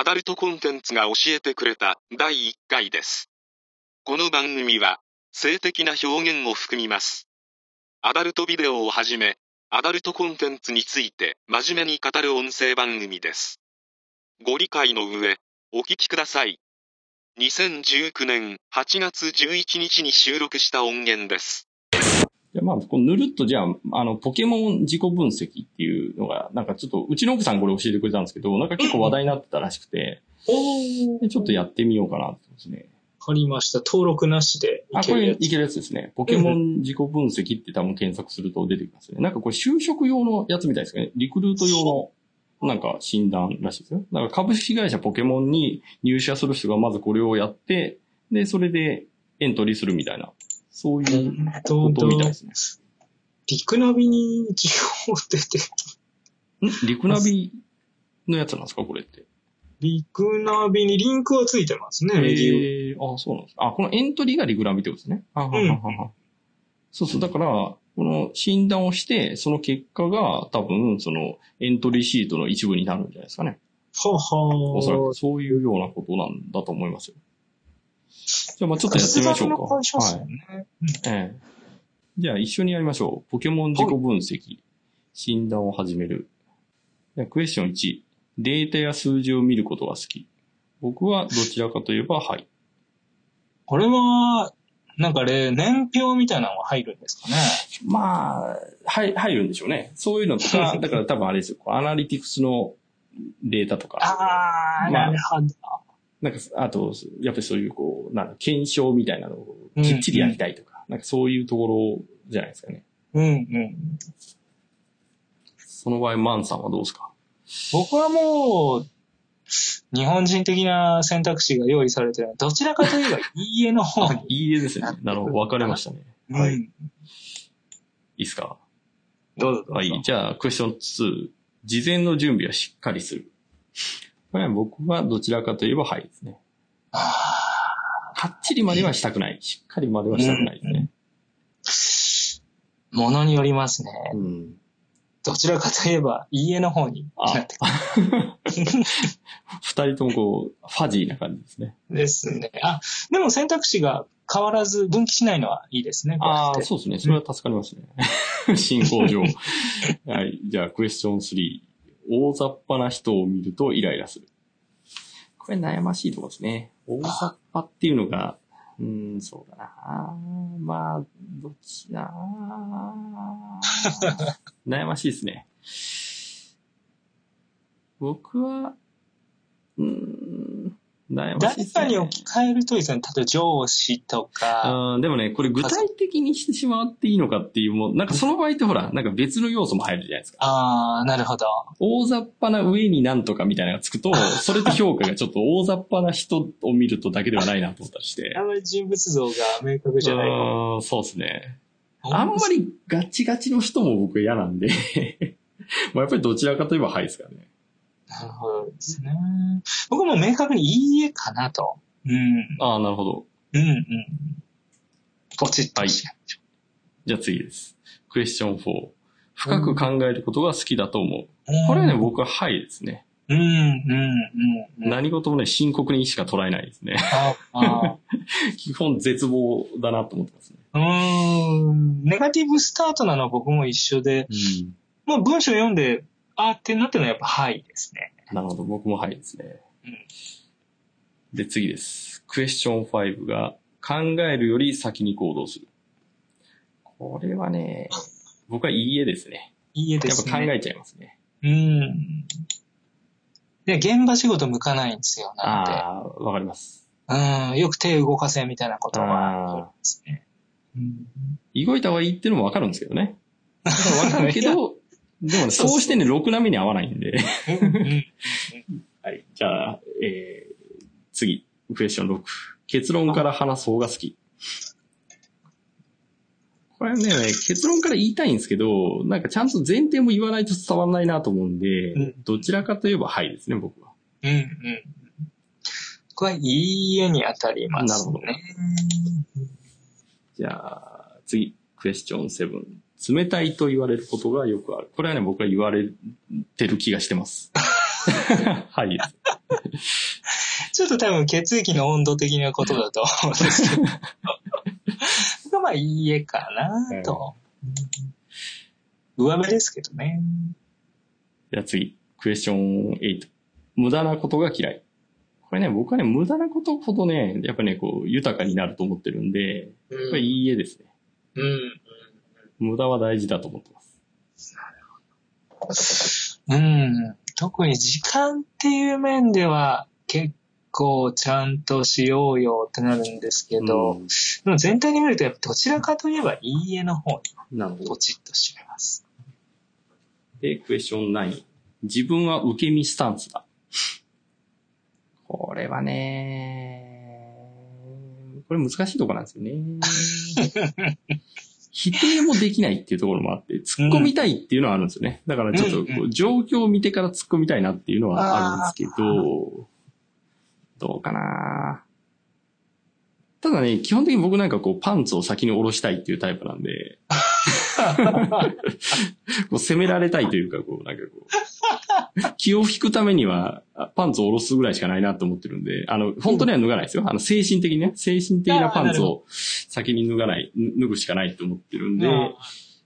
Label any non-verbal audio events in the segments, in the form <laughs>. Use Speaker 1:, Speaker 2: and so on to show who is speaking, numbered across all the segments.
Speaker 1: アダルトコンテンツが教えてくれた第1回です。この番組は性的な表現を含みます。アダルトビデオをはじめ、アダルトコンテンツについて真面目に語る音声番組です。ご理解の上、お聞きください。2019年8月11日に収録した音源です。
Speaker 2: じゃあまあ、こうぬるっとじゃあ、あの、ポケモン自己分析っていうのが、なんかちょっと、うちの奥さんこれ教えてくれたんですけど、なんか結構話題になってたらしくて、
Speaker 3: お
Speaker 2: でちょっとやってみようかなってですね。
Speaker 3: わかりました。登録なしでい
Speaker 2: あ、こ
Speaker 3: けるやつ。
Speaker 2: れいけるやつですね。ポケモン自己分析って多分検索すると出てきますね。なんかこれ就職用のやつみたいですかね。リクルート用のなんか診断らしいですよ。だから株式会社ポケモンに入社する人がまずこれをやって、で、それでエントリーするみたいな、そういう
Speaker 3: ど
Speaker 2: ことみたいですね。
Speaker 3: リクナビに情報出て、
Speaker 2: ん？リクナビのやつなんですか？これって。
Speaker 3: リクナビにリンクはついてますね、
Speaker 2: えー、あ、そうなんです。あ、このエントリーがリクナビってことですね。あははははそうそう。だから、この診断をして、その結果が多分、そのエントリーシートの一部になるんじゃないですかね。
Speaker 3: は
Speaker 2: おそら
Speaker 3: は
Speaker 2: くそういうようなことなんだと思いますよ。じゃあ、まあちょっとやってみましょうか。はい。ええ。じゃあ、一緒にやりましょう。ポケモン自己分析。診断を始める。じゃあクエスチョン1。データや数字を見ることが好き。僕はどちらかといえば、はい。
Speaker 3: これは、なんかね、年表みたいなのが入るんですかね？
Speaker 2: まあ、はい、入るんでしょうね。そういうのとか、<laughs> だから多分あれですよ。こうアナリティクスのデータとか。
Speaker 3: あー、
Speaker 2: まあ
Speaker 3: なるほど。
Speaker 2: なんか、あと、やっぱりそういう、こう、なんだ検証みたいなのをきっちりやりたいとか、なんかそういうところじゃないですかね。
Speaker 3: うんうん。
Speaker 2: その場合、マンさんはどうですか？
Speaker 3: 僕はもう、日本人的な選択肢が用意されてるどちらかといえば、いいえの方
Speaker 2: あ
Speaker 3: に。
Speaker 2: いいえですね。なるほど。分かれましたね。はい。い
Speaker 3: うん。
Speaker 2: いですか？
Speaker 3: どうぞどうぞ。
Speaker 2: はい。じゃあ、クエスチョン2。事前の準備はしっかりする。これは僕はどちらかといえば、はいですね。
Speaker 3: あ
Speaker 2: かっちりまではしたくない。しっかりまではしたくないですね。
Speaker 3: ーものによりますね。
Speaker 2: うん。
Speaker 3: どちらかといえば、いいえの方になってく
Speaker 2: 二人ともこう、ファジーな感じですね。
Speaker 3: るですね。あ、でも選択肢が変わらず分岐しないのはいいですね。
Speaker 2: ああ、そうですね。それは助かりますね。<laughs> 進行上。はい。じゃあ、クエスチョン3。大雑把な人を見るとイライラする。これ悩ましいところですね。大雑把っていうのが、うーん、そうだな。まあ、どっちだ <laughs> 悩ましいですね。僕は、うーん。
Speaker 3: 誰かに置き換えるとですね、例えば上司とか、
Speaker 2: うんでもね、これ具体的にしてしまっていいのかっていうもん、なんかその場合ってほら、なんか別の要素も入るじゃないですか。
Speaker 3: ああ、なるほど。
Speaker 2: 大雑把な上になんとかみたいなのがつくと、<laughs> それって評価がちょっと大雑把な人を見るとだけではないなと思ったりして
Speaker 3: あ。んまり人物像が明確じゃない。
Speaker 2: うんそうですね。あんまりガチガチの人も僕嫌なんで、<laughs> まあやっぱりどちらかといえばはいですからね。
Speaker 3: なるほどですね。僕も明確にいいえかなと。うん。
Speaker 2: ああ、なるほど。
Speaker 3: うんうん。ポチッとしない
Speaker 2: じゃあ次です。クエスチョン4。深く考えることが好きだと思う。
Speaker 3: うん
Speaker 2: これはね、僕ははいですね。
Speaker 3: うんうんうんうん。
Speaker 2: 何事もね、深刻にしか捉えないですね。
Speaker 3: ああ <laughs>
Speaker 2: 基本絶望だなと思ってますね。
Speaker 3: うーん。ネガティブスタートなのは僕も一緒で、
Speaker 2: うん。
Speaker 3: まあ文章読んで、あーってなってるのはやっぱはいですね。
Speaker 2: なるほど、僕もはいですね。
Speaker 3: うん
Speaker 2: で、次です。クエスチョン5が、考えるより先に行動する。これはね、僕はいいえですね。
Speaker 3: いいえ
Speaker 2: や
Speaker 3: ですね。
Speaker 2: っぱ考えちゃいますね。
Speaker 3: うん。で、現場仕事向かないんですよ。なんで。
Speaker 2: ああ、わかります。
Speaker 3: うん。よく手動かせみたいなことは言いますね。うん。
Speaker 2: 動いた方がいいっていうのもわかるんですけどね。<laughs> わかるけど、でもね、
Speaker 3: そうそう
Speaker 2: そうしてね、ろくな目に合わないんで。はい。じゃあ、えー、次。クエスチョン6。結論から話す方が好き。これね、結論から言いたいんですけど、なんかちゃんと前提も言わないと伝わらないなと思うんで、
Speaker 3: うん
Speaker 2: どちらかといえばはいですね、僕は。
Speaker 3: うんうん。これはいいえに当たりますね。
Speaker 2: なるじゃあ、次。クエスチョン7。冷たいと言われることがよくある。これはね、僕は言われてる気がしてます。<laughs> はい。<laughs>
Speaker 3: ちょっと多分血液の温度的なことだと思うんですけど。<laughs> まあ、いいえかなと。上辺ですけどね。
Speaker 2: じゃあ次、クエスチョン8。無駄なことが嫌い。これね、僕はね、無駄なことほどね、やっぱね、こう、豊かになると思ってるんで、やっぱりいいえですね。
Speaker 3: うん。
Speaker 2: 無駄は大事だと思ってます。
Speaker 3: うん。特に時間っていう面では結構ちゃんとしようよってなるんですけど、
Speaker 2: うん
Speaker 3: でも全体に見るとやっぱどちらかといえばいいえの方に
Speaker 2: なるほど
Speaker 3: ポ。チッとしめます。
Speaker 2: で、クエスチョン9。自分は受け身スタンスだ。これはね、これ難しいとこなんですよね。<laughs> 否定もできないっていうところもあって、突っ込みたいっていうのはあるんですよね。だからちょっとこ
Speaker 3: う
Speaker 2: 状況を見てから突っ込みたいなっていうのはあるんですけど、どうかなただね、基本的に僕なんかこうパンツを先に下ろしたいっていうタイプなんで、<laughs> こう攻められたいというか、こう、なんかこう、<laughs> 気を引くためには、あパンツを下ろすぐらいしかないなと思ってるんで、あの、本当には脱がないですよ。あの、精神的にね、精神的なパンツを先に脱がない、脱ぐしかないと思ってるんで、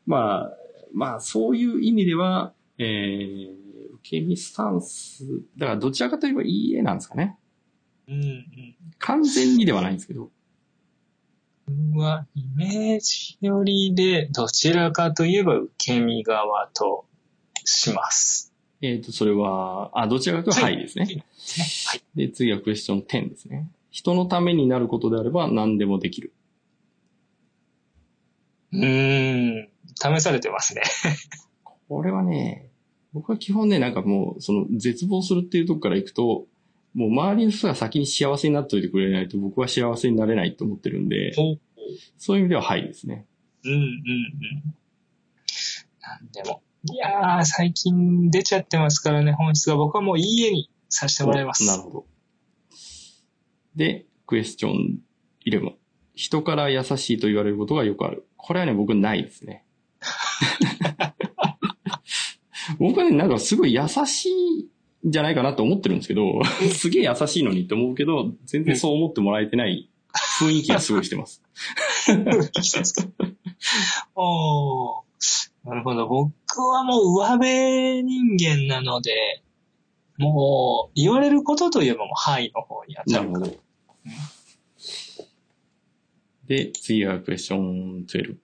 Speaker 2: まあ、まあ、そういう意味では、えー、受け身スタンス、だからどちらかといえばいい絵なんですかね。
Speaker 3: うんうん。
Speaker 2: 完全にではないんですけど。
Speaker 3: 僕はイメージよりでどちらかといえば受け身側とします。
Speaker 2: えっ、と、それは、あ、どちらかというとはいですね。
Speaker 3: はい。
Speaker 2: で、次はクエスチョン10ですね。人のためになることであれば何でもできる。
Speaker 3: うーん。試されてますね。
Speaker 2: これはね、僕は基本ね、なんかもう、その、絶望するっていうとこから行くと、もう周りの人が先に幸せになっておいてくれないと僕は幸せになれないと思ってるんで、
Speaker 3: お
Speaker 2: そういう意味でははいですね。
Speaker 3: うんうんうん。なんでも。いやー、最近出ちゃってますからね、本質が僕はもういい絵にさせてもらいます。
Speaker 2: なるほど。で、クエスチョン11。人から優しいと言われることがよくある。これはね、僕ないですね。<laughs> 僕はね、なんかすごい優しいんじゃないかなと思ってるんですけど、<laughs> すげえ優しいのにって思うけど、全然そう思ってもらえてない雰囲気がすごいしてます。<laughs>
Speaker 3: おーなるほど。僕はもう上辺人間なので、もう言われることといえばもうはいの方に当たるか
Speaker 2: なるほど。で、次はクエスチョン12。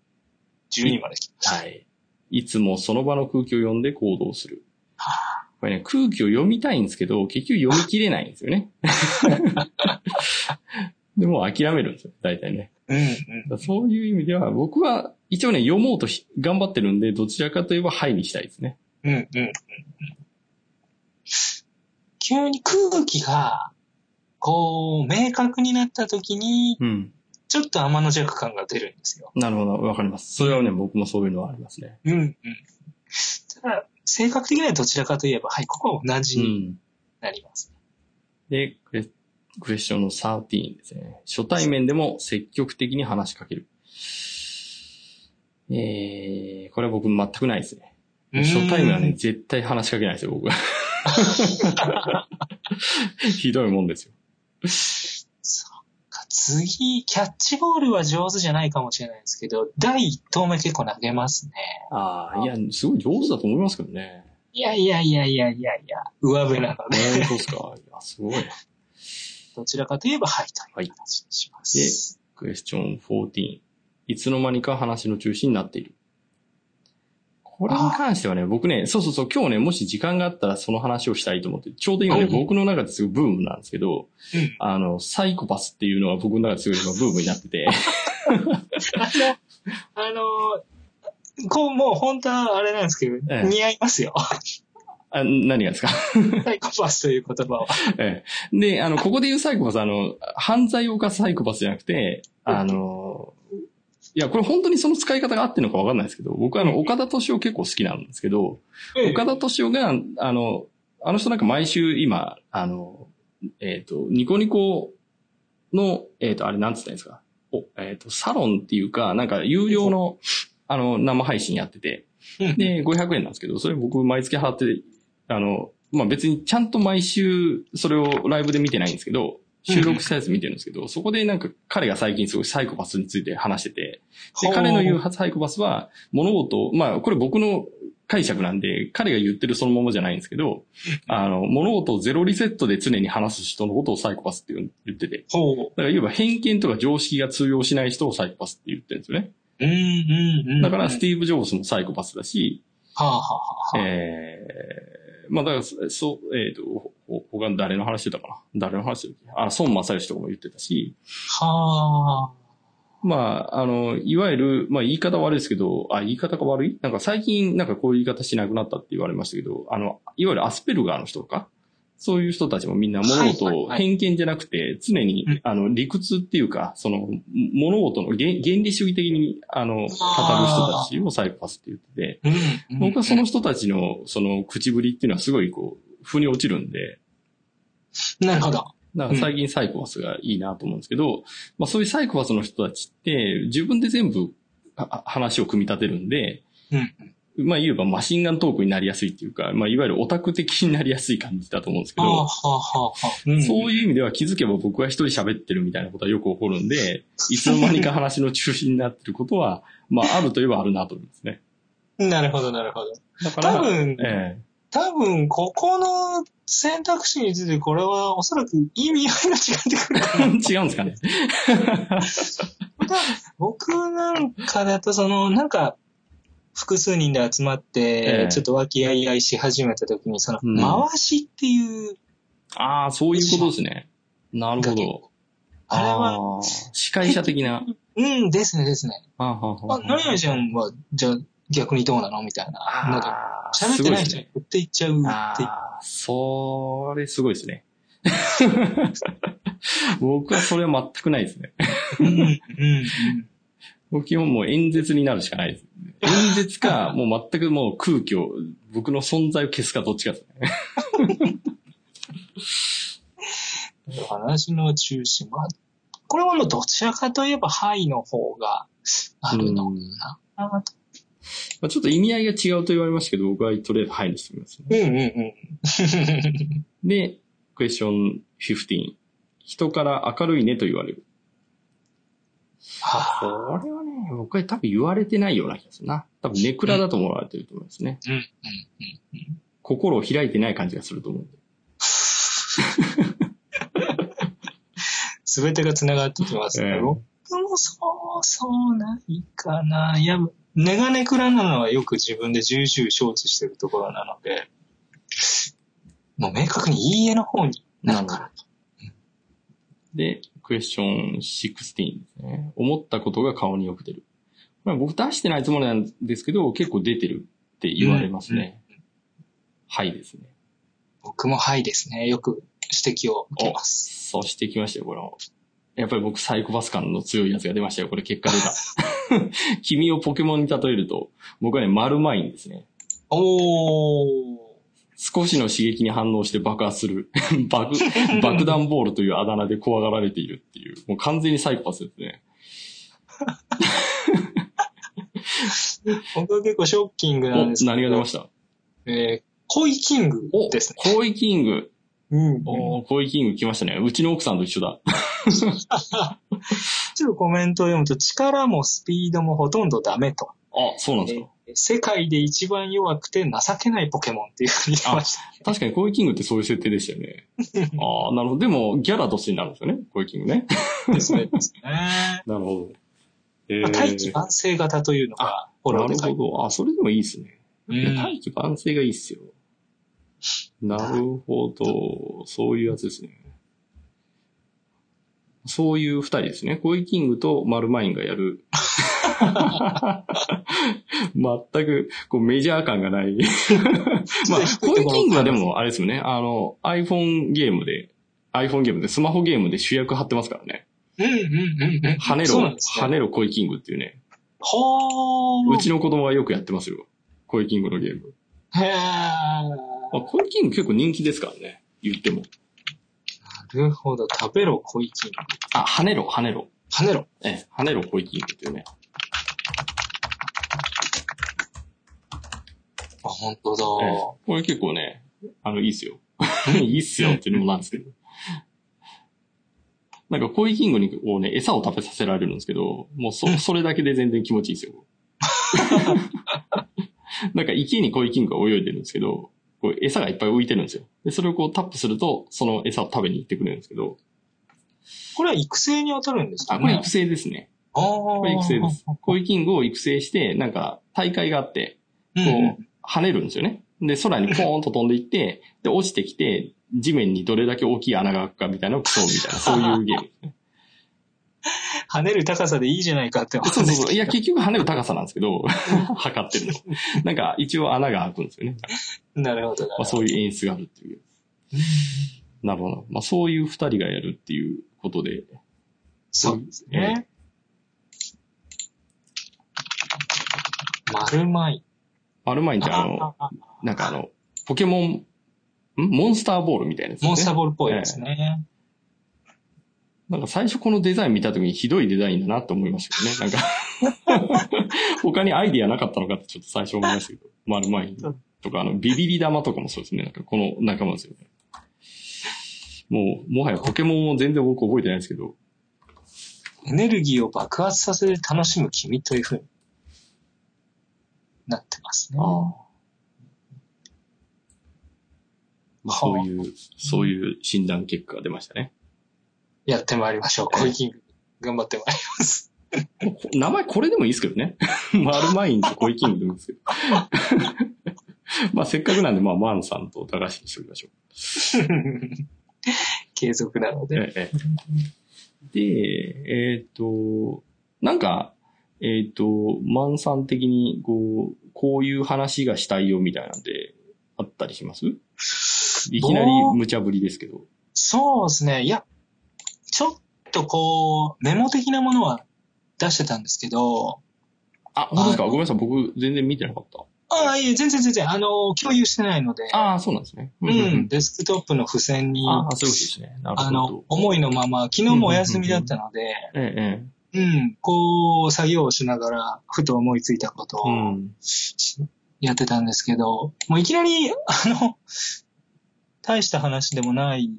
Speaker 3: 12まで来ました。
Speaker 2: はい。いつもその場の空気を読んで行動する。
Speaker 3: は
Speaker 2: これね、空気を読みたいんですけど、結局読み切れないんですよね。<laughs> でもう諦めるんですよ、大体ね。
Speaker 3: うんうん。
Speaker 2: そういう意味では、僕は一応ね、読もうとし頑張ってるんで、どちらかといえば、はいにしたいですね。
Speaker 3: うんうんうんうん。急に空気が、こう、明確になった時に、
Speaker 2: うん。
Speaker 3: ちょっと天の弱感が出るんですよ。
Speaker 2: なるほど、わかります。それはね、僕もそういうのはありますね。
Speaker 3: うんうん。ただ、性格的にはどちらかといえば、はい、ここは同
Speaker 2: う
Speaker 3: じに
Speaker 2: ん。
Speaker 3: なります。
Speaker 2: で、クエクエスチョンの13ですね。初対面でも積極的に話しかける。えー、これは僕全くないですね。初対面はね、絶対話しかけないですよ、僕は。<laughs> ひどいもんですよ。
Speaker 3: か次、キャッチボールは上手じゃないかもしれないですけど、第一投目結構投げますね。
Speaker 2: ああ、いや、すごい上手だと思いますけどね。
Speaker 3: いやいやいやいやいやいや、上辺なので、
Speaker 2: 本当ですか？いや、すごいな。
Speaker 3: どちらかといえばはいという形にします。
Speaker 2: クエスチョン14。いつの間にか話の中心になっている。これに関してはね、僕ね、そうそうそう、今日ね、もし時間があったらその話をしたいと思って、ちょうど今ね、
Speaker 3: うん
Speaker 2: 僕の中ですごいブームなんですけど、
Speaker 3: うん
Speaker 2: あの、サイコパスっていうのは僕の中ですごい今ブームになってて、
Speaker 3: あの、あの、こう、もう本当はあれなんですけど、
Speaker 2: ええ
Speaker 3: 似合いますよ。
Speaker 2: あ何がですか？
Speaker 3: サイコパスという言葉は。<laughs>
Speaker 2: ええ。で、あの、ここで言うサイコパスは、あの、犯罪を犯すサイコパスじゃなくて、あの、いや、これ本当にその使い方が合ってるのかわかんないですけど、僕はあの、岡田敏夫結構好きなんですけど、岡田敏夫が、あの、あの人なんか毎週今、あの、えっ、と、ニコニコの、えっ、と、あれなんつったんですか？お、えっ、と、サロンっていうか、なんか有料の、あの、生配信やってて、
Speaker 3: うん。
Speaker 2: で、500円なんですけど、それ僕毎月払って、あの、まあ別にちゃんと毎週それをライブで見てないんですけど、収録したやつ見てるんですけど、そこでなんか彼が最近すごいサイコパスについて話してて、で、彼の言うサイコパスは物事を、まあこれ僕の解釈なんで、彼が言ってるそのままじゃないんですけど、あの、物事をゼロリセットで常に話す人のことをサイコパスって言ってて。だから言えば偏見とか常識が通用しない人をサイコパスって言ってるんですよね。
Speaker 3: うんうんうん。
Speaker 2: だからスティーブ・ジョブズもサイコパスだし、
Speaker 3: はあはあはあ。
Speaker 2: ええまあだから、そそう、えっ、と、ほほ他の誰の話してたかな？誰の話してたあ、孫正義とかも言ってたし、
Speaker 3: はあ。
Speaker 2: まあ、あの、いわゆる、まあ言い方悪いですけど、あ、言い方が悪い？なんか最近なんかこういう言い方しなくなったって言われましたけど、あの、いわゆるアスペルガーの人とか、そういう人たちもみんな物事を偏見じゃなくて、常に
Speaker 3: うん、
Speaker 2: あの、理屈っていうか、その、物事の原原理主義的に、あの、語る人たちをサイコパスって言ってて、僕はその人たちの、その、口ぶりっていうのはすごいこう、腑に落ちるんで、
Speaker 3: なるほど。
Speaker 2: だから最近サイコパスがいいなと思うんですけど、まあそういうサイコパスの人たちって自分で全部話を組み立てるんで、
Speaker 3: うん。
Speaker 2: まあ言えばマシンガントークになりやすいっていうか、まあいわゆるオタク的になりやすい感じだと思うんですけど、
Speaker 3: あはあはあ。
Speaker 2: そういう意味では気づけば僕は一人喋ってるみたいなことはよく起こるんで、<laughs> いつの間にか話の中心になってることは、まああるといえばあるなと思いますね。
Speaker 3: うん。なるほど、なるほど。
Speaker 2: だから、
Speaker 3: 多分
Speaker 2: え
Speaker 3: 多分、ここの選択肢について、これはおそらく意味合いが違ってくる。<laughs>
Speaker 2: 違うんですかね。<laughs>
Speaker 3: 僕なんかだと、その、なんか、複数人で集まっ
Speaker 2: ええ
Speaker 3: て、ちょっと和気あいあいし始めた時に、その、
Speaker 2: うん
Speaker 3: 回しっていう、
Speaker 2: ああ、そういうことですね。なるほど。
Speaker 3: あれは、
Speaker 2: 司会者的な。
Speaker 3: うんですねですね。
Speaker 2: あ
Speaker 3: 何々ちゃんは、じゃあ逆にどうなのみたいな。なんか、喋ってない人に振っていっちゃうっていう。
Speaker 2: それすごいですね。<laughs> 僕はそれは全くないですね。
Speaker 3: うん、うん、うん。
Speaker 2: 僕基本もう演説になるしかないです。演説か、<laughs> もう全くもう空気を、僕の存在を消すかどっちかですね。
Speaker 3: 話の中心は、これはもうどちらかといえば、ハイの方があるのかな。
Speaker 2: まあ、ちょっと意味合いが違うと言われましたけど、僕はとりあえずはいにしてみますね。
Speaker 3: うんうんうん。
Speaker 2: で、クエスチョン15。人から明るいねと言われる。
Speaker 3: はあ、
Speaker 2: これはね、僕は多分言われてないような気がするな。多分ネクラだと思われてると思いますね。
Speaker 3: うんうんうん。
Speaker 2: 心を開いてない感じがすると思うんで。
Speaker 3: すべてが繋がってきますね。
Speaker 2: ええ
Speaker 3: 僕もそう、そうないかな。いや、ネガネクラなのはよく自分で重々承知してるところなので、もう明確にいいえの方になるか
Speaker 2: で、クエスチョン16ですね。思ったことが顔によく出る。まあ、僕出してないつもりなんですけど、結構出てるって言われますね。はいですね。
Speaker 3: 僕もはいですね。よく指摘を受けます。
Speaker 2: そうしてきましたよ、これも。やっぱり僕サイコパス感の強いやつが出ましたよ。これ結果出た。<laughs> 君をポケモンに例えると、僕はね、丸マインですね。
Speaker 3: おー。
Speaker 2: 少しの刺激に反応して爆発する <laughs> 爆、爆弾ボールというあだ名で怖がられているっていう、もう完全にサイコパスですね。<laughs>
Speaker 3: 僕は結構ショッキング
Speaker 2: お、
Speaker 3: なんですけど。
Speaker 2: 何が出ました？
Speaker 3: えー、コイキング
Speaker 2: お、
Speaker 3: ですね。
Speaker 2: コイキング。
Speaker 3: うん。
Speaker 2: おーコイキング来ましたね。うちの奥さんと一緒だ。<laughs>
Speaker 3: ちょっとコメントを読むと、力もスピードもほとんどダメと。
Speaker 2: あ、そうなんですか。
Speaker 3: えー世界で一番弱くて情けないポケモンっていうふうに言ってました。
Speaker 2: 確かにコイキングってそういう設定でしたよね。<laughs> ああ、なるほど。でも、ギャラとしてになるんですよね。コイキングね。
Speaker 3: ですね。ですね。
Speaker 2: なるほど。え
Speaker 3: まあ大気晩成型というのがフォローで書いて
Speaker 2: なるほど。あ、それでもいいですね。
Speaker 3: うん
Speaker 2: 大気晩成がいいっすよ。なるほど。そういうやつですね。そういう二人ですね。コイキングとマルマインがやる。全くこうメジャー感がない。<laughs> まあ、コイキングはでも、あれですよね。あの、iPhone ゲームで、iPhone ゲームで、スマホゲームで主役張ってますからね。
Speaker 3: うんうんうんうん。
Speaker 2: 跳ねろ、跳ねろコイキングっていうね。
Speaker 3: ほー。
Speaker 2: うちの子供がよくやってますよ。コイキングのゲーム。
Speaker 3: へー。
Speaker 2: まあ、コイキング結構人気ですからね。言っても。
Speaker 3: なるほど。食べろ、コイキング。
Speaker 2: あ、跳ねろ、跳ねろ。
Speaker 3: 跳ねろ。
Speaker 2: ええ、跳ねろコイキングっていうね。
Speaker 3: あ、本当だ。
Speaker 2: ええこれ結構ね、あの、いいっすよ。<laughs> いいっすよっていうのもなんですけど。なんか、コイキングにこうね、餌を食べさせられるんですけど、もうそ、それだけで全然気持ちいいですよ。<laughs> なんか池にコイキングが泳いでるんですけど、こう餌がいっぱい浮いてるんですよ。で、それをこうタップすると、その餌を食べに行ってくれるんですけど、
Speaker 3: これは育成に当たるんですか
Speaker 2: あ、
Speaker 3: ね
Speaker 2: これ育成ですね。
Speaker 3: あ
Speaker 2: これ育成です。コイキングを育成して、なんか大会があって、
Speaker 3: うん
Speaker 2: こう、跳ねるんですよね。で、空にポーンと飛んでいって、で、落ちてきて、地面にどれだけ大きい穴が開くかみたいなのを競うみたいな、<laughs> そういうゲームですね。
Speaker 3: 跳ねる高さでいいじゃないかって思
Speaker 2: そうそうそう。いや、
Speaker 3: 結
Speaker 2: 結局跳ねる高さなんですけど、<laughs> 測ってるの。なんか、一応穴が開くんですよね。
Speaker 3: なるほどな
Speaker 2: まあ、そういう演出があるっていう。なるほど。まあ、そういう二人がやるっていうことで。
Speaker 3: そうですね。丸舞。
Speaker 2: アルマインってあの、
Speaker 3: あ
Speaker 2: なんかあの、ポケモン、ん？モンスターボールみたいなやつですね。
Speaker 3: モンスターボールっぽいですね。
Speaker 2: なんか最初このデザイン見たときにひどいデザインだなって思いましたけどね。なんか、<laughs> 他にアイディアなかったのかってちょっと最初思いましたけど。丸マインとか、あの、ビビリ玉とかもそうですね。なんかこの仲間ですよね。もう、もはやポケモンも全然僕覚えてないですけど。
Speaker 3: エネルギーを爆発させて楽しむ君というふうになってますね。
Speaker 2: まあ、そういう、そういう診断結果が出ましたね。
Speaker 3: やってまいりましょう。コイキング。頑張ってまいります。
Speaker 2: こ名前これでもいいですけどね。マルマインとコイキングでもいいですけど。<laughs> まあせっかくなんで、まあマンさんと高橋にしておきましょう。<laughs>
Speaker 3: 継続なので。
Speaker 2: ええで、えっ、と、なんか、えっ、と、マンさん的に、こう、こういう話がしたいよみたいなんで、あったりします？いきなり無茶ぶりですけど。
Speaker 3: そうですね。いや、ちょっとこう、メモ的なものは出してたんですけど、
Speaker 2: あ、本当ですか？ごめんなさい。僕全然見てなかった。
Speaker 3: ああ、いえ、全然全然、あの、共有してないので、
Speaker 2: ああ、そうなんですね。
Speaker 3: う
Speaker 2: うん
Speaker 3: ん、デスクトップの付箋に、
Speaker 2: ああ、そうですね。なるほど。
Speaker 3: あの、思いのまま、昨日もお休みだったので、
Speaker 2: ええ、
Speaker 3: うん、こう、作業をしながら、ふと思いついたことを。やってたんですけど、もういきなり、あの、大した話でもない、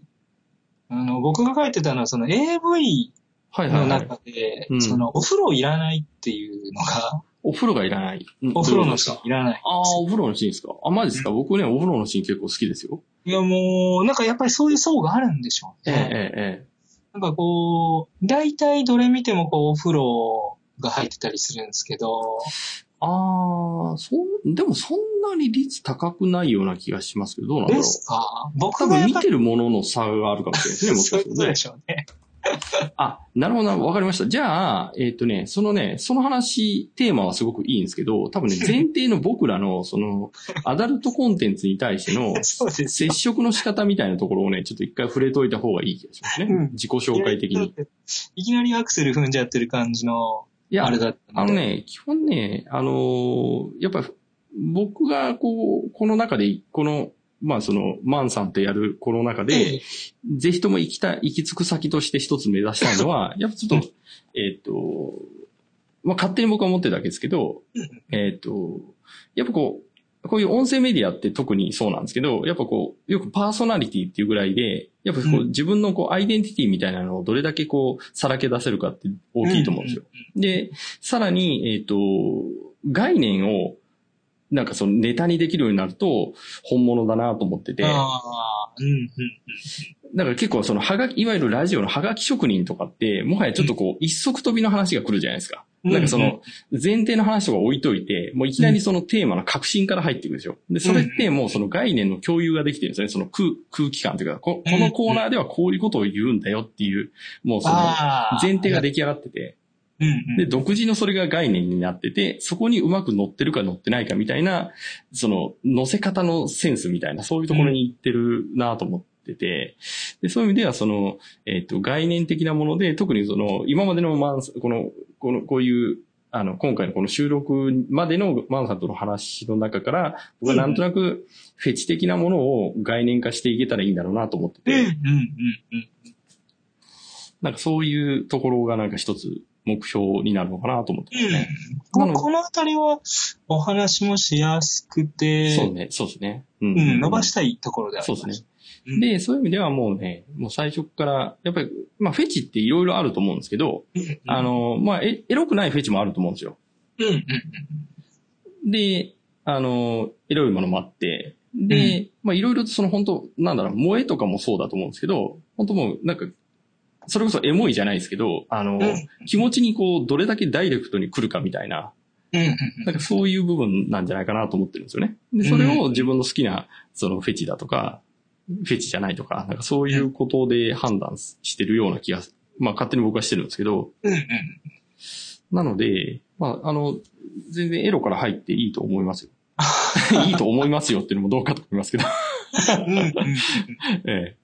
Speaker 3: あの、僕が書いてたのは、その AV の
Speaker 2: はいはい、はい。
Speaker 3: 中で、
Speaker 2: うん
Speaker 3: その、お風呂いらないっていうのが、
Speaker 2: お風呂がいらない。うん
Speaker 3: お風呂のシーンいらない。
Speaker 2: ああ、お風呂のシーンですか？あ、マジですか？僕ね、お風呂のシーン結構好きですよ。
Speaker 3: いや、もう、なんかやっぱりそういう層があるんでしょう
Speaker 2: ええ、
Speaker 3: ね。
Speaker 2: ええ、え
Speaker 3: なんかこう、大体どれ見てもこう、お風呂が入ってたりするんですけど、
Speaker 2: え。ああ、そん、でもそんなに率高くないような気がしますけど、どうなんだろう。
Speaker 3: ですか？僕
Speaker 2: 多分見てるものの差があるかもしれないですね、もしかするとね
Speaker 3: そういうことで。しょうね。
Speaker 2: あ、なるほどな、わかりました。じゃあ、えっ、とね、そのね、その話、テーマはすごくいいんですけど、多分ね、<laughs> 前提の僕らの、その、アダルトコンテンツに対しての、<laughs> 接
Speaker 3: よ。
Speaker 2: 触の仕方みたいなところをね、ちょっと一回触れといた方がいい気がしますね。
Speaker 3: うん
Speaker 2: 自己紹介的に。。
Speaker 3: いきなりアクセル踏んじゃってる感じの、
Speaker 2: いや
Speaker 3: あ、れだ。
Speaker 2: あのね、基本ね、あのーやっぱり、僕がこう、この中で、この、まあその、マンさんとやるこの中で、
Speaker 3: ええ。
Speaker 2: ぜひとも行きたい、行き着く先として一つ目指したいのは、<laughs> やっぱちょっと、えっ、と、まあ勝手に僕は思ってるだけですけど
Speaker 3: うん、
Speaker 2: えっ、と、やっぱこう、こういう音声メディアって特にそうなんですけど、やっぱこう、よくパーソナリティっていうぐらいで、やっぱこう、
Speaker 3: うん。
Speaker 2: 自分のこう、アイデンティティみたいなのをどれだけこう、さらけ出せるかって大きいと思うんですよ。で、さらに、えっ、と、概念を、なんかそのネタにできるようになると、本物だなと思ってて、
Speaker 3: ああ、うん、うん。
Speaker 2: だから結構そのはがき、いわゆるラジオのはがき職人とかって、もはやちょっとこう、一足飛びの話が来るじゃないですか。
Speaker 3: うん
Speaker 2: なんかその、前提の話とか置いといて、もういきなりそのテーマの革新から入っていくでしょ。で、それってもうその概念の共有ができてるんですよね。その空空気感というか、ここのコーナーではこういうことを言うんだよっていう、もうその。前提が出来上がってて、
Speaker 3: うん、うん。
Speaker 2: で、独自のそれが概念になってて、そこにうまく乗ってるか乗ってないかみたいな、その、乗せ方のセンスみたいな、そういうところに行ってるなと思ってて、で、そういう意味では、その、えっ、と、概念的なもので、特にその、今までのマンス、この、この、こういう、あの、今回のこの収録までのマンさんとの話の中から、僕はなんとなくフェチ的なものを概念化していけたらいいんだろうなと思って
Speaker 3: うん、うん、
Speaker 2: て、
Speaker 3: うん、うん。
Speaker 2: なんかそういうところがなんか一つ目標になるのかなと思ってますね。
Speaker 3: うん。このあたりはお話もしやすくて、
Speaker 2: そうね、そうですね。う
Speaker 3: うん、伸ばしたいところであります。
Speaker 2: そうですね。
Speaker 3: うん
Speaker 2: で、そういう意味ではもうね、もう最初から、やっぱり、まあフェチっていろいろあると思うんですけど、
Speaker 3: うん、
Speaker 2: あの、まあエエロくないフェチもあると思うんですよ。
Speaker 3: うん、うん、
Speaker 2: で、あの、エロいものもあって、で、まあいろいろとその本当なんだろう、萌えとかもそうだと思うんですけど、本当もうなんか、それこそエモいじゃないですけど、あの、
Speaker 3: うん
Speaker 2: 気持ちにこう、どれだけダイレクトに来るかみたいな。なんかそういう部分なんじゃないかなと思ってるんですよね。で、それを自分の好きな、そのフェチだとか、フェチじゃないとか、なんかそういうことで判断してるような気が、まあ勝手に僕はしてるんですけど、
Speaker 3: うん、うん。
Speaker 2: なので、まあ、あの、全然エロから入っていいと思いますよ。<laughs> いいと思いますよっていうのもどうかと思いますけど。<laughs> ええ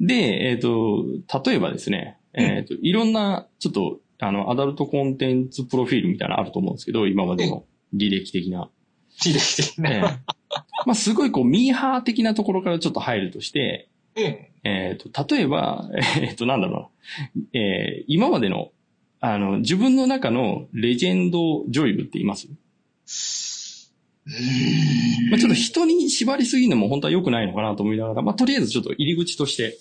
Speaker 2: で、えっ、と、例えばですね、えっ、と、いろんな、ちょっと、あの、アダルトコンテンツプロフィールみたいなのあると思うんですけど、今までの履歴的な。
Speaker 3: 綺麗的
Speaker 2: ええ
Speaker 3: な。
Speaker 2: まあ、すごいこう、ミーハー的なところからちょっと入るとして、
Speaker 3: ええ。
Speaker 2: えっ、と、例えば、えっ、と、なんだろうな、えー今までの、あの、自分の中のレジェンド女優って言います？まあ、ちょっと人に縛りすぎるのも本当は良くないのかなと思いながら、まあ、とりあえずちょっと入り口として、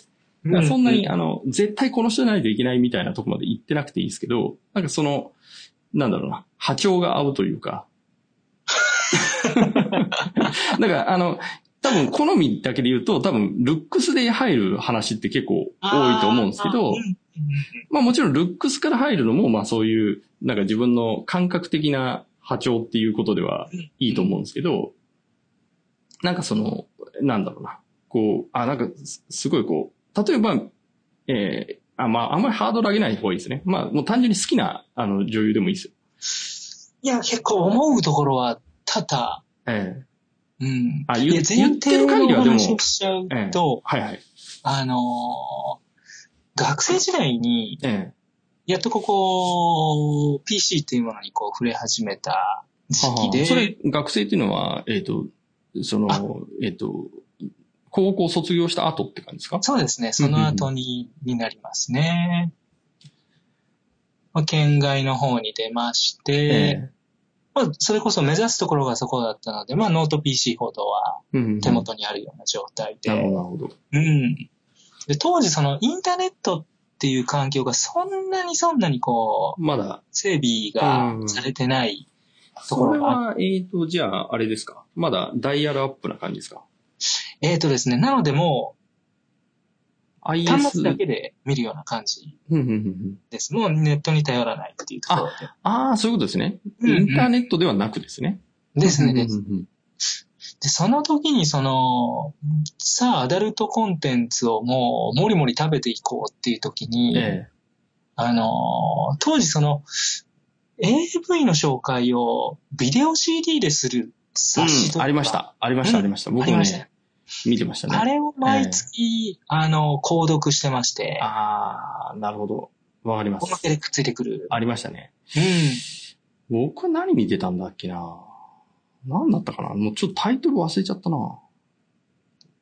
Speaker 2: そんなに、あの、絶対この人じゃないといけないみたいなとこまで行ってなくていいですけど、なんかその、なんだろうな、波長が合うというか。<laughs> だから、あの、多分好みだけで言うと、多分ルックスで入る話って結構多いと思うんですけどまあもちろんルックスから入るのも、まあそういう、なんか自分の感覚的な波長っていうことではいいと思うんですけど、なんかその、なんだろうな。こう、あ、なんかすすごいこう、例えば、えーあ、まああんまりハードル上げない方がいいですね。まあもう単純に好きな、あの、女優でもいいですよ。
Speaker 3: いや、結構思うところは多々、
Speaker 2: ええ
Speaker 3: うん。
Speaker 2: あ言言ってる限りはでも
Speaker 3: しちゃう
Speaker 2: ええ
Speaker 3: と、
Speaker 2: はいはい。
Speaker 3: あのー学生時代に、
Speaker 2: ええ
Speaker 3: やっとここ、PC っていうものにこう触れ始めた時期で、
Speaker 2: それ、学生っていうのは、えっ、と、そ
Speaker 3: あ。
Speaker 2: の、えっ、と、高校卒業した後って感じですか？
Speaker 3: そうですね、その後に、になりますね。まあ県外の方に出まして、
Speaker 2: え
Speaker 3: まあ、それこそ目指すところがそこだったので、まあ、ノート PC ほどは手元にあるような状態で、
Speaker 2: なるほど、なるほど。
Speaker 3: うん。で、当時そのインターネットっていう環境がそんなにそんなにこう、
Speaker 2: まだ、
Speaker 3: 整備がされてないとこ
Speaker 2: それ
Speaker 3: ろがあっ
Speaker 2: は、えっ、と、じゃあ、あれですか？まだダイヤルアップな感じですか？
Speaker 3: えーとですね、なのでもう、
Speaker 2: ?IS。
Speaker 3: 端末だけで見るような感じ
Speaker 2: うんうんうんうん
Speaker 3: です。もうネットに頼らないっていうところで。
Speaker 2: ああ、そういうことですね。
Speaker 3: うんうん
Speaker 2: インターネットではなくですね。
Speaker 3: ですね、
Speaker 2: うん
Speaker 3: です。
Speaker 2: うんうん
Speaker 3: で、その時にその、さあ、アダルトコンテンツをもう、もりもり食べていこうっていう時に、
Speaker 2: え
Speaker 3: あのー当時その、AV の紹介をビデオ CD でする
Speaker 2: え
Speaker 3: 冊子とか、
Speaker 2: うんありました。ありました、
Speaker 3: うん
Speaker 2: ありました。僕もね、見てましたね。
Speaker 3: あれを毎月、あの、購読してまして、
Speaker 2: ああ、なるほど。わかります
Speaker 3: おま。けでくっついてくる。
Speaker 2: ありましたね。
Speaker 3: うん。
Speaker 2: 僕は何見てたんだっけな何だったかな？もうちょっとタイトル忘れちゃったな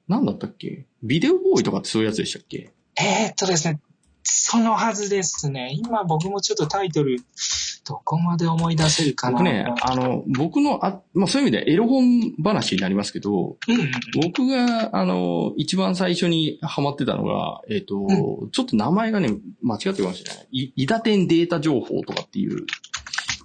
Speaker 2: 何だったっけ？ビデオボーイとかってそういうやつでしたっけ？
Speaker 3: えー、っとですね、そのはずですね。今僕もちょっとタイトル、どこまで思い出せるかな。
Speaker 2: 僕ね、あの、僕の、あ、まあそういう意味でエロ本話になりますけど、
Speaker 3: うんうん。
Speaker 2: 僕が、あの、一番最初にハマってたのが、えっ、と、
Speaker 3: う
Speaker 2: ちょっと名前がね、間違ってるかもしれない。い、イダテンデータ情報とかっていう、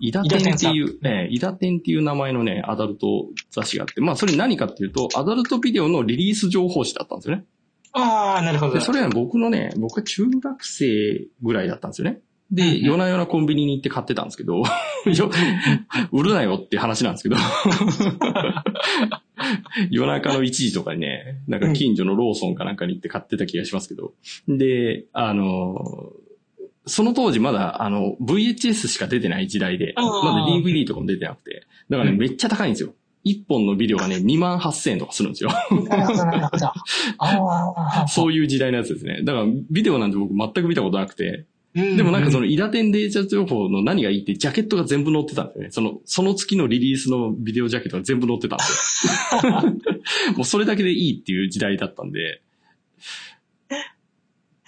Speaker 2: イダテンっていう、ええイダテンっていう名前のね、アダルト雑誌があって、まあそれ何かっていうと、アダルトビデオのリリース情報誌だったんですよね。
Speaker 3: ああ、なるほど。
Speaker 2: で、それは僕のね、僕は中学生ぐらいだったんですよね。で、
Speaker 3: うんうん
Speaker 2: 夜な夜なコンビニに行って買ってたんですけど、<laughs> よ売るなよって話なんですけど、<laughs> 夜中の1時とかにね、なんか近所のローソンかなんかに行って買ってた気がしますけど、で、あの、その当時まだ、あの、VHS しか出てない時代で、まだ DVD とかも出てなくて、だからね、
Speaker 3: うん
Speaker 2: めっちゃ高いんですよ。1本のビデオがね、2万8000円とかするんですよ。<laughs> そういう時代のやつですね。だから、ビデオなんて僕全く見たことなくて、
Speaker 3: うん
Speaker 2: でもなんかその、イダテンデータ情報の何がいいって、ジャケットが全部載ってたんですよね。その、その月のリリースのビデオジャケットが全部載ってたんですよ。<laughs> もうそれだけでいいっていう時代だったんで。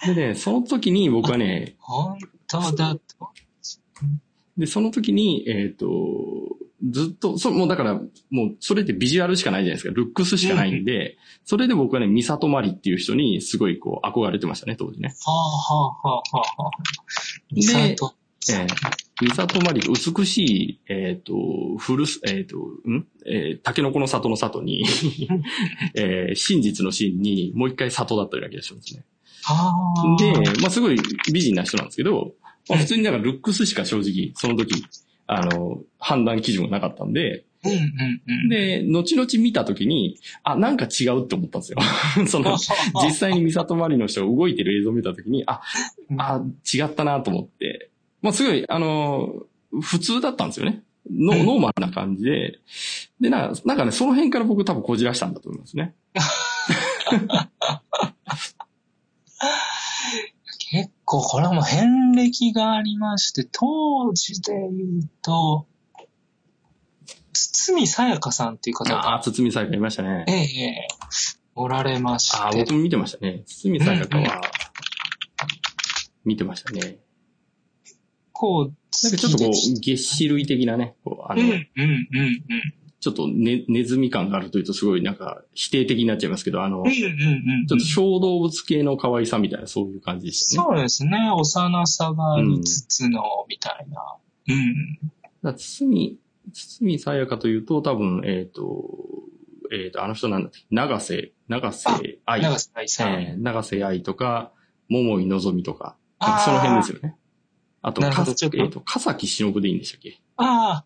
Speaker 2: でね、その時に僕はね、
Speaker 3: 本当だと。
Speaker 2: で、その時に、えっ、と、ずっと、そもうだから、もう、それってビジュアルしかないじゃないですか。ルックスしかないんで、それで僕はね、ミサトマリっていう人にすごいこう、憧れてましたね、当時ね。
Speaker 3: はあはあはあはあはあ。ミサト。
Speaker 2: えー、ミサトマリ、美しい、えっ、と、古す、えっ、と、ん？えー、タケノコの里の里に、<laughs> えー、真実の真に、もう一回里だったような気がしますね。
Speaker 3: はあ。
Speaker 2: で、まあ、すごい美人な人なんですけど、まあ、普通になんかルックスしか正直、その時、あの、判断基準がなかったんで、
Speaker 3: うんうんうん。
Speaker 2: で、後々見た時に、あ、なんか違うって思ったんですよ。<laughs> その、実際にミサトマリの人が動いてる映像を見た時に、あ、あ、違ったなと思って、まあ、すごい、あの、普通だったんですよね。ノ
Speaker 3: うん
Speaker 2: ノーマルな感じで。で、ななんかね、その辺から僕多分こじらしたんだと思いますね。<laughs>
Speaker 3: 結構これはもう遍歴がありまして、当時で言うと、堤さやかさんっていう方
Speaker 2: ああ、
Speaker 3: が、
Speaker 2: 堤さやかいましたね
Speaker 3: え。えええおられまして。
Speaker 2: ああ、僕も見てましたね。堤さやかは、見てましたね。
Speaker 3: こう、
Speaker 2: なんかちょっとこう、月種類的なね、こう、あの、
Speaker 3: うん、うん、うん、うん。
Speaker 2: ちょっとね、ネズミ感があるというとすごいなんか否定的になっちゃいますけど、あの、
Speaker 3: うん、うん、うん。
Speaker 2: ちょっと小動物系の可愛さみたいなそういう感じでしたね。
Speaker 3: そうですね。幼さがありつつの、みたいな。うん。
Speaker 2: だ堤、堤さやかというと多分、えっ、と、えっ、と、あの人なんだっけ、長瀬、長瀬愛。
Speaker 3: 長瀬愛さん。
Speaker 2: えー長瀬愛とか、桃井のぞみとか、かその辺ですよね。あと、か
Speaker 3: ちょっと
Speaker 2: えっ、と、笠木忍でいいんでしたっけ？
Speaker 3: ああ、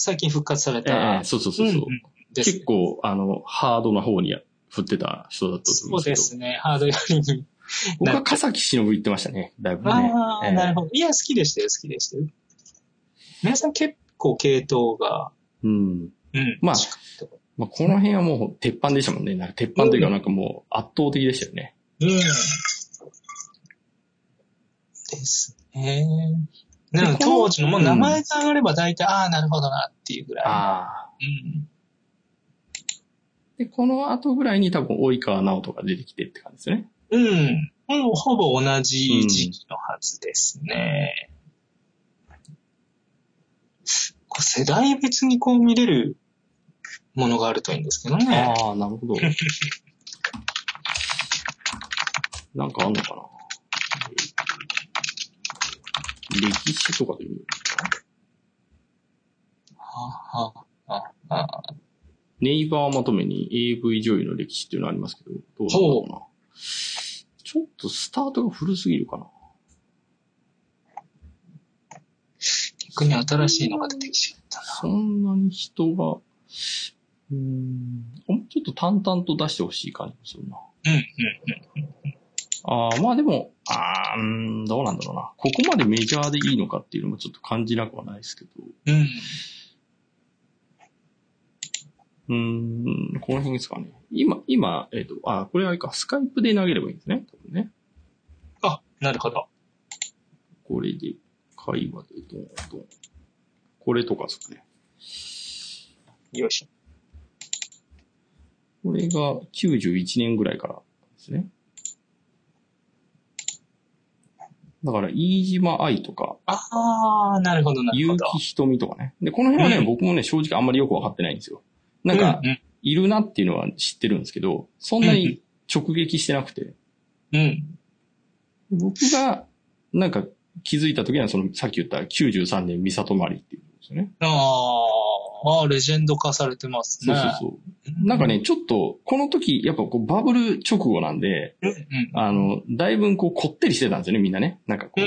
Speaker 3: 最近復活され
Speaker 2: え
Speaker 3: た。
Speaker 2: えそうそうそうそう。
Speaker 3: んん
Speaker 2: 結構、あの、ハードな方に振ってた人だったと思
Speaker 3: そう
Speaker 2: うんでけど。
Speaker 3: ですすね。ハード寄りに。
Speaker 2: 僕は笠木忍言ってましたね、だいぶね。
Speaker 3: ああ、
Speaker 2: ええ
Speaker 3: なるほど。いや、好きでしたよ、好きでしたよ。皆さん結構系統が、
Speaker 2: うん。
Speaker 3: うん。
Speaker 2: まあまあ、この辺はもう鉄板でしたもんね。なんか鉄板というかなんかもう圧倒的でしたよね。
Speaker 3: うん。ですね。でも
Speaker 2: でこの
Speaker 3: 当時のもう名前が上がれば大体、ああ、なるほどなっていうぐらい。
Speaker 2: ああ。
Speaker 3: うん。
Speaker 2: で、この後ぐらいに多分及川直人が出てきてって感じですよね。
Speaker 3: うん。もうほぼ同じ時期のはずですね。こう世代別にこう見れるものがあるといいんですけどね。
Speaker 2: ああ、なるほど。<laughs> なんかあんのかな歴史とかで見る
Speaker 3: はあはあはあ
Speaker 2: ネイバーまとめに AV 女優の歴史っていうのありますけど、どうだろうな。ちょっとスタートが古すぎるかな。
Speaker 3: 逆に新しいのが出てきちゃったな。
Speaker 2: そんなに人が、うーん、もうちょっと淡々と出してほしい感じもするな。
Speaker 3: うん、うん、
Speaker 2: ああ、まあでも、ああ、ん、どうなんだろうな。ここまでメジャーでいいのかっていうのもちょっと感じなくはないですけど。
Speaker 3: うん。うん。
Speaker 2: うーん、この辺ですかね。今、今、えっ、と、あ、これあれか、スカイプで投げればいいんですね。多分ね。
Speaker 3: あ、なるほど。
Speaker 2: これで、会話でどんどん。これとかですかね。
Speaker 3: よいしょ。
Speaker 2: これが91年ぐらいからですね。だから、飯島愛とか、
Speaker 3: ああ、なるほど、なるほど。
Speaker 2: 結城瞳とかね。で、この辺はね、
Speaker 3: うん
Speaker 2: 僕もね、正直あんまりよくわかってないんですよ。なんか
Speaker 3: う、ん、
Speaker 2: いるなっていうのは知ってるんですけど、そんなに直撃してなくて、
Speaker 3: うん。
Speaker 2: 僕が、なんか気づいた時には、その、さっき言った93年三里まりっていうんですよね。
Speaker 3: あーあー、レジェンド化されてますね。
Speaker 2: そうそうそう。なんかね、ちょっと、この時、やっぱこう、バブル直後なんで。あの、だいぶこう、こってりしてたんですよね、みんなね。なんかこ
Speaker 3: う。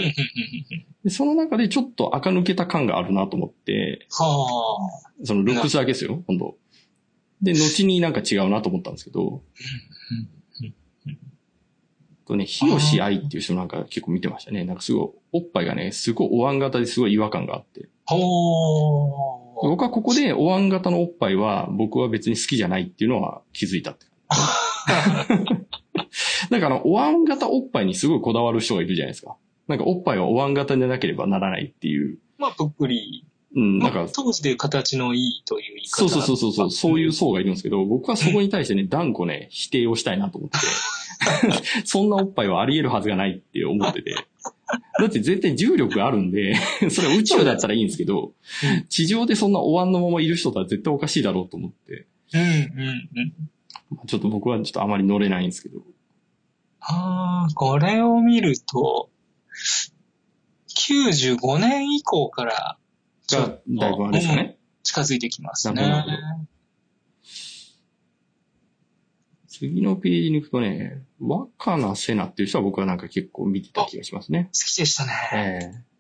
Speaker 2: でその中でちょっと垢抜けた感があるなと思って、
Speaker 3: はあ。
Speaker 2: そのルックスだけですよ、今度。で、後になんか違うなと思ったんですけど、とね、ひろし愛っていう人なんか結構見てましたね。なんかすごい、おっぱいがね、すごいお椀型ですごい違和感があって。
Speaker 3: ほー。
Speaker 2: 僕はここでお椀型のおっぱいは僕は別に好きじゃないっていうのは気づいたって。<laughs> なんかあの、お椀型おっぱいにすごいこだわる人がいるじゃないですか。なんかおっぱいはお椀型でなければならないっていう。
Speaker 3: まあ、ぷっくり。
Speaker 2: うん、
Speaker 3: まあ
Speaker 2: なんか、
Speaker 3: 当時でいう形のいいという言い方。
Speaker 2: そうそうそうそうそう、そういう層がいるんですけど、僕はそこに対してね、断固ね、否定をしたいなと思ってて、<laughs> そんなおっぱいはあり得るはずがないって思ってて、<laughs> だって絶対重力あるんで、<laughs> それは宇宙だったらいいんですけど
Speaker 3: うん、
Speaker 2: 地上でそんなお椀のままいる人とは絶対おかしいだろうと思って、
Speaker 3: うんうんうん。
Speaker 2: ちょっと僕はちょっとあまり乗れないんですけど。
Speaker 3: ああ、これを見ると、95年以降から、
Speaker 2: がだいぶあれですか
Speaker 3: うん
Speaker 2: ね。
Speaker 3: 近づいてきますね。
Speaker 2: なるほど次のページに行くとね、若菜瀬名っていう人は僕はなんか結構見てた気がしますね。
Speaker 3: 好きでしたね。
Speaker 2: ええ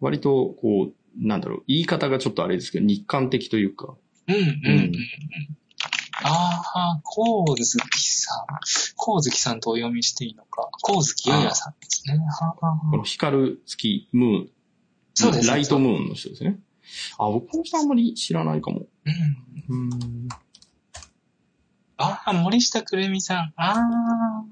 Speaker 2: 割と、こう、なんだろう、言い方がちょっとあれですけど、日韓的というか、
Speaker 3: うんうんうん。
Speaker 2: うん
Speaker 3: ああ、光月さん。光月さんとお読みしていいのか。光月ややさんですね。
Speaker 2: この光る月、ムーン、
Speaker 3: そうです
Speaker 2: ライトムーンの人ですね。あ、僕この人あんまり知らないかも。
Speaker 3: うん。
Speaker 2: うん。
Speaker 3: ああ、森下くるみさん。ああ。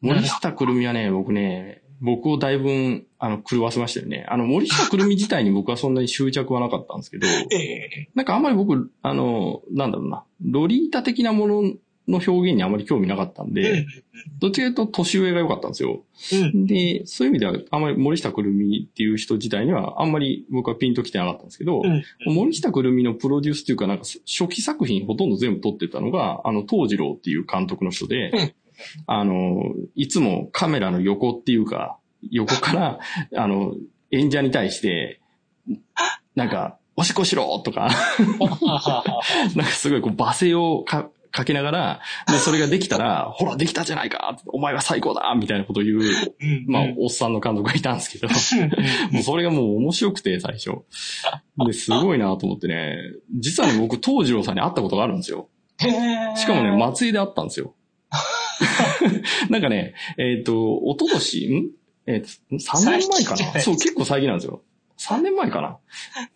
Speaker 2: 森下くるみはね、僕ね、僕をだいぶ、あの、狂わせましたよね。あの、森下くるみ自体に僕はそんなに執着はなかったんですけど、<laughs>
Speaker 3: ええ
Speaker 2: なんかあんまり僕、あの、なんだろうな、ロリータ的なものの表現にあまり興味なかったんで、どっちかというと年上が良かったんですよ。
Speaker 3: うん。
Speaker 2: で、そういう意味では、あんまり森下くるみっていう人自体には、あんまり僕はピンときてなかったんですけど、
Speaker 3: うん。
Speaker 2: 森下くるみのプロデュースっていうか、なんか初期作品ほとんど全部撮ってたのが、あの、東次郎っていう監督の人で、
Speaker 3: うん
Speaker 2: あの、いつもカメラの横っていうか、横から、あの、演者に対して、なんか、おしっこしろとか、<laughs> なんかすごいこう罵声をかかけながら、で、それができたら、<laughs> ほら、できたじゃないかお前は最高だみたいなことを言う、
Speaker 3: うん。
Speaker 2: まあ
Speaker 3: うん、
Speaker 2: おっさんの監督がいたんですけど、<laughs> もうそれがもう面白くて、最初。で、すごいなと思ってね、実はね、僕、東次郎さんに会ったことがあるんですよ。しかもね、松江で会ったんですよ。<laughs> なんかね、えっ、と、一昨年ん？えっ、と、3年前か
Speaker 3: な？
Speaker 2: そう、結構最近なんですよ。3年前かな、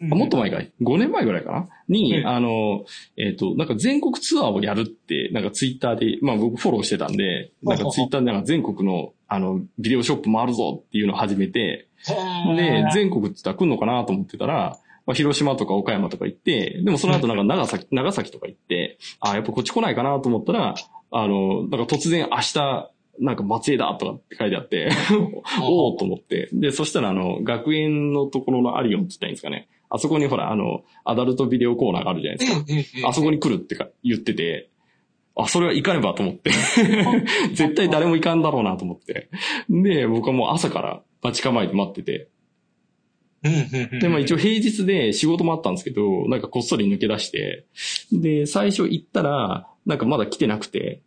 Speaker 3: うん。
Speaker 2: あもっと前かい ?5 年前ぐらいかな？に、
Speaker 3: うん。
Speaker 2: あの、えっ、と、なんか全国ツアーをやるって、なんかツイッターで、まあ僕フォローしてたんで、なんかツイッターでなんか全国の、あの、ビデオショップ回るぞっていうのを始めて、
Speaker 3: へ
Speaker 2: で
Speaker 3: え、
Speaker 2: 全国って言ったら来るのかなと思ってたら、まあ、広島とか岡山とか行って、でもその後なんか長崎、長崎とか行って、あやっぱこっち来ないかなと思ったら、あの、なんか突然明日、なんか松江だとかって書いてあって、<laughs> おおと思って。で、そしたらあの、学園のところのアリオンって言ったらいいんですかね。あそこにほら、あの、アダルトビデオコーナーがあるじゃないですか。あそこに来るってか言ってて、あ、それは行かねばと思って。<laughs> 絶対誰も行かんだろうなと思って。で、僕はもう朝から待ち構えて待ってて。で、まあ一応平日で仕事もあったんですけど、なんかこっそり抜け出して、で、最初行ったら、なんかまだ来てなくて、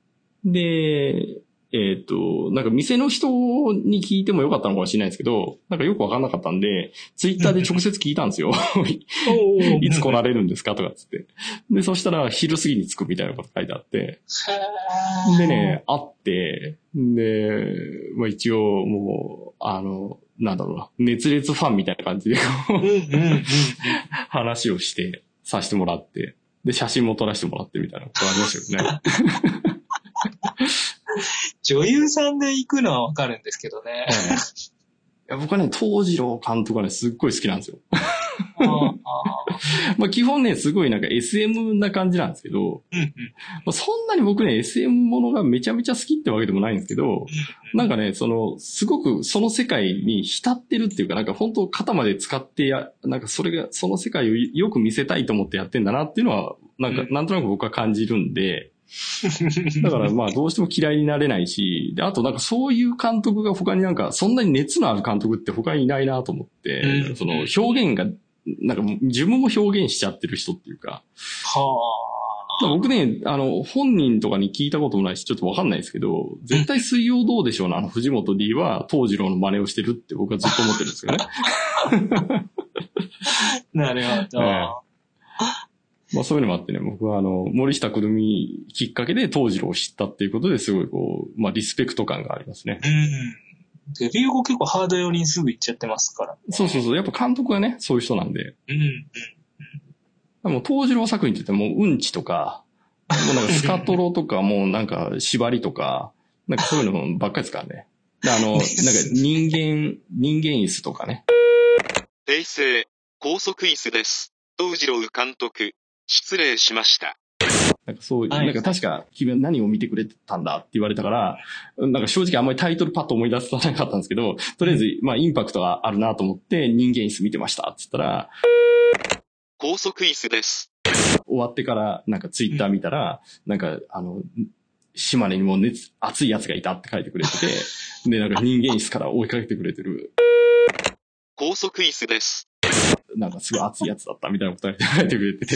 Speaker 2: で、えっ、と、なんか店の人に聞いてもよかったのかもしれないですけど、なんかよくわかんなかったんで、ツイッターで直接聞いたんですよ。<laughs> <laughs> いつ来られるんですかとかっつって。で、そしたら昼過ぎに着くみたいなこと書いてあって、でね、会って、で、まあ一応もう、あの、なんだろうな、熱烈ファンみたいな感じで話をして、させてもらって、で、写真も撮らせてもらってみたいなことありましたよね。
Speaker 3: 女優さんで行くのはわかるんですけどね。
Speaker 2: いや僕はね、東次郎監督がね、すっごい好きなんですよ。<laughs> まあ基本ね、すごいなんか SM な感じなんですけど、
Speaker 3: うんうん。
Speaker 2: まあ、そんなに僕ね、SM ものがめちゃめちゃ好きってわけでもないんですけど、なんかね、その、すごくその世界に浸ってるっていうか、なんか本当肩まで使ってや、なんかそれが、その世界をよく見せたいと思ってやってんだなっていうのは、なんか、
Speaker 3: うん。
Speaker 2: なんとなく僕は感じるんで、だからまあどうしても嫌いになれないし、で、あとなんかそういう監督が他になんか、そんなに熱のある監督って他にいないなと思って、
Speaker 3: うん
Speaker 2: その表現が、なんか自分も表現しちゃってる人っていうか、
Speaker 3: は
Speaker 2: 僕ね、あの、本人とかに聞いたこともないし、ちょっとわかんないですけど、絶対水曜どうでしょうのあの藤本 D は、東次郎の真似をしてるって僕はずっと思ってるんですよね。
Speaker 3: あ。<laughs> なるほど。<laughs>
Speaker 2: えまあそういうのもあってね、僕はあの、森下くるみきっかけで東次郎を知ったっていうことですごいこう、まあリスペクト感がありますね。
Speaker 3: うん。デビュー後結構ハード寄りにすぐ行っちゃってますから。
Speaker 2: そうそうそう、やっぱ監督はね、そういう人なんで、
Speaker 3: うん。
Speaker 2: もう東次郎作品って言ってもううんちとか、もうなんかスカトロとか、もうなんか縛りとか、なんかそういうのばっかりですからね。であの、なんか人間、人間椅子とかね。
Speaker 1: 訂正、高速椅子です。東次郎監督、失礼しました。
Speaker 2: なんかそういう、
Speaker 3: はい
Speaker 2: なんか確か君は何を見てくれてたんだって言われたから、なんか正直あんまりタイトルパッと思い出さなかったんですけど、とりあえず、まあインパクトがあるなと思って人間椅子見てましたって言ったら、
Speaker 1: 高速椅子です。
Speaker 2: 終わってからなんかツイッター見たら、なんかあの、島根にも熱、熱いやつがいたって書いてくれてて、で、なんか人間椅子から追いかけてくれてる、
Speaker 1: 高速椅子です。
Speaker 2: なんかすごい熱いやつだったみたいなこと書いてくれてて、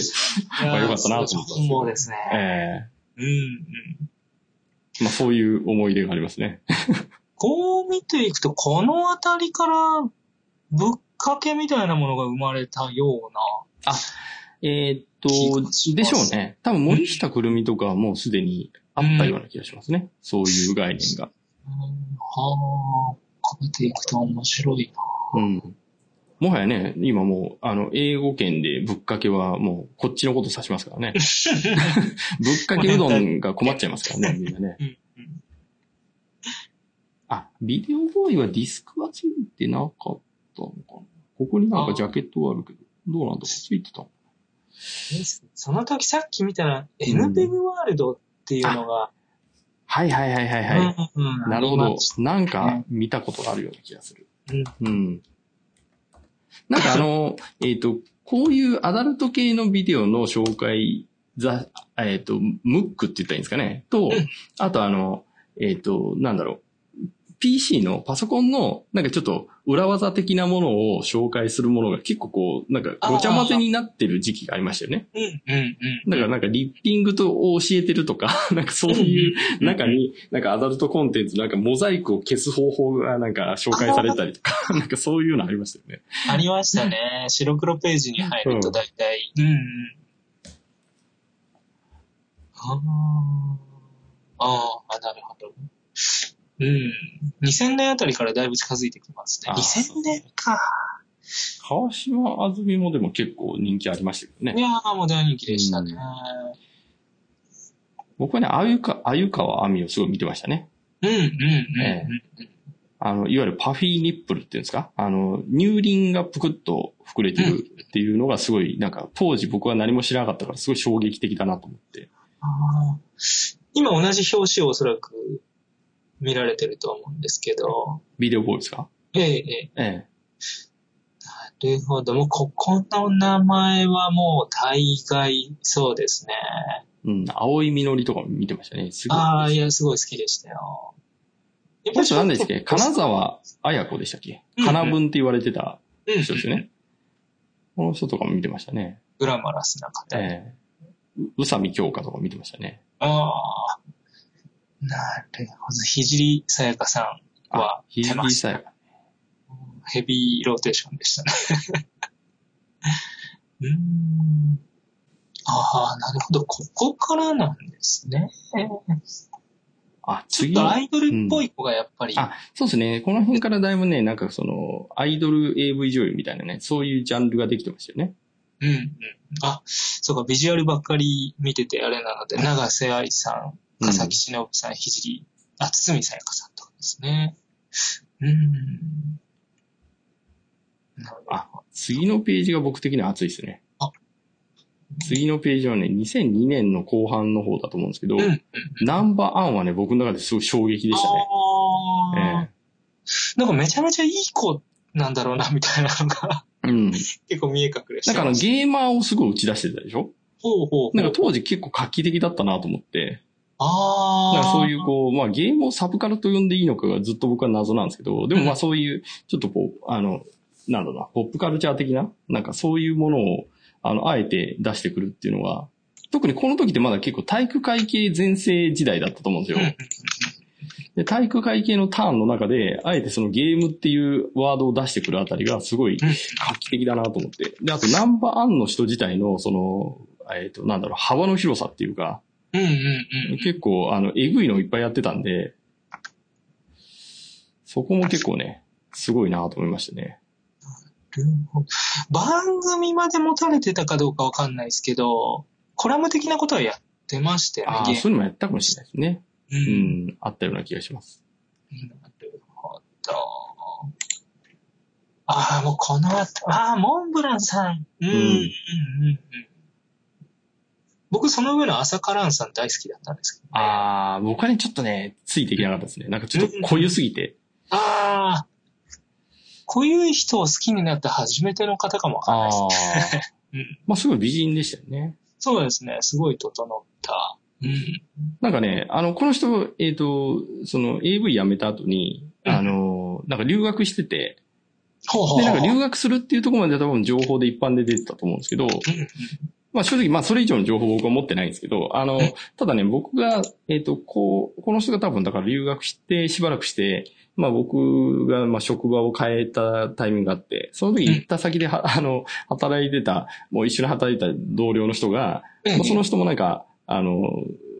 Speaker 2: まあよかったなと思ったんですけど
Speaker 3: 本望ですね。
Speaker 2: え
Speaker 3: うんうん。
Speaker 2: えまあそういう思い出がありますね。
Speaker 3: こう見ていくと、この辺りからぶっかけみたいなものが生まれたような。
Speaker 2: えーっとでしょうね。多分森下くるみとかはもうすでにあったような気がしますね。そういう概念が。
Speaker 3: うんはあ、かけていくと面白いな。
Speaker 2: うん。もはやね、今もう、あの、英語圏でぶっかけはもう、こっちのこと指しますからね。<laughs> ぶっかけうどんが困っちゃいますからね、<laughs> みんなね。
Speaker 3: うんうん
Speaker 2: あ、ビデオボーイはディスクはついてなかったのかなここになんかジャケットがあるけど、どうなんだろうついてたの
Speaker 3: その時さっき見たら、N ペグワールドっていうのが、
Speaker 2: はいはいはいはいはい。
Speaker 3: うん
Speaker 2: なるほど。なんか見たことがあるような気がする。
Speaker 3: うん
Speaker 2: うん。なんかあの、<laughs> えっ、と、こういうアダルト系のビデオの紹介、ざ、えっ、と、ムックって言ったらいいんですかね？と
Speaker 3: うん、
Speaker 2: あとあの、えっ、と、なんだろう。PC のパソコンの、なんかちょっと裏技的なものを紹介するものが結構こう、なんかごちゃ混ぜになってる時期がありましたよね。
Speaker 3: うん、うん、うん。
Speaker 2: だからなんかリッピングと教えてるとか、<laughs> なんかそういう中に、なんかアダルトコンテンツ、なんかモザイクを消す方法がなんか紹介されたりとか、<laughs> なんかそういうのありましたよね。
Speaker 3: ありましたね。白黒ページに入ると大体。うん、うん。ああ、ああ、なるほど。うん。2000年あたりからだいぶ近づいてきますね。
Speaker 2: あー
Speaker 3: 2000年か。
Speaker 2: 川島あずみもでも結構人気ありましたけどね。
Speaker 3: いやー、もう大人気でしたね。
Speaker 2: 僕はね、あゆか、あゆかわあみをすごい見てましたね。
Speaker 3: うん、うん、うん。
Speaker 2: えあの、いわゆるパフィーニップルっていうんですか？あの、乳輪がぷくっと膨れてるっていうのがすごい、なんか当時僕は何も知らなかったからすごい衝撃的だなと思って。
Speaker 3: 今同じ表紙をおそらく見られてると思うんですけど、
Speaker 2: ビデオボーイですか？
Speaker 3: ええ、ええ。
Speaker 2: ええ。
Speaker 3: なるほど。もうここの名前はもう大概そうですね。
Speaker 2: うん、青い実りとかも見てましたね。すごい。
Speaker 3: ああ、いや、すごい好きでしたよ。やっ
Speaker 2: この人何でしたっけ金沢綾子でしたっけ？
Speaker 3: うんうん
Speaker 2: 金文って言われてた
Speaker 3: うん
Speaker 2: 人ですよね。この人とかも見てましたね。
Speaker 3: グラマラスな方。
Speaker 2: ええう宇佐美京香とか見てましたね。
Speaker 3: ああ。なるほど。ひじりさやかさんは
Speaker 2: あ、ひじりさやか。
Speaker 3: ヘビーローテーションでしたね。<laughs> うーん。ああ、なるほど。ここからなんですね。
Speaker 2: あ、
Speaker 3: ちょっ
Speaker 2: 次
Speaker 3: とアイドルっぽい子がやっぱり。
Speaker 2: あ、そうですね。この辺からだいぶね、なんかその、アイドル AV 女優みたいなね、そういうジャンルができてましたよね。
Speaker 3: うんうん。あ、そうか、ビジュアルばっかり見ててあれなので、長瀬愛さん、笠木忍さん、ひじり、あ、堤さやかさんとかですね。うん。
Speaker 2: あ、次のページが僕的には熱いですね
Speaker 3: あ。
Speaker 2: 次のページはね、2002年の後半の方だと思うんですけど、
Speaker 3: うん
Speaker 2: ナンバーアンはね、僕の中ですごい衝撃でしたね。
Speaker 3: あー
Speaker 2: え
Speaker 3: なんかめちゃめちゃいい子なんだろうな、みたいなのが
Speaker 2: うん。
Speaker 3: 結構見え隠れし
Speaker 2: なんかあの
Speaker 3: てます。
Speaker 2: ゲーマーをすごい打ち出してたでしょ
Speaker 3: ほうほう。
Speaker 2: なんか当時結構画期的だったなと思って、
Speaker 3: ああ。
Speaker 2: なんかそういうこう、まあゲームをサブカルと呼んでいいのかがずっと僕は謎なんですけど、でもまあそういう、ちょっとこう、あの、なんだろうな、ポップカルチャー的な、なんかそういうものを、あの、あえて出してくるっていうのは、特にこの時ってまだ結構体育会系全盛時代だったと思うんですよ。で、体育会系のターンの中で、あえてそのゲームっていうワードを出してくるあたりがすごい
Speaker 3: うん
Speaker 2: 画期的だなと思って。で、あとナンバーアンの人自体の、その、えっ、と、なんだろう、幅の広さっていうか、
Speaker 3: うんうんうん。
Speaker 2: 結構、あの、えぐいのいっぱいやってたんで、そこも結構ね、すごいなと思いましたね。
Speaker 3: なるほど番組まで持たれてたかどうかわかんないですけど、コラム的なことはやってましたよね、
Speaker 2: ああ、そういうのもやったかもしれないですね。
Speaker 3: ム。
Speaker 2: う
Speaker 3: うん。
Speaker 2: ん、あったような気がします。
Speaker 3: なるほど。ああ、もうこの後、ああ、モンブランさん。うん、うん、うん。僕その上の朝カランさん大好きだったんですけど、ね。
Speaker 2: あー、僕はね、ちょっとね、ついていけなかったですね。なんかちょっと濃ゆすぎて。
Speaker 3: ああ。こういう人を好きになった初めての方かもわかんないです。
Speaker 2: あー。<laughs>
Speaker 3: うん
Speaker 2: まあ、すごい美人でしたよね。
Speaker 3: そうですね。すごい整った。うん。
Speaker 2: なんかね、あの、この人、えっ、と、その AV 辞めた後に、
Speaker 3: うん
Speaker 2: あの、なんか留学してて、
Speaker 3: ほうほう
Speaker 2: で、なんか留
Speaker 3: 学、
Speaker 2: 学するっていうところまで多分情報で一般で出てたと思うんですけど、
Speaker 3: うん
Speaker 2: まあ正直、まあそれ以上の情報僕は持ってないんですけど、あの
Speaker 3: うん、
Speaker 2: ただね、僕が、えっ、と、こう、この人が多分だから留学してしばらくして、まあ僕がまあ職場を変えたタイミングがあって、その時行った先では、あの、働いてた、もう一緒に働いてた同僚の人が、
Speaker 3: うん
Speaker 2: まあその人もなんか、あの、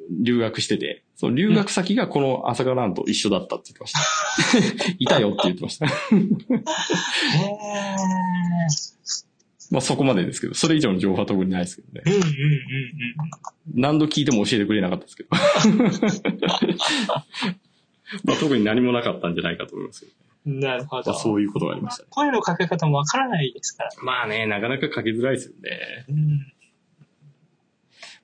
Speaker 2: 留学してて、その留学先がこの朝霞ランと一緒だったって言ってました。<laughs> いたよって言ってました。<laughs>
Speaker 3: へ
Speaker 2: まあそこまでですけど、それ以上の情報は特にないですけどね。
Speaker 3: ーうんうんうん
Speaker 2: 何度聞いても教えてくれなかったですけど。<laughs> まあ特に何もなかったんじゃないかと思いますけど、
Speaker 3: うん。なるほど。
Speaker 2: まあそういうことがありましたね。
Speaker 3: 声のかけ方もわからないですから。
Speaker 2: まあね、なかなか書きづらいですよね。
Speaker 3: うん。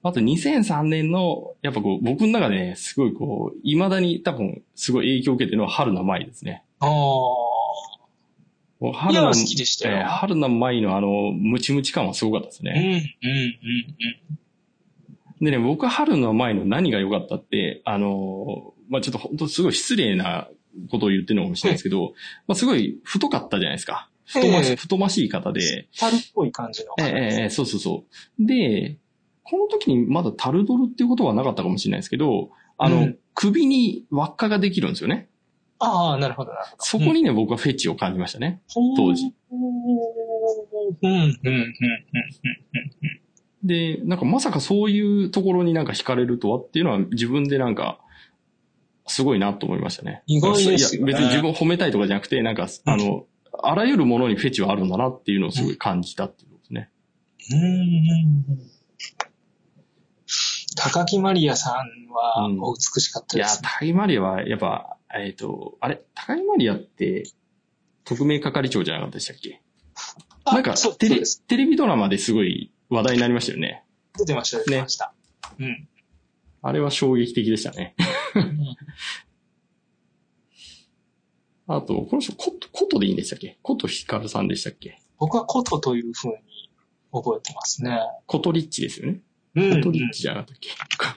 Speaker 2: あと2003年の、やっぱこう、僕の中でね、すごいこう、未だに多分、すごい影響を受けてるのは春名舞ですね。
Speaker 3: ああ。
Speaker 2: 春名
Speaker 3: いや好きでしたよ
Speaker 2: えー春名舞のあの、ムチムチ感はすごかったです
Speaker 3: うん、
Speaker 2: ね。
Speaker 3: うん、うん、
Speaker 2: でね、僕は春名舞の何が良かったって、あのー、まあちょっと本当すごい失礼なことを言ってるのかもしれないですけど、まあすごい太かったじゃないですか。太まし、
Speaker 3: ええ
Speaker 2: 太ましい方で、
Speaker 3: タルっぽい感じの。
Speaker 2: ええええそうそうそう。で、この時にまだタルドルっていうことはなかったかもしれないですけど、あの、
Speaker 3: うん
Speaker 2: 首に輪っかができるんですよね。
Speaker 3: ああ、なるほど、なるほど。
Speaker 2: そこにね、僕はフェチを感じましたね。
Speaker 3: うん、
Speaker 2: 当時
Speaker 3: うん、うん、うん、うん。
Speaker 2: で、なん。かまさかそういうところになん。か惹かれるとはっていうのは自分でなん。か、すごいなと思いましたね。
Speaker 3: 意外ですよね
Speaker 2: いや、別に自分を褒めたいとかじゃなくて、なん。か、あの、あらゆるものにフェチはあるん。だなっていうのをすごい感じたっていうことですね。
Speaker 3: うん。高木マリアさん。は
Speaker 2: うん。
Speaker 3: お美しかった
Speaker 2: いや、
Speaker 3: です。
Speaker 2: 高木マリアはやっぱ、えっ、と、あれ、高木マリアって、特命係長じゃなかったでしたっけ？
Speaker 3: あ
Speaker 2: なんかテレ。テレビドラマですごい話題になりましたよね。
Speaker 3: 出てました、出てました。うん。
Speaker 2: あれは衝撃的でしたね。あと、この人、コト、コトでいいんでしたっけ？コトヒカルさんでしたっけ？
Speaker 3: 僕はコトという風に覚えてますね。
Speaker 2: コトリッチですよね。
Speaker 3: うん
Speaker 2: コトリッチじゃなかったっけ、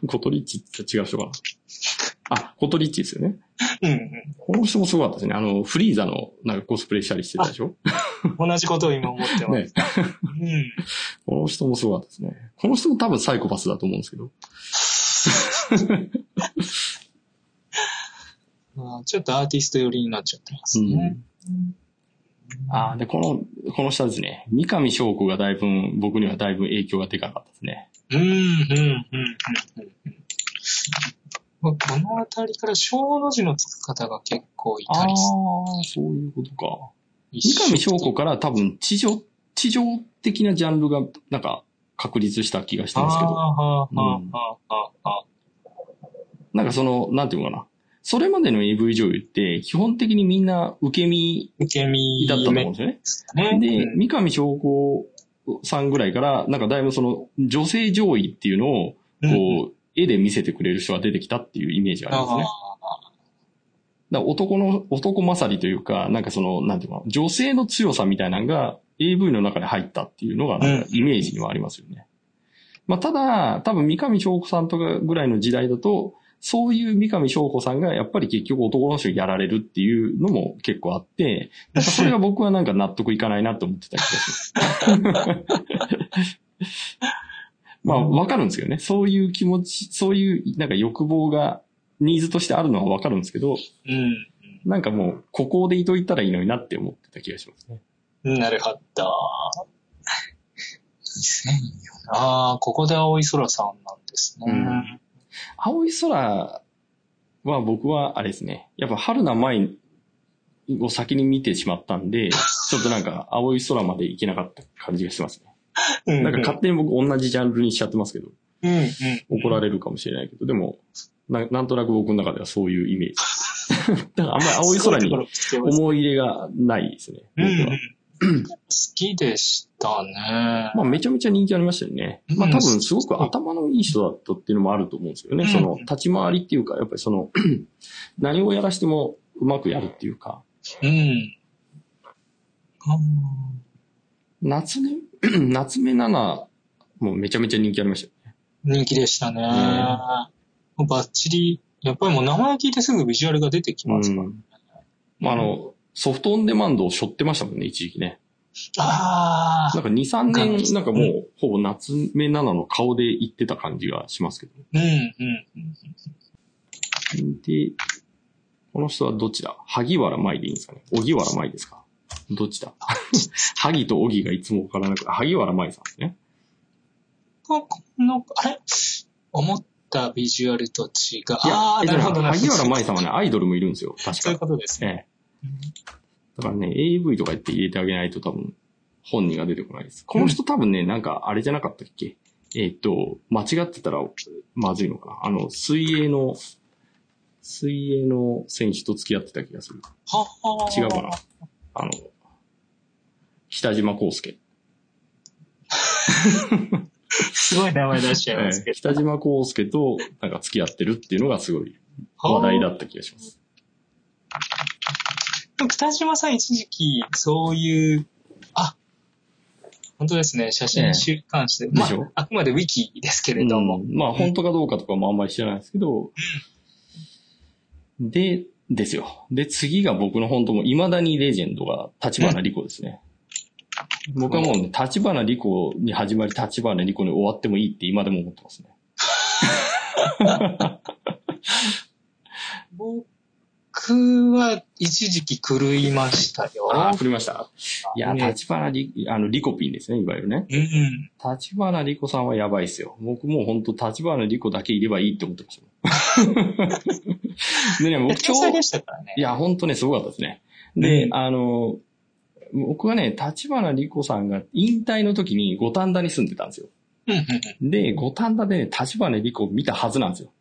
Speaker 2: コトリッチって違う人かなあ、コトリッチですよね。
Speaker 3: うんうん
Speaker 2: この人もすごかったですね。あの、フリーザのなんかコスプレしたりしてたでしょ？
Speaker 3: 同じことを今思ってます。
Speaker 2: ね。
Speaker 3: うん。<laughs>
Speaker 2: この人もすごかったですね。この人も多分サイコパスだと思うんですけど。<laughs>
Speaker 3: まあちょっとアーティスト寄りになっちゃってますね。
Speaker 2: ああ、で、この、この下ですね。三上翔子がだいぶ、僕にはだいぶ影響がでかかったですね。
Speaker 3: うん、うん、うん、うんこの辺りから小の字のつく方が結構いたりす
Speaker 2: ああ、そういうことか。
Speaker 3: る。
Speaker 2: 三上翔子から多分地上、地上的なジャンルがなんか確立した気がしてますけど。
Speaker 3: ああ、はあ、はあ、はあ。
Speaker 2: なんかその、なんていうのかな。それまでの AV 女優って基本的にみんな受け身
Speaker 3: 受け身
Speaker 2: だったと思うんですよね。
Speaker 3: ね。
Speaker 2: で、
Speaker 3: うん
Speaker 2: 三上翔子さんぐらいから、なんかだいぶその女性上位っていうのを、こう、絵で見せてくれる人が出てきたっていうイメージがありますね。だ男の、男勝りというか、なんかその、なんていうのかな、女性の強さみたいなのが AV の中に入ったっていうのが、なんかイメージにはありますよね。まあ、ただ、多分三上翔子さんとかぐらいの時代だと、そういう三上翔子さんがやっぱり結局男の人にやられるっていうのも結構あって、なんかそれが僕はなんか納得いかないなって思ってた気がします。<laughs> まあ、わかるんですけどね。そういう気持ち、そういうなんか欲望がニーズとしてあるのはわかるんですけど、
Speaker 3: うん。
Speaker 2: なんかもう、ここでいといたらいいのになって思ってた気がしますね。
Speaker 3: うん。なるほど。ああ、ここで青い空さんなんですね。
Speaker 2: うん青い空は僕はあれですね。やっぱ春名舞を先に見てしまったんで、ちょっとなんか青い空まで行けなかった感じがしますね。
Speaker 3: うん。
Speaker 2: なんか勝手に僕同じジャンルにしちゃってますけど、
Speaker 3: うん、うん。
Speaker 2: 怒られるかもしれないけど、でも、ななんとなく僕の中ではそういうイメージ。<laughs> だからあんまり青い空に思い入れがないですね。
Speaker 3: うん
Speaker 2: 僕は。
Speaker 3: うん好きでしただね。
Speaker 2: まあめちゃめちゃ人気ありましたよね。まあ多分すごく頭のいい人だったっていうのもあると思うんですよね。
Speaker 3: うん
Speaker 2: その立ち回りっていうか、やっぱりその <clears throat> 何をやらしてもうまくやるっていうか、
Speaker 3: うん。あ
Speaker 2: 夏目、<clears throat> 夏目奈々もめちゃめちゃ人気ありましたよね。
Speaker 3: ー人気でしたね。もうバッチリ、やっぱりもう名前聞いてすぐビジュアルが出てきますから。
Speaker 2: うんまああの、ソフトオンデマンドを背負ってましたもんね、一時期ね。
Speaker 3: ああ
Speaker 2: なんか2、3年、なんかもう、ほぼ夏目奈々の顔で言ってた感じがしますけど。
Speaker 3: うん、うん。
Speaker 2: で、この人はどっちだ萩原舞でいいんですかね荻原舞ですかどっちだ？<laughs> 萩と荻がいつもわからなくて、萩原舞さんですね。
Speaker 3: この、あれ？思ったビジュアルと違う。
Speaker 2: いや
Speaker 3: ああ、
Speaker 2: え
Speaker 3: なるほど、なるほど。
Speaker 2: 萩原舞さんはね、アイドルもいるんですよ。確
Speaker 3: そういう
Speaker 2: か。
Speaker 3: ことですね。
Speaker 2: ええ。だからね、AV とか言って入れてあげないと多分、本人が出てこないです。この人多分ね、なんかあれじゃなかったっけ？えっ、と、間違ってたらまずいのかなあの、水泳の、水泳の選手と付き合ってた気がする。
Speaker 3: はは
Speaker 2: 違うかなあの、北島康介。
Speaker 3: すごい名前出しちゃいますけど。
Speaker 2: ええ北島康介となんか付き合ってるっていうのがすごい話題だった気がします。
Speaker 3: 北島さん一時期、そういう、あ、本当ですね、写真週刊誌で、ま
Speaker 2: でしょ？
Speaker 3: あ、あくまでウィキですけれども。
Speaker 2: うんまあ本当かどうかとかもあんまり知らないですけど、で、ですよ。で、次が僕の本当も未だにレジェンドが立花莉子ですね。僕はもうね、立花莉子に始まり、立花莉子に終わってもいいって今でも思ってますね。<laughs>
Speaker 3: 僕は一時期狂いましたよ。
Speaker 2: ああ、振りました？いや、
Speaker 3: ね
Speaker 2: 立花莉、あの、リコピンですね、いわゆるね。
Speaker 3: うん。
Speaker 2: 立花莉子さんはやばいっすよ。僕もう本当立花莉子だけいればいいって思ってました。<laughs> でね、僕ちょう
Speaker 3: 天才でしたからね。
Speaker 2: いや、本当ね、すごかったですね。で、
Speaker 3: うん
Speaker 2: あの、僕はね、立花莉子さんが引退の時に五反田に住んでたんですよ。で、五反田でね、立花莉子を見たはずなんですよ。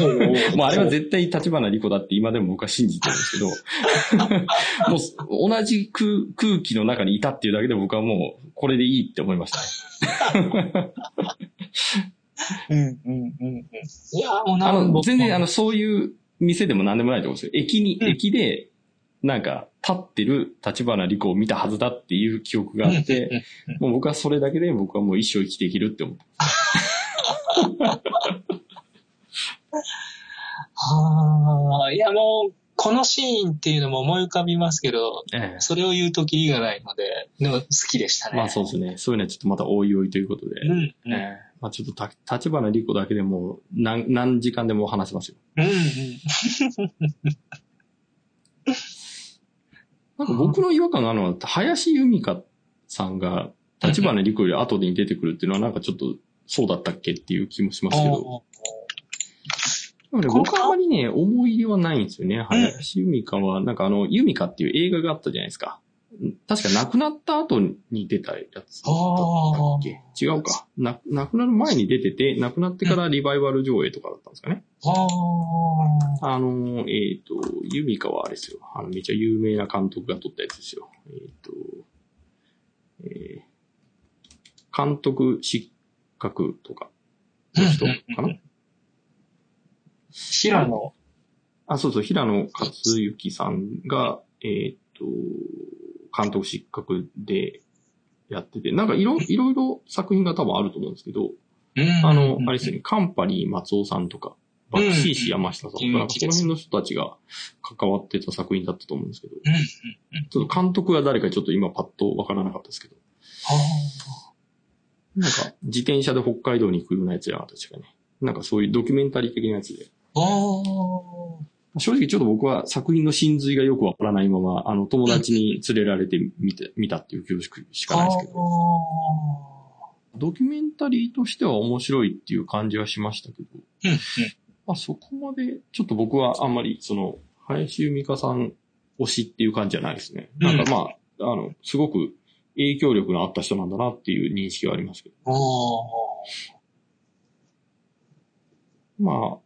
Speaker 3: うん。<laughs>
Speaker 2: もうあれは絶対立花莉子だって今でも僕は信じてるんですけど、<laughs> もう同じ空空気の中にいたっていうだけで僕はもうこれでいいって思いましたね。<laughs>
Speaker 3: うんうんうんうん。いや、もう
Speaker 2: あ
Speaker 3: なん
Speaker 2: の、全然あの、そういう店でも何でもないと思うんですよ。駅に、
Speaker 3: うん
Speaker 2: 駅で、なんか、立ってる立花莉子を見たはずだっていう記憶があって、もう僕はそれだけで僕はもう一生生きていけるって思って
Speaker 3: はあ、いやもう、このシーンっていうのも思い浮かびますけど、
Speaker 2: ええ
Speaker 3: それを言うときりがないので、の好きでしたね。
Speaker 2: まあそうですね。そういうのはちょっとまたおいおいということで。
Speaker 3: うん、うん。
Speaker 2: ええまあちょっとた立花莉子だけでも何何時間でも話せますよ。
Speaker 3: うん、うん。
Speaker 2: なんか僕の違和感があるのは、林由美香さんが立花莉子より後に出てくるっていうのはなんかちょっとそうだったっけっていう気もしますけど。でもね僕はあまりね、思い入れはないんですよね。林由美香は、なんかあの、由美香っていう映画があったじゃないですか。確か亡くなった後に出たやつだったっけ？違うか。な亡くなる前に出てて、亡くなってからリバイバル上映とかだったんですかね？
Speaker 3: あ
Speaker 2: あの、えっ、と、ユミカはあれですよ。あの、めっちゃ有名な監督が撮ったやつですよ。えっ、と、えー監督失格とかの人かな？
Speaker 3: 平野。
Speaker 2: あ、そうそう、平野克之さんが、えっ、と、監督失格でやってて、なんかいろ、いろいろ作品が多分あると思うんですけど、あの、あれですよね、カンパニー松尾さんとか、バクシーシ山下さんとか、
Speaker 3: うん。
Speaker 2: なん。かその辺の人たちが関わってた作品だったと思うんですけど、ちょっと監督が誰かちょっと今パッとわからなかったですけど、なんか自転車で北海道に行くようなやつや、確かね。なんかそういうドキュメンタリー的なやつで。
Speaker 3: ああ。
Speaker 2: 正直ちょっと僕は作品の真髄がよくわからないまま、あの友達に連れられて見て、見たっていう記憶しかないですけど、ドキュメンタリーとしては面白いっていう感じはしましたけど、まあそこまで、ちょっと僕はあんまり、その、林由美香さん推しっていう感じじゃないですね。なんかまあ、あの、すごく影響力のあった人なんだなっていう認識はありますけど。
Speaker 3: あ
Speaker 2: まあ、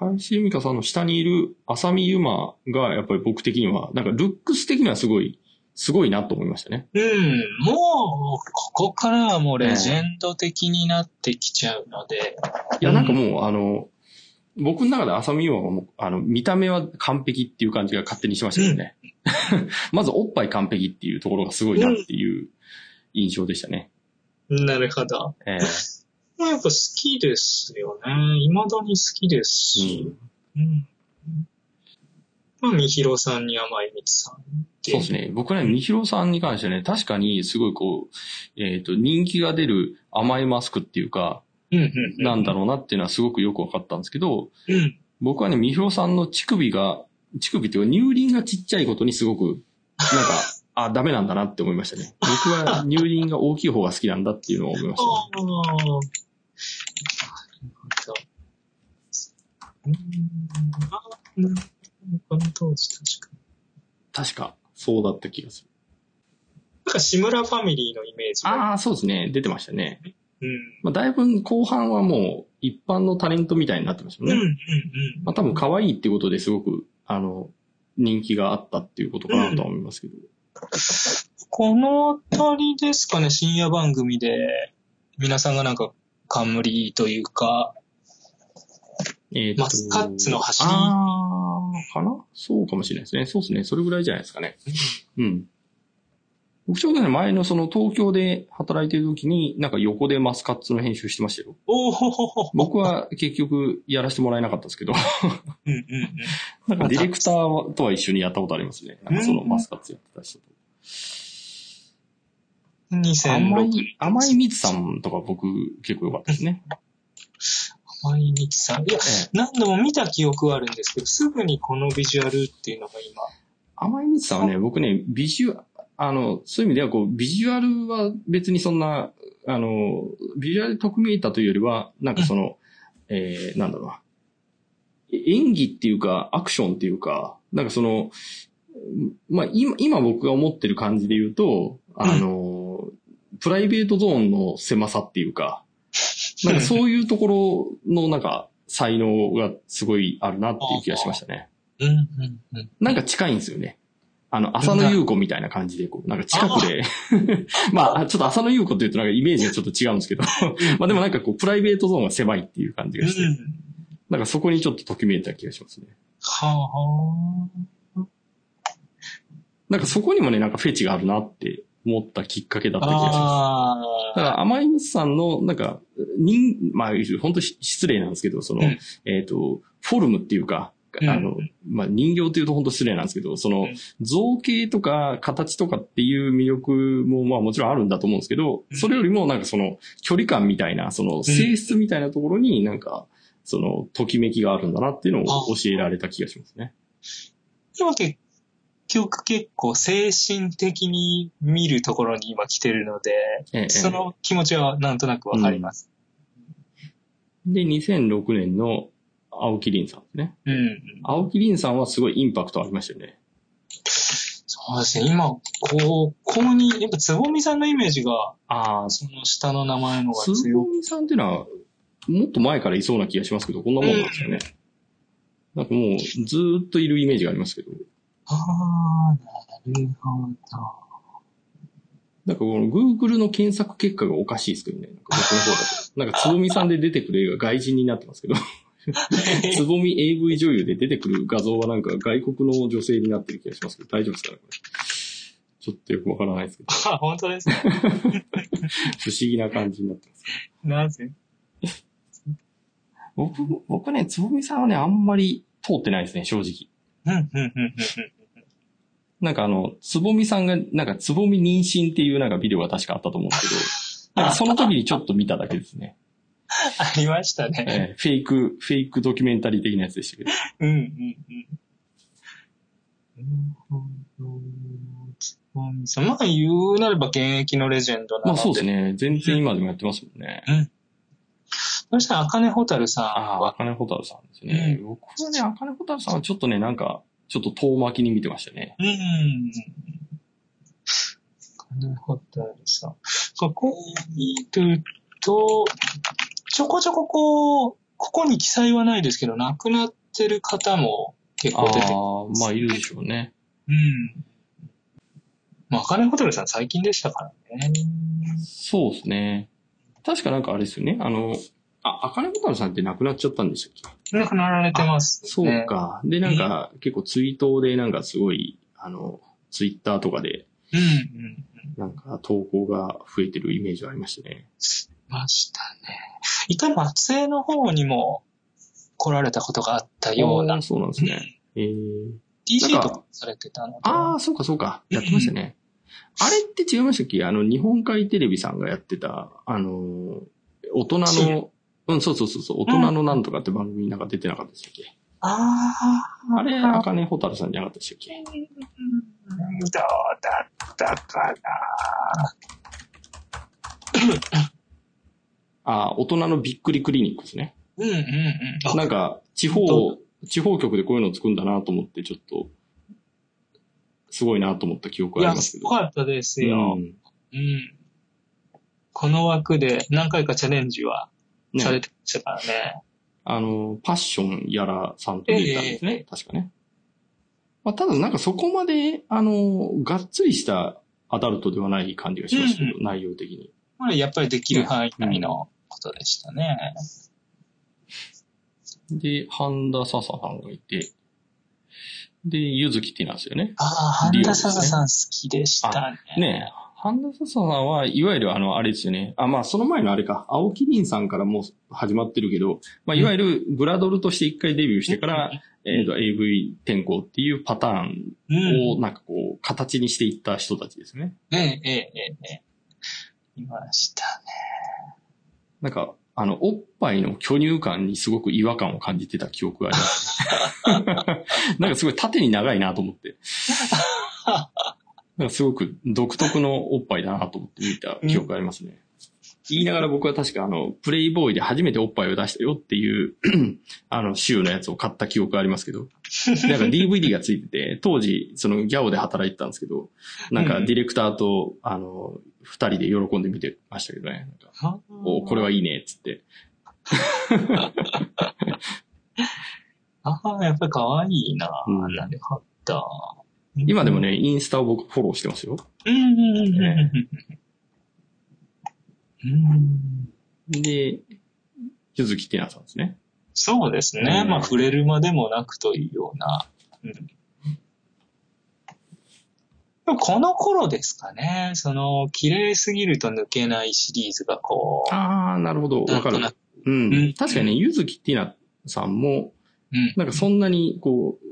Speaker 2: 林由美香さんの下にいる浅見ゆまが、やっぱり僕的には、なんかルックス的にはすごいすごいなと思いましたね。
Speaker 3: うん。もう、ここからはもうレジェンド的になってきちゃうので。
Speaker 2: いや、なんかもう、あの、僕の中で浅見優愛はもう、あの、見た目は完璧っていう感じが勝手にしましたよね。<laughs> まず、おっぱい完璧っていうところがすごいなっていう印象でしたね。
Speaker 3: なるほど。
Speaker 2: え
Speaker 3: やっぱ好きですよね。未だに好きです
Speaker 2: え
Speaker 3: し。
Speaker 2: うん
Speaker 3: うん。まあ、みひろさんに甘いみつさん。
Speaker 2: そうですね。僕ね、みひろさんに関してはね、確かにすごいこう、えっ、と、人気が出る甘いマスクっていうか。なんだ
Speaker 3: ろ
Speaker 2: ろうなっていうのはすごくよく分かったんですけど、
Speaker 3: う。うん。
Speaker 2: 僕はね、みひろさんの乳首が、乳首っていうか乳輪がちっちゃいことにすごく、なんか、<laughs> あ、ダメなんだなって思いましたね。僕は乳輪が大きい方が好きなんだっていうのを思いましたね。
Speaker 3: ああ。なるほど。うん。あうん。この当時確かに。
Speaker 2: 確か、そうだった気がする。
Speaker 3: なんか志村ファミリーのイメージが。
Speaker 2: ああ、そうですね。出てましたね。
Speaker 3: うん。
Speaker 2: まあ、だいぶ後半はもう一般のタレントみたいになってました
Speaker 3: うん、
Speaker 2: もんね。
Speaker 3: うん、うん。
Speaker 2: まあ、多分可愛いっていうことですごく、あの、人気があったっていうことかなとは思いますけど。
Speaker 3: このあたりですかね、深夜番組で、皆さんがなんか、冠というか、
Speaker 2: えー
Speaker 3: マスカッツの走り
Speaker 2: あー、かな？そうかもしれないですね。そうですね。それぐらいじゃないですかね。うん。僕ちょうどね、前のその東京で働いてる時に、なんか横でマスカッツの編集してましたよ。
Speaker 3: お。
Speaker 2: 僕は結局やらせてもらえなかったですけど、
Speaker 3: うんうんうん。
Speaker 2: なんかディレクターとは一緒にやったことありますね。なんかそのマスカッツやってた人と。甘
Speaker 3: 2006
Speaker 2: い、甘い蜜さんとか僕結構良かったですね。
Speaker 3: 甘いみつさん。いや、
Speaker 2: ええ
Speaker 3: 何度も見た記憶はあるんですけど、すぐにこのビジュアルっていうのが今。
Speaker 2: 甘い蜜さんはね、僕ね、ビジュア、あの、そういう意味では、こう、ビジュアルは別にそんな、あの、ビジュアル得見えたというよりは、なんかその、えー、なんだろう演技っていうか、アクションっていうか、なんかその、まあ、今、今僕が思ってる感じで言うと、あの、プライベートゾーンの狭さっていうか、<laughs> なんかそういうところのなんか才能がすごいあるなっていう気がしましたね。なんか近いんですよね。あの、浅野優子みたいな感じで、こう、なんか近くで、<laughs> まあ、ちょっと浅野優子って言うとなんかイメージがちょっと違うんですけど、<laughs> まあでもなんかこう、プライベートゾーンが狭いっていう感じがして、
Speaker 3: うん。
Speaker 2: なんかそこにちょっとときめいた気がしますね。
Speaker 3: はあ。
Speaker 2: なんかそこにもね、なんかフェチがあるなって思ったきっかけだった気がします。
Speaker 3: あ
Speaker 2: だから、甘い蜜さんの、なんか、人、まあ、本当失礼なんですけど、その、
Speaker 3: うん。
Speaker 2: えっ、と、フォルムっていうか、
Speaker 3: うん。
Speaker 2: あの、まあ、人形っていうと本当失礼なんですけど、その
Speaker 3: うん、
Speaker 2: 造形とか形とかっていう魅力も、まあもちろんあるんだと思うんですけど、
Speaker 3: うん。
Speaker 2: それよりもなんかその、距離感みたいな、その、性質みたいなところになんか、その、ときめきがあるんだなっていうのを教えられた気がしますね。
Speaker 3: 今結局結構精神的に見るところに今来てるので、
Speaker 2: ええ
Speaker 3: その気持ちはなんとなくわかります。
Speaker 2: で、2006年の青木凛さんですね。
Speaker 3: うん。
Speaker 2: 青木凛さんはすごいインパクトありましたよね。
Speaker 3: そうですね。今、ここに、やっぱつぼみさんのイメージが、
Speaker 2: ああ、
Speaker 3: その下の名前のが
Speaker 2: つ
Speaker 3: 強く。
Speaker 2: ぼみさんっていうのは、もっと前からいそうな気がしますけど、こんなもんなんですよね。なんかもう、ずーっといるイメージがありますけど。
Speaker 3: ああ、なるほど。
Speaker 2: なんかこの Google の検索結果がおかしいですけどね。なんか僕の方だと。なんかつぼみさんで出てくる映画外人になってますけど。<laughs> つぼみ AV 女優で出てくる画像はなんか外国の女性になってる気がしますけど、大丈夫ですかねこれ？ちょっとよくわからないですけど。
Speaker 3: あ、本当ですね。<laughs>
Speaker 2: 不思議な感じになってます。
Speaker 3: なぜ？
Speaker 2: 僕、僕ね、つぼみさんはね、あんまり通ってないですね、正直。
Speaker 3: うん、うん、うん、うん。
Speaker 2: なんかあの、つぼみさんが、なんかつぼみ妊娠っていうなんかビデオが確かあったと思うんですけど、<laughs> なんかその時にちょっと見ただけですね。<laughs>
Speaker 3: ありましたね。
Speaker 2: えーフェイク、フェイクドキュメンタリー的なやつでしたけど。
Speaker 3: うん、うん、うん。つぼみさんまあ言うなれば現役のレジェンドなので。
Speaker 2: まあそうです。ね。全然今でもやってますもんね。
Speaker 3: そしたら、あかねほたるさん
Speaker 2: ああ、
Speaker 3: は、
Speaker 2: あかねほたるさんですね。僕はね、あかねほたるさんはちょっとね、なんか、ちょっと遠巻きに見てましたね。
Speaker 3: うん。あかねほたるさん。ここを見ると、ちょこちょここう、ここに記載はないですけど、亡くなってる方も結
Speaker 2: あ
Speaker 3: 構出て
Speaker 2: あ、まあいるでしょうね。
Speaker 3: うん。まあ、赤根ホテルさん最近でしたからね。
Speaker 2: そうですね。確かなんかあれですよね。あの、あ、赤根ホタルさんって亡くなっちゃったんでしたっけ？
Speaker 3: 亡くなられてます、ね。
Speaker 2: そう。か。で、なんか、結構ツイートでなんかすごい、あの、ツイッターとかで、
Speaker 3: うんうん。
Speaker 2: なんか投稿が増えてるイメージがありましたね。
Speaker 3: ましたね。一回松江の方にも来られたことがあったような。
Speaker 2: そうなんですね。えー、
Speaker 3: DJ とかされてたので。
Speaker 2: ああ、そうかそうか。やってましたね。あれって違いましたっけ？あの、日本海テレビさんがやってた、あの、大人の、うん、そうそうそうそう、大人のなんとかって番組になんか出てなかったでしたっけ、
Speaker 3: ああ。
Speaker 2: あれ、赤根ホタルさんじゃなかったでしたっけ
Speaker 3: うんどうだったか
Speaker 2: ああ、大人のびっくりクリニックですね。
Speaker 3: な。うんうんうん。あ
Speaker 2: なんか、地方
Speaker 3: ど、
Speaker 2: 地方局でこういうのを作るんだなと思って、ちょっと、すごいなと思った記憶
Speaker 3: いや、
Speaker 2: がありますけど。
Speaker 3: すごかったですよ。
Speaker 2: うん
Speaker 3: うん。この枠で何回かチャレンジは
Speaker 2: ね
Speaker 3: されてましたからね。
Speaker 2: あの、パッションやらさんと出てたんですね。
Speaker 3: ええ
Speaker 2: 確かね。まあ、ただなんかそこまで、あの、がっつりしたアダルトではない感じがしましたけど、
Speaker 3: うん
Speaker 2: 内容的に。
Speaker 3: まあ、やっぱりできる範囲内のことでしたね。
Speaker 2: で、半田笹さんがいて、で、ゆずきってなんですよね。
Speaker 3: ああ、半田笹さん好きでしたね。
Speaker 2: ねえ、半田笹さんは、いわゆるあの、あれですよね。あ、まあ、その前のあれか、青木凛さんからもう始まってるけど、まあ、いわゆるブラドルとして一回デビューしてから、えっ、と、AV 転校っていうパターン
Speaker 3: うん。
Speaker 2: をなんかこう、形にしていった人たちですね。
Speaker 3: ええ、ええ、ええ、ええ。いましたね。
Speaker 2: なんか、あの、おっぱいの巨乳感にすごく違和感を感じてた記憶があります。<laughs> なんかすごい縦に長いなと思って。なんかすごく独特のおっぱいだなと思って見た記憶がありますね。言いながら僕は確かあの、プレイボーイで初めておっぱいを出したよっていう、<clears throat> あの、週のやつを買った記憶がありますけど、<laughs> なんか DVD がついてて、当時、そのギャオで働いてたんですけど、なんかディレクターと、あの、二人で喜んで見てましたけどね。なんかおこれはいいね、っつって。<laughs>
Speaker 3: ああ、やっぱり可愛いな。
Speaker 2: うん
Speaker 3: なるほど。
Speaker 2: 今でもね、インスタを僕フォローしてますよ。
Speaker 3: うんうんうんうん
Speaker 2: ね
Speaker 3: うん。
Speaker 2: で、ゆずきてなさんですね。
Speaker 3: そうですね。
Speaker 2: うん
Speaker 3: まあ、触れるまでもなくというような。うんこの頃ですかね。その、綺麗すぎると抜けないシリーズがこう。
Speaker 2: ああ、なるほど。わかるうん。
Speaker 3: うん
Speaker 2: 確かにね、ゆずきてなさんも、
Speaker 3: うん。
Speaker 2: なんかそんなに、こう、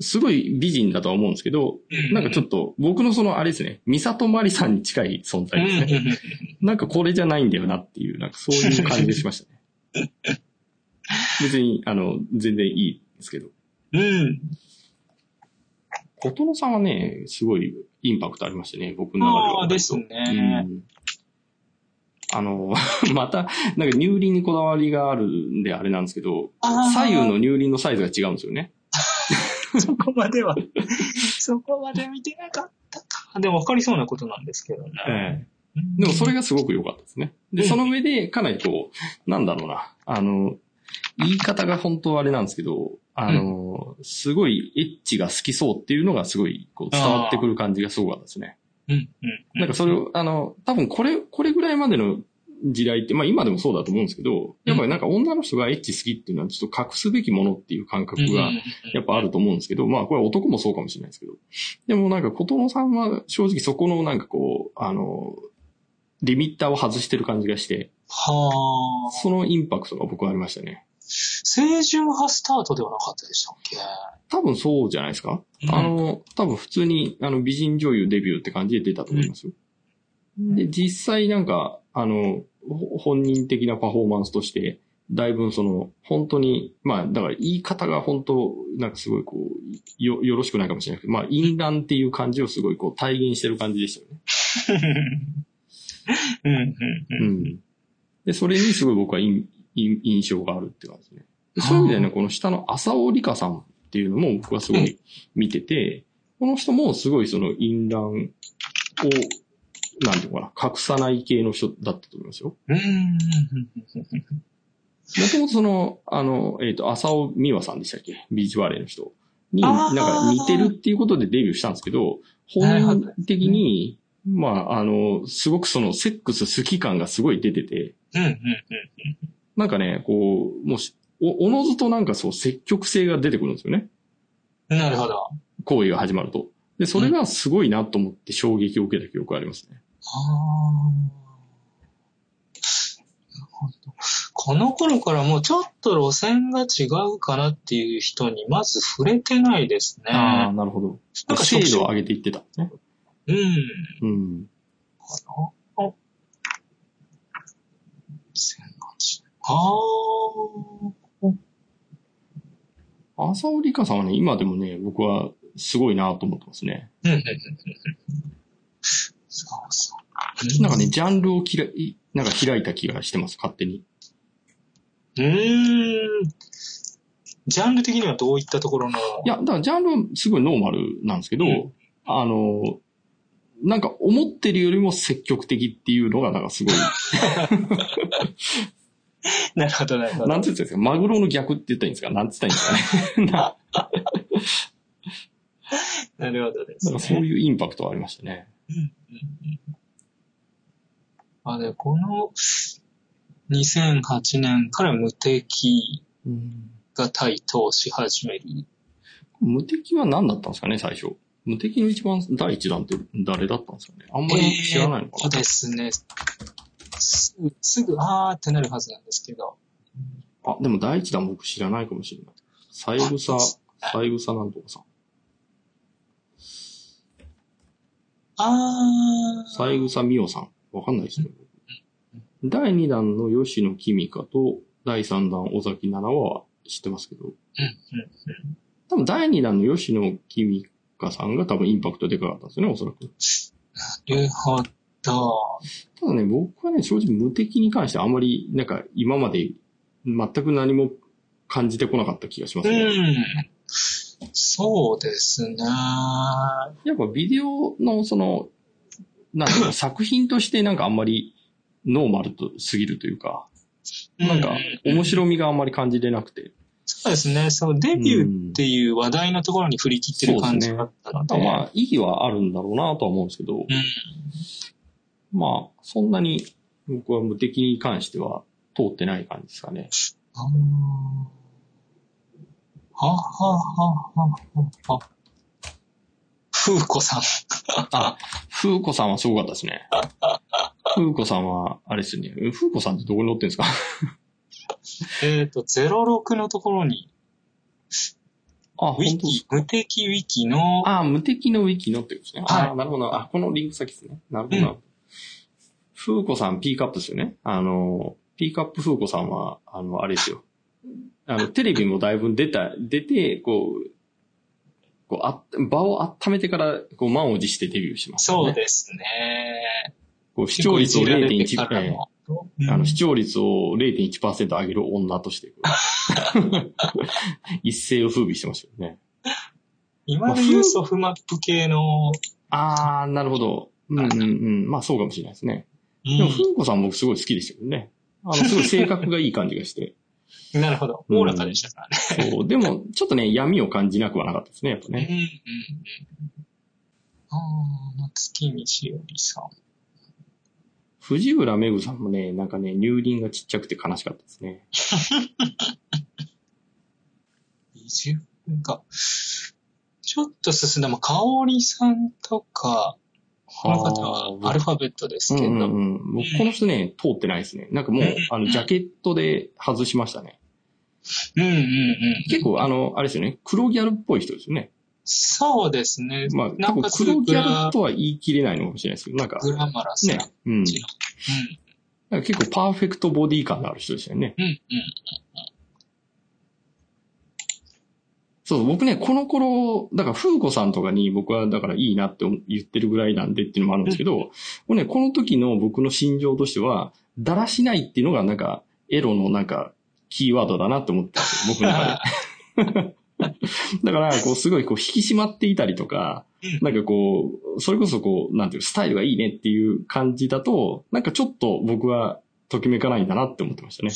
Speaker 2: すごい美人だとは思うんですけど、なんかちょっと、僕のその、あれですね、ミサトマリさんに近い存在ですね。なんかこれじゃないんだよなっていう、なんかそういう感じがしましたね。<laughs> 別に、あの、全然いいですけど。
Speaker 3: うん。うん。
Speaker 2: 琴野さんはね、すごいインパクトありましたね、僕の中では。
Speaker 3: ああ、ですね。
Speaker 2: うんあの、<laughs> また、なんか乳輪にこだわりがあるんであれなんですけど、左右の乳輪のサイズが違うんですよね。<laughs>
Speaker 3: そこまでは、そこまで見てなかったか。でも分かりそうなことなんですけどね。
Speaker 2: ええでもそれがすごく良かったですね。で、
Speaker 3: うん
Speaker 2: その上で、かなりこう、なんだろうな、あの、言い方が本当はあれなんですけど、あの、すごいエッチが好きそうっていうのがすごいこう伝わってくる感じがすごかったですね。
Speaker 3: うん、うん。
Speaker 2: なんかそれを、あの、多分これ、これぐらいまでの時代って、まあ今でもそうだと思うんですけど、やっぱりなんか女の人がエッチ好きっていうのはちょっと隠すべきものっていう感覚がやっぱあると思うんですけど、まあこれは男もそうかもしれないですけど。でもなんか琴野さんは正直そこのなんかこう、あの、リミッターを外してる感じがして、
Speaker 3: はあ。
Speaker 2: そのインパクトが僕はありましたね。
Speaker 3: 清純派スタートではなかったでしたっけ？
Speaker 2: 多分そうじゃないですか？
Speaker 3: うん
Speaker 2: あの、多分普通にあの美人女優デビューって感じで出たと思いますよ。で、実際なんか、あの、ほ本人的なパフォーマンスとして、だいぶその、本当に、まあ、だから言い方が本当、なんかすごいこう、よ、よろしくないかもしれないけど、まあ、淫乱っていう感じをすごいこう体現してる感じでしたよね。
Speaker 3: うん、うん、
Speaker 2: う
Speaker 3: うん。
Speaker 2: ん。で、それにすごい僕は印印印象があるって感じですね。でそういう意味でね、この下の浅尾里香さんっていうのも僕はすごい見てて、この人もすごいその淫乱を、なんていうのかな、隠さない系の人だったと思いますよ。
Speaker 3: うん、
Speaker 2: もともとその、あの、えっ、と、浅尾美和さんでしたっけ？ビーチバレーの人。に、なんか似てるっていうことでデビューしたんですけど、本人的に、まあ、あの、すごくそのセックス好き感がすごい出てて、
Speaker 3: うん、うん、うん。
Speaker 2: なんかね、こう、もうし、お、おのずとなんかそう積極性が出てくるんですよね。
Speaker 3: なるほど。
Speaker 2: 行為が始まると。で、それがすごいなと思って衝撃を受けた記憶がありますね。
Speaker 3: ああ。なるほど。この頃からもうちょっと路線が違うかなっていう人にまず触れてないですね。
Speaker 2: ああ、なるほど。
Speaker 3: なんか
Speaker 2: 精度を上げていってたんですね。
Speaker 3: うん。
Speaker 2: うん。
Speaker 3: ああ。2008ああ。
Speaker 2: 浅尾里香さんはね、今でもね、僕はすごいなと思ってますね。
Speaker 3: うん、うん、うん。
Speaker 2: なんかね、ジャンルをきらい、なんか開いた気がしてます、勝手に。
Speaker 3: うーん。ジャンル的にはどういったところの？
Speaker 2: いや、だからジャンルはすごいノーマルなんですけど、
Speaker 3: うん
Speaker 2: あの、なんか思ってるよりも積極的っていうのが、なんかすごい、<laughs>
Speaker 3: なるほど、なるほど。
Speaker 2: なんて言ったんですか、マグロの逆って言ったらいいんですか？なんて言ったらいいんですかね？な <laughs> <laughs>
Speaker 3: なるほどですね。
Speaker 2: なんかそういうインパクトはありましたね。
Speaker 3: あ、で、この2008年から無敵
Speaker 2: うん
Speaker 3: が台頭し始める。
Speaker 2: 無敵は何だったんですかね、最初。無敵の一番第一弾って誰だったんですかね。あんまり知らないのかな。
Speaker 3: そうですね。すすぐ、あーってなるはずなんですけど。
Speaker 2: あ、でも第一弾僕知らないかもしれない。三枝、三枝なんとかさん。
Speaker 3: あー。
Speaker 2: 三枝美桜さん。わかんないですね。第2弾の吉野君香と第3弾尾崎奈々は知ってますけど、
Speaker 3: うんうん
Speaker 2: 多分第2弾の吉野君香さんが多分インパクトでかかったんですよね、おそらく。
Speaker 3: なるほど。
Speaker 2: ただね、僕はね、正直無敵に関してはあんまり、なんか今まで全く何も感じてこなかった気がします
Speaker 3: う
Speaker 2: ね。
Speaker 3: ん。そうですね。
Speaker 2: やっぱビデオのその、なんだろう、作品としてなんかあんまりノーマルとすぎるというか、なんか面白みがあんまり感じれなくて。
Speaker 3: そうですね。そのデビューっていう話題のところに振り切ってる感じがあったので。
Speaker 2: まあ、意義はあるんだろうなとは思うんですけど、
Speaker 3: うん。
Speaker 2: まあ、そんなに僕は無敵に関しては通ってない感じですかね。
Speaker 3: あーはははははは。風子さん。
Speaker 2: あ、風子さんはすごかったですね。風子さんは、あれですね。風子さんってどこに乗ってんですか？
Speaker 3: えっと、06のところに、
Speaker 2: あ、
Speaker 3: ウィキ無敵ウィキの、
Speaker 2: あ、無敵のウィキのってことですね。
Speaker 3: はい
Speaker 2: あ、なるほど。あ、このリンク先ですね。なるほどなるほど。風子さん、ピークアップですよね。あの、ピークアップ風子さんは、あの、あれですよ。あの、テレビもだいぶ出た、出て、こう、こうあ場を温めてから、こう、満を持してデビューします、ね。
Speaker 3: そうですね。
Speaker 2: こう視聴率を
Speaker 3: 結構いじられて
Speaker 2: 0.1、え
Speaker 3: からの
Speaker 2: えあの、視聴率を0.1%上げる女として、<laughs> 一世を風靡してましたよね。
Speaker 3: 今で言うソフマップ系の、
Speaker 2: あー、なるほど。うんうんうん。まあそうかもしれないですね。
Speaker 3: うん
Speaker 2: でも、ふうこさん僕すごい好きでしたけどね。あの、すごい性格がいい感じがして。
Speaker 3: なるほど。おおらかでしたからね。
Speaker 2: そう。でも、ちょっとね、闇を感じなくはなかったですね、やっぱ
Speaker 3: うんうんうん
Speaker 2: ね。
Speaker 3: ああ、夏木みしおりさん。
Speaker 2: 藤浦めぐさんもね、なんかね、乳輪がちっちゃくて悲しかったですね。<laughs>
Speaker 3: 自分が、ちょっと進んだ、まあ、かおりさんとか、この方はアルファベットですけど、
Speaker 2: うんうんこの人ね、通ってないですね。なんかもう、あの、ジャケットで外しましたね。
Speaker 3: うんうんうん。
Speaker 2: 結構、あの、あれですよね、黒ギャルっぽい人ですよね。
Speaker 3: そうですね。
Speaker 2: まあ、
Speaker 3: なんかす
Speaker 2: 黒ギャルとは言い切れないのかもしれないですけど、なんか、
Speaker 3: グラマラスな
Speaker 2: ね
Speaker 3: 感、
Speaker 2: うん。
Speaker 3: じの。
Speaker 2: なんか結構パーフェクトボディ感のある人でしたよね。
Speaker 3: うん。うんうん。
Speaker 2: そう、僕ね、この頃、だから、風子さんとかに僕は、だからいいなって言ってるぐらいなんでっていうのもあるんですけど、これね、この時の僕の心情としては、だらしないっていうのが、なんか、エロのなんか、キーワードだなって思ってたんですよ、僕の中で。<laughs> だから、こう、すごい、こう、引き締まっていたりとか、なんかこう、それこそこう、なんていう、スタイルがいいねっていう感じだと、なんかちょっと僕は、ときめかないんだなって思ってましたね。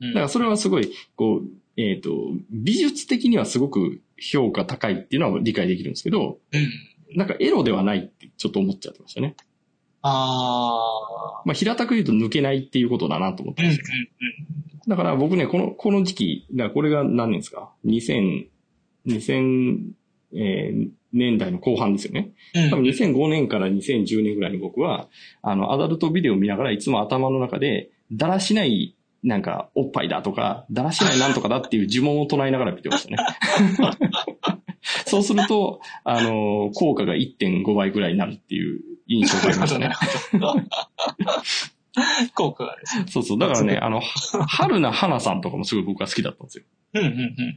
Speaker 3: うんうん。
Speaker 2: だからそれはすごい、こう、えっ、と、美術的にはすごく評価高いっていうのは理解できるんですけど、
Speaker 3: うん。
Speaker 2: なんかエロではないってちょっと思っちゃってましたね。
Speaker 3: あ
Speaker 2: まあ、平たく言うと抜けないっていうことだなと思っ
Speaker 3: ー。うんん
Speaker 2: たですよ。だから僕ね、この、この時期、だからこれが何年ですか ?2000、2000、えー年代の後半ですよね。
Speaker 3: うんうん。
Speaker 2: 多分2005年から2010年ぐらいに僕は、あの、アダルトビデオを見ながらいつも頭の中で、だらしない、なんか、おっぱいだとか、だらしないなんとかだっていう呪文を唱えながら見てましたね。<laughs> そうすると、あの、効果が1.5倍ぐらいになるっていう印象がありましたね。<laughs> <laughs>
Speaker 3: 効果がですね。
Speaker 2: そうそう。だからね、あの、は春菜花さんとかもすごい僕は好きだったんですよ。
Speaker 3: うんうん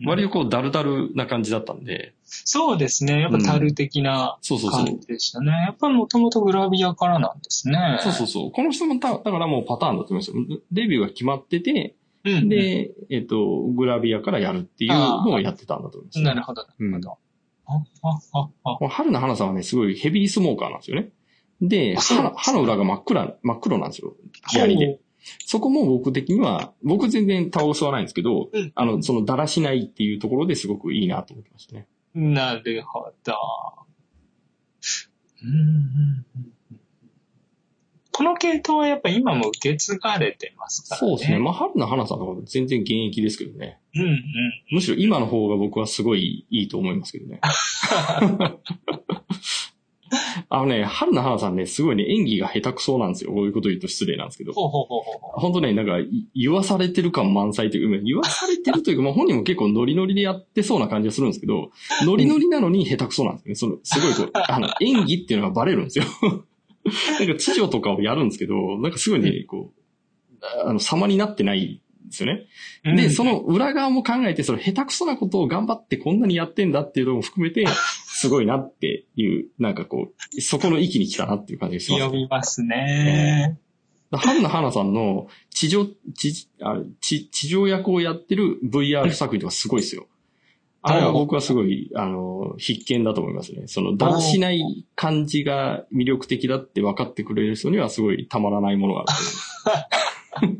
Speaker 3: うん。
Speaker 2: 割とこう、ダルダルな感じだったんで、
Speaker 3: そうですね。やっぱタル的な
Speaker 2: そうそうそう
Speaker 3: 感。じでしたね。やっぱりもともとグラビアからなんですね。
Speaker 2: そうそうそう。この人もた、だからもうパターンだと思いますよ。デビューが決まってて、
Speaker 3: うんうん。
Speaker 2: で、えっ、と、グラビアからやるっていうのをやってたんだと思います。
Speaker 3: なるほど、なるほど。あ、あ、あ、あ。
Speaker 2: この春菜花さんはね、すごいヘビースモーカーなんですよね。で、歯の裏が真っ暗、真っ黒なんですよ。槍で。そこも僕的には、僕全然タバコ吸わないんですけど、
Speaker 3: うん
Speaker 2: あの、そのだらしないっていうところですごくいいなと思ってましたね。
Speaker 3: なるほど。この系統はやっぱ今も受け継がれてますからね。
Speaker 2: そうですね。まあ、春菜花さんとかも全然現役ですけどね。
Speaker 3: うんうん。
Speaker 2: むしろ今の方が僕はすごいいいと思いますけどね。<laughs> あのね、春菜花さんね、すごいね、演技が下手くそなんですよ。こういうこと言うと失礼なんですけど。
Speaker 3: ほうほうほうほう。
Speaker 2: 本当ね、なんか、い言わされてる感満載というか、言わされてるというか、まあ本人も結構ノリノリでやってそうな感じがするんですけど、<laughs> ノリノリなのに下手くそなんですよね。その、すごいこう、あの、演技っていうのがバレるんですよ。<laughs> なんか、知女とかをやるんですけど、なんかすごいね、こう、あの、様になってないんですよね。で、その裏側も考えて、その下手くそなことを頑張ってこんなにやってんだっていうのも含めて、すごいなっていう、なんかこう、そこの域に来たなっていう感じがします
Speaker 3: 呼。びますね。
Speaker 2: 春菜花さんの地上、地、あ地地上役をやってる VR 作品とかすごいですよ。あれは僕はすごい、あの、必見だと思いますね。その、だらしない感じが魅力的だって分かってくれる人にはすごいたまらないものがあると思い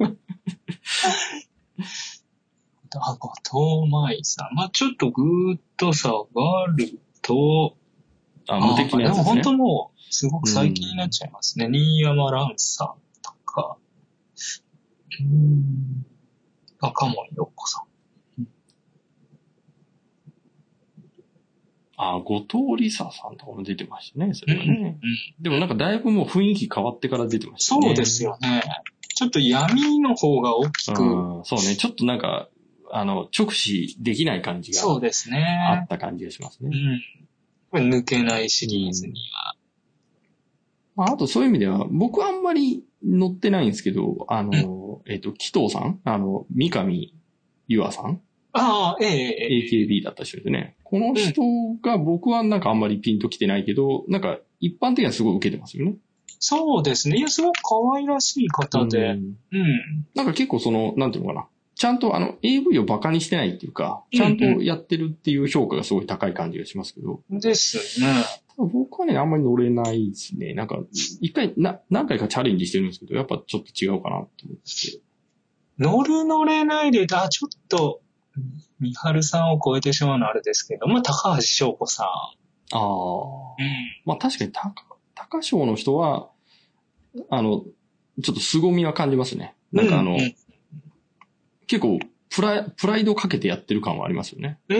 Speaker 2: ます。<laughs>
Speaker 3: あ、後藤舞さん。まあちょっとぐーっと下がると、
Speaker 2: あ、無敵なやつですね。
Speaker 3: あでも本当もう、すごく最近になっちゃいますね。新山蘭さんとか、うーん、赤森よっこさん。
Speaker 2: あ、後藤梨沙さんとかも出てましたね、それは
Speaker 3: うんうん
Speaker 2: ね。でもなんかだいぶもう雰囲気変わってから出てましたね。
Speaker 3: そうですよね。ちょっと闇の方が大きく、
Speaker 2: うん。そうね、ちょっとなんか、あの、直視できない感じが
Speaker 3: そうです
Speaker 2: あ
Speaker 3: ね
Speaker 2: っ。た感じがしますね。
Speaker 3: うん。これ抜けないシリーズには。
Speaker 2: まあ、あとそういう意味では、僕はあんまり乗ってないんですけど、あの、えっ、と、紀藤さん？あの、三上優愛さん？
Speaker 3: ああ、ええええ
Speaker 2: ?AKB だった人ですね。この人が僕はなんかあんまりピンと来てないけど、なんか一般的にはすごい受けてますよね。
Speaker 3: そうですね。いや、すごく可愛らしい方で。
Speaker 2: うん
Speaker 3: うん。
Speaker 2: なんか結構その、なんていうのかな。ちゃんとあの、AV をバカにしてないっていうか、ちゃんとやってるっていう評価がすごい高い感じがしますけど、
Speaker 3: ですね。
Speaker 2: 僕はね、あんまり乗れないですね。なんか、一回、な、何回かチャレンジしてるんですけど、やっぱちょっと違うかなと思って。
Speaker 3: 乗る乗れないで、あ、ちょっと、三春さんを超えてしまうのはあれですけど、まあ、高橋翔子さ
Speaker 2: ああ。
Speaker 3: ん。うん。
Speaker 2: まあ確かに高、高賞の人は、あの、ちょっと凄みは感じますね。なんかあの、
Speaker 3: うんうん
Speaker 2: 結構、プライ、プライドかけてやってる感はありますよね。
Speaker 3: うん。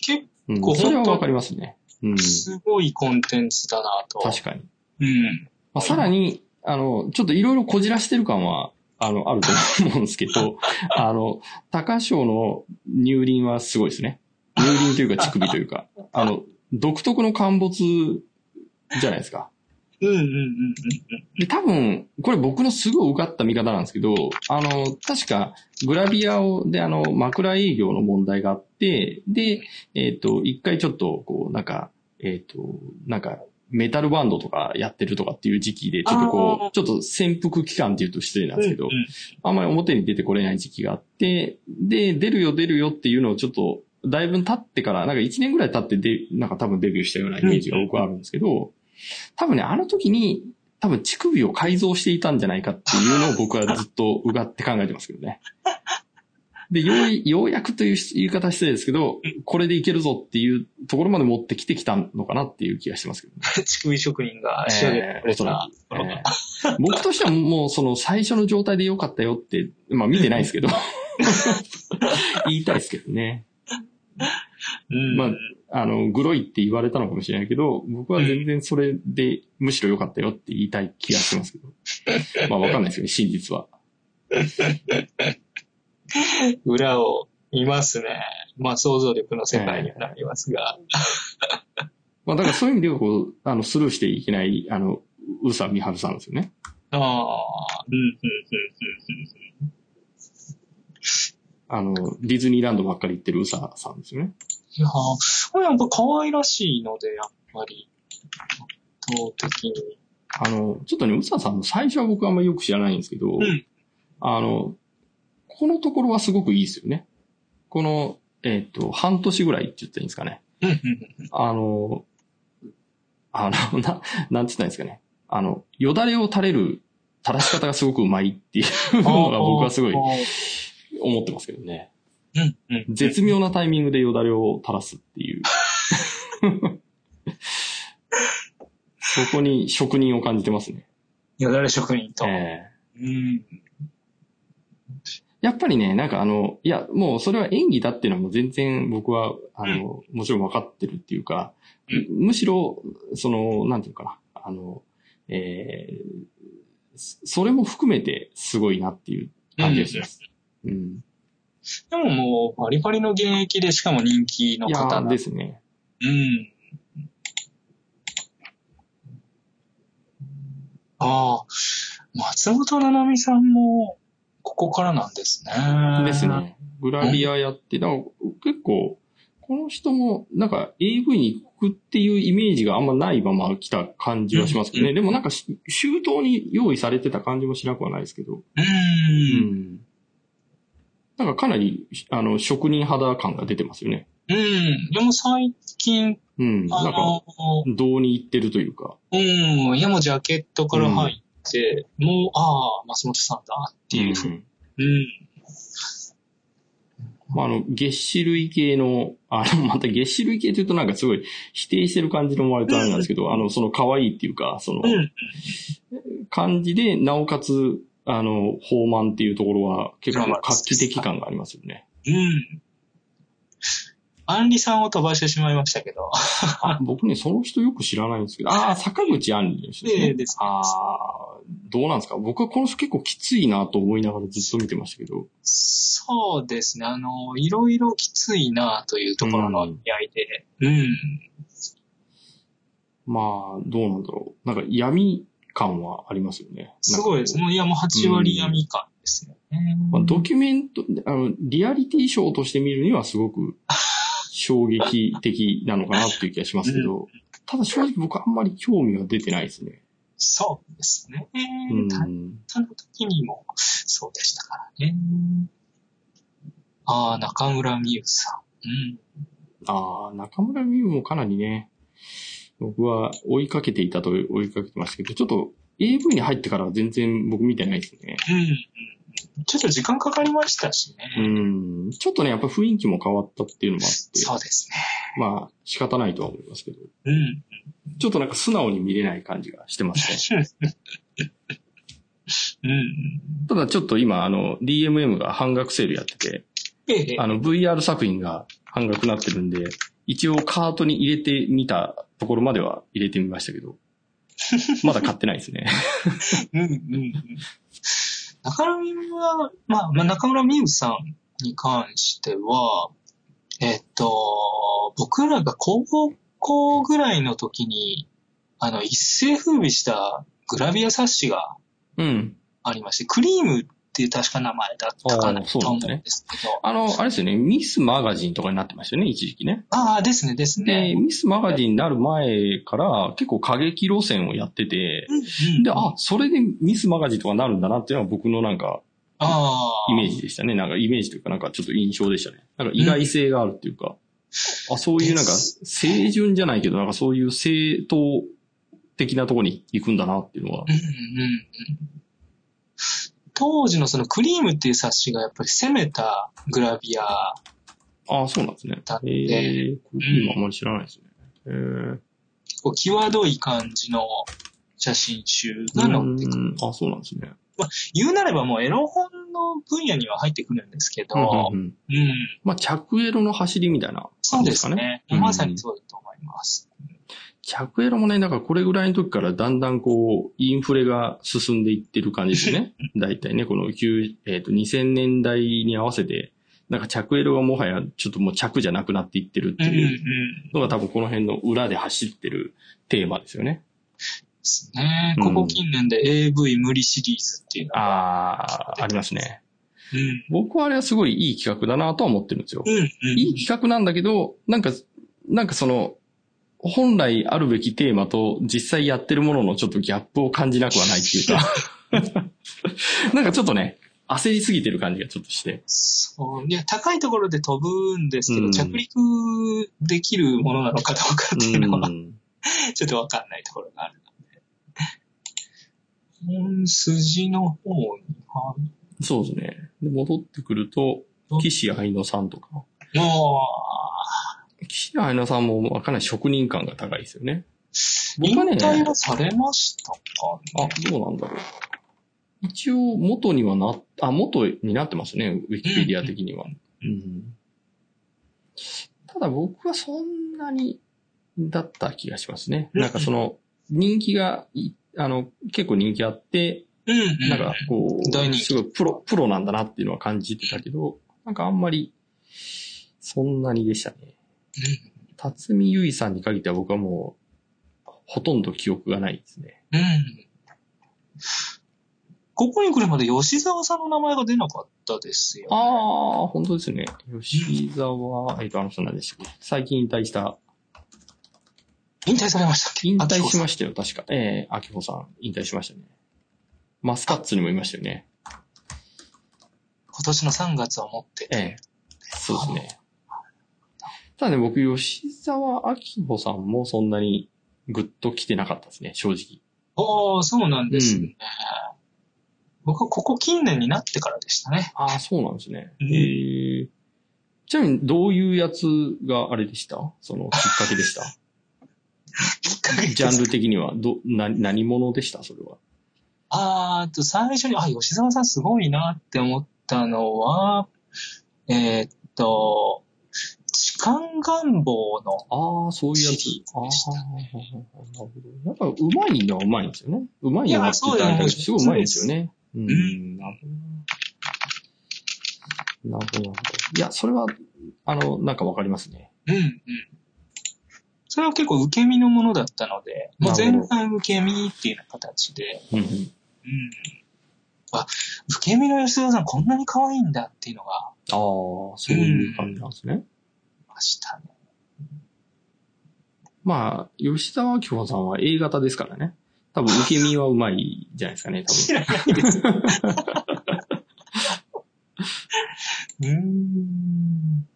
Speaker 3: 結
Speaker 2: うん。それはわかりますね。うん
Speaker 3: 構。すごいコンテンツだなと。
Speaker 2: 確かに。
Speaker 3: うん。
Speaker 2: まあ、さらに、あの、ちょっといろいろこじらしてる感は、あの、あると思うんですけど、<laughs> あの、高賞の乳輪はすごいですね。乳輪というか乳首というか、あの、独特の陥没じゃないですか。
Speaker 3: うんうんうんうん
Speaker 2: で、多分、これ僕のすごい受かった見方なんですけど、あの、確か、グラビアを、で、あの、枕営業の問題があって、で、えっ、と、一回ちょっと、こう、なんか、えっ、と、なんか、メタルバンドとかやってるとかっていう時期で、ちょっとこう、ちょっと潜伏期間っていうと失礼なんですけど、
Speaker 3: うんうん
Speaker 2: あんまり表に出てこれない時期があって、で、出るよ出るよっていうのをちょっと、だいぶ経ってから、なんか1年ぐらい経ってで、なんか多分デビューしたようなイメージが僕はあるんですけど、多分ね、あの時に、多分乳首を改造していたんじゃないかっていうのを僕はずっとうがって考えてますけどね。で、よう、ようやくという言い方は失礼ですけど、これでいけるぞっていうところまで持ってきてきたのかなっていう気がしてますけど、ね。
Speaker 3: 乳首職人が仕上げてくれたところが。
Speaker 2: えー僕としてはもうその最初の状態で良かったよって、まあ見てないですけど、<laughs> 言いたいですけどね。
Speaker 3: うん
Speaker 2: まああの、グロいって言われたのかもしれないけど、僕は全然それでむしろ良かったよって言いたい気がしてますけど。まあわかんないですよね、真実は。
Speaker 3: 裏を見ますね。まあ想像力の世界にはなりますが。<laughs>
Speaker 2: まあだからそういう意味ではこう、あの、スルーしていけない、あの、宇佐美春さんですよね。
Speaker 3: ああ、うん、うん、うん、
Speaker 2: あの、ディズニーランドばっかり行ってる宇佐さんですよね。
Speaker 3: いやーこれやっぱ可愛らしいので、やっぱり、圧倒的に。
Speaker 2: あの、ちょっとね、宇佐さんの最初は僕あんまりよく知らないんですけど、
Speaker 3: ん
Speaker 2: あの、このところはすごくいいですよね。この、えっ、と、半年ぐらいって言ったらいいんですかね。あの、あの、な、なんつったらいいんですかね。あの、よだれを垂れる垂らし方がすごくうまいっていうのが僕はすごい思ってますけどね。
Speaker 3: うん、うん。
Speaker 2: 絶妙なタイミングでよだれを垂らすっていう。そこに職人を感じてますね。
Speaker 3: よだれ職人と。
Speaker 2: ええ
Speaker 3: うん。
Speaker 2: やっぱりね、なんかあの、いや、もうそれは演技だっていうのはもう全然僕は、あの、もちろん分かってるっていうか、
Speaker 3: うん
Speaker 2: むしろ、その、なんていうのかな、あの、えーそれも含めてすごいなっていう感じがします。うん。
Speaker 3: でももう、バリバリの現役で、しかも人気の方な
Speaker 2: ですね。
Speaker 3: うん。ああ、松本七海さんも、ここからなんですね。
Speaker 2: です。ね。グラビアやって、だから結構、この人も、なんか AV に行くっていうイメージがあんまないまま来た感じはしますけどね。でもなんかし周到に用意されてた感じもしなくはないですけど。
Speaker 3: う。
Speaker 2: うんん。なんかかなり、あの、職人肌感が出てますよね。
Speaker 3: うん。でも最近、
Speaker 2: うん。
Speaker 3: あ
Speaker 2: なんか、
Speaker 3: の、
Speaker 2: どうに行ってるというか。
Speaker 3: うん、いやもうジャケットから入って、もう、ああ、松本さんだっていうふうに。
Speaker 2: ん
Speaker 3: うん。
Speaker 2: まあ、あの、月種類系の、あの、また月種類系って言うとなんかすごい否定してる感じの思われたあれなんですけど、あの、その可愛いっていうか、その、
Speaker 3: うん。
Speaker 2: 感じで、なおかつ、あの、豊満っていうところは結構画期的感がありますよね。
Speaker 3: うん。アンリさんを飛ばしてしまいましたけど。
Speaker 2: あ、僕ね、その人よく知らないんですけど、ああ、坂口杏里です
Speaker 3: ええ
Speaker 2: ね。
Speaker 3: です
Speaker 2: ああ、どうなんですか？僕はこの人結構きついなと思いながらずっと見てましたけど。
Speaker 3: そうですね。あの、いろいろきついなというところの意味合いで。うん。
Speaker 2: まあ、どうなんだろう。なんか闇感はありますよね。
Speaker 3: すごいです。いや、もう8割闇感ですよね。
Speaker 2: うまあ、ドキュメント、あの、リアリティショーとして見るにはすごく <laughs> 衝撃的なのかなっていう気がしますけど、ただ正直僕あんまり興味が出てないですね。
Speaker 3: そうですね。
Speaker 2: うん。
Speaker 3: タンの時にもそうでしたからね。ああ、中村美優さん。うん。
Speaker 2: ああ、中村美優もかなりね、僕は追いかけていたと追いかけてましたけど、ちょっと AV に入ってからは全然僕見てないですね。
Speaker 3: うん。ちょっと時間かかりましたしね。
Speaker 2: うん。ちょっとね、やっぱ雰囲気も変わったっていうのもあって、
Speaker 3: そうですね。
Speaker 2: まあ仕方ないとは思いますけど、
Speaker 3: うん。
Speaker 2: ちょっとなんか素直に見れない感じがしてますね。<laughs>
Speaker 3: うん。
Speaker 2: ただちょっと今、あの、DMM が半額セールやってて、
Speaker 3: ええ。
Speaker 2: あの、VR 作品が半額になってるんで、一応カートに入れてみたところまでは入れてみましたけど、<laughs> まだ買ってないですね。
Speaker 3: うんうんうん。中村美優は、まあ、まあ、中村美優さんに関しては、えっと、僕らが高校ぐらいの時に、あの、一世風靡したグラビア冊子が
Speaker 2: うん。
Speaker 3: ありまして、クリームっていう確か名前だったかなと思うんですけど、
Speaker 2: あの、あれですよね、ミスマガジンとかになってましたよね、一時期ね。
Speaker 3: ああ、ですね、です
Speaker 2: で、
Speaker 3: ね。
Speaker 2: ミスマガジンになる前から結構過激路線をやってて、
Speaker 3: うんうん
Speaker 2: で、あ、それでミスマガジンとかなるんだなっていうのは僕のなんか
Speaker 3: ああ。
Speaker 2: イメージでしたね。なんかイメージというかなんかちょっと印象でしたね。なんか意外性があるっていうか、あ、そういうなんか清純じゃないけど、なんかそういう正当的なところに行くんだなっていうのは
Speaker 3: うんうんうん。当時のそのクリームっていう冊子がやっぱり攻めたグラビア
Speaker 2: ああ、そうなんですね
Speaker 3: だっ。て
Speaker 2: ええこれ今あんまり知らないですね。えー
Speaker 3: こう際どい感じの写真集が載ってくる。
Speaker 2: うんあ、そうなんですね。
Speaker 3: 言うなればもうエロ本の分野には入ってくるんですけど、
Speaker 2: うん
Speaker 3: うん
Speaker 2: うんうんまあ、着エロの走りみたいな
Speaker 3: そうです
Speaker 2: ね。
Speaker 3: ね。
Speaker 2: うん
Speaker 3: まさにそうだと思います。
Speaker 2: 着エロもね、だからこれぐらいの時からだんだんこう、インフレが進んでいってる感じですね。<laughs> 大体ね、この9、えっ、と、2000年代に合わせて、なんか着エロがもはやちょっともう着じゃなくなっていってるって
Speaker 3: うんうん。
Speaker 2: いうのが多分この辺の裏で走ってるテーマですよね。
Speaker 3: ですね。
Speaker 2: うん
Speaker 3: ここ近年で AV 無理シリーズっていうのが。
Speaker 2: ああ、ありますね。
Speaker 3: うん。
Speaker 2: 僕はあれはすごいいい企画だなとは思ってるんですよ。
Speaker 3: うんうん。
Speaker 2: いい企画なんだけど、なんか、なんかその、本来あるべきテーマと実際やってるもののちょっとギャップを感じなくはないっていうか、<laughs> なんかちょっとね、焦りすぎてる感じがちょっとして。
Speaker 3: そう。いや、高いところで飛ぶんですけど、
Speaker 2: うん
Speaker 3: 着陸できるものなのかどうかっていうのは、
Speaker 2: うん <laughs>
Speaker 3: ちょっとわかんないところがあるので。本筋の方に、は
Speaker 2: そうですね。で戻ってくると、岸愛乃さんとか。
Speaker 3: も
Speaker 2: 岸愛乃さんもかなり職人感が高いですよね。
Speaker 3: う、引
Speaker 2: 僕はね
Speaker 3: 退はされましたか
Speaker 2: あ
Speaker 3: ね。、
Speaker 2: どうなんだろう。一応、元にはな、あ、元になってますね、ウィキペディア的には。うん。ただ僕はそんなにだった気がしますね。
Speaker 3: うん
Speaker 2: なんかその、人気がい、あの、結構人気あって。なんかこう、すごいプロ、プロなんだなっていうのは感じてたけど、なんかあんまり、そんなにでしたね。辰巳ゆいさんに限っては僕はもう、ほとんど記憶がないですね。
Speaker 3: うん。うん。ここに来るまで吉沢さんの名前が出なかったですよ。
Speaker 2: ああ、本当ですね。吉沢、えっと、あの人なんでしたっけ最近引退した、
Speaker 3: 引退されましたっけ？
Speaker 2: 引退し
Speaker 3: し
Speaker 2: ましたよ、確か。ええー、秋穂さん、引退しましたね。マスカッツにもいましたよね。
Speaker 3: 今年の3月をもって。
Speaker 2: ええそうですね。ただね、僕、吉沢秋穂さんもそんなにグッと来てなかったですね、正直。
Speaker 3: ああ、そうなんですね。僕はここ近年になってからでしたね。
Speaker 2: ああ、そうなんですね。
Speaker 3: うん
Speaker 2: ええちなみに、どういうやつがあれでした？その、きっかけでした？<laughs>
Speaker 3: きっかけ
Speaker 2: ジャンル的には、ど、な、何者でした？それは。
Speaker 3: あーあと、最初に、あ、吉沢さんすごいなって思ったのは、えーっと、痴漢願望の、
Speaker 2: ああ、そういうやつああ、なるほど。やっぱ、うまいのはうまいんですよね。うまいのはすごいうまいですよね。う
Speaker 3: うん
Speaker 2: ん、なるほどな。なるほど。いや、それは、あの、なんかわかりますね。
Speaker 3: うんうん。それは結構受け身のものだったので、もう
Speaker 2: なるほど
Speaker 3: 前半受け身っていうような形で、
Speaker 2: うんうん。
Speaker 3: うん。あ、受け身の吉沢さんこんなに可愛いんだっていうのがあ
Speaker 2: ああ、そういう感じなんですね。
Speaker 3: りましたね。
Speaker 2: まあ、吉沢明子さんは A 型ですからね。多分、受け身はうまいじゃないですかね、多
Speaker 3: 知
Speaker 2: 分。
Speaker 3: らないです。うーん。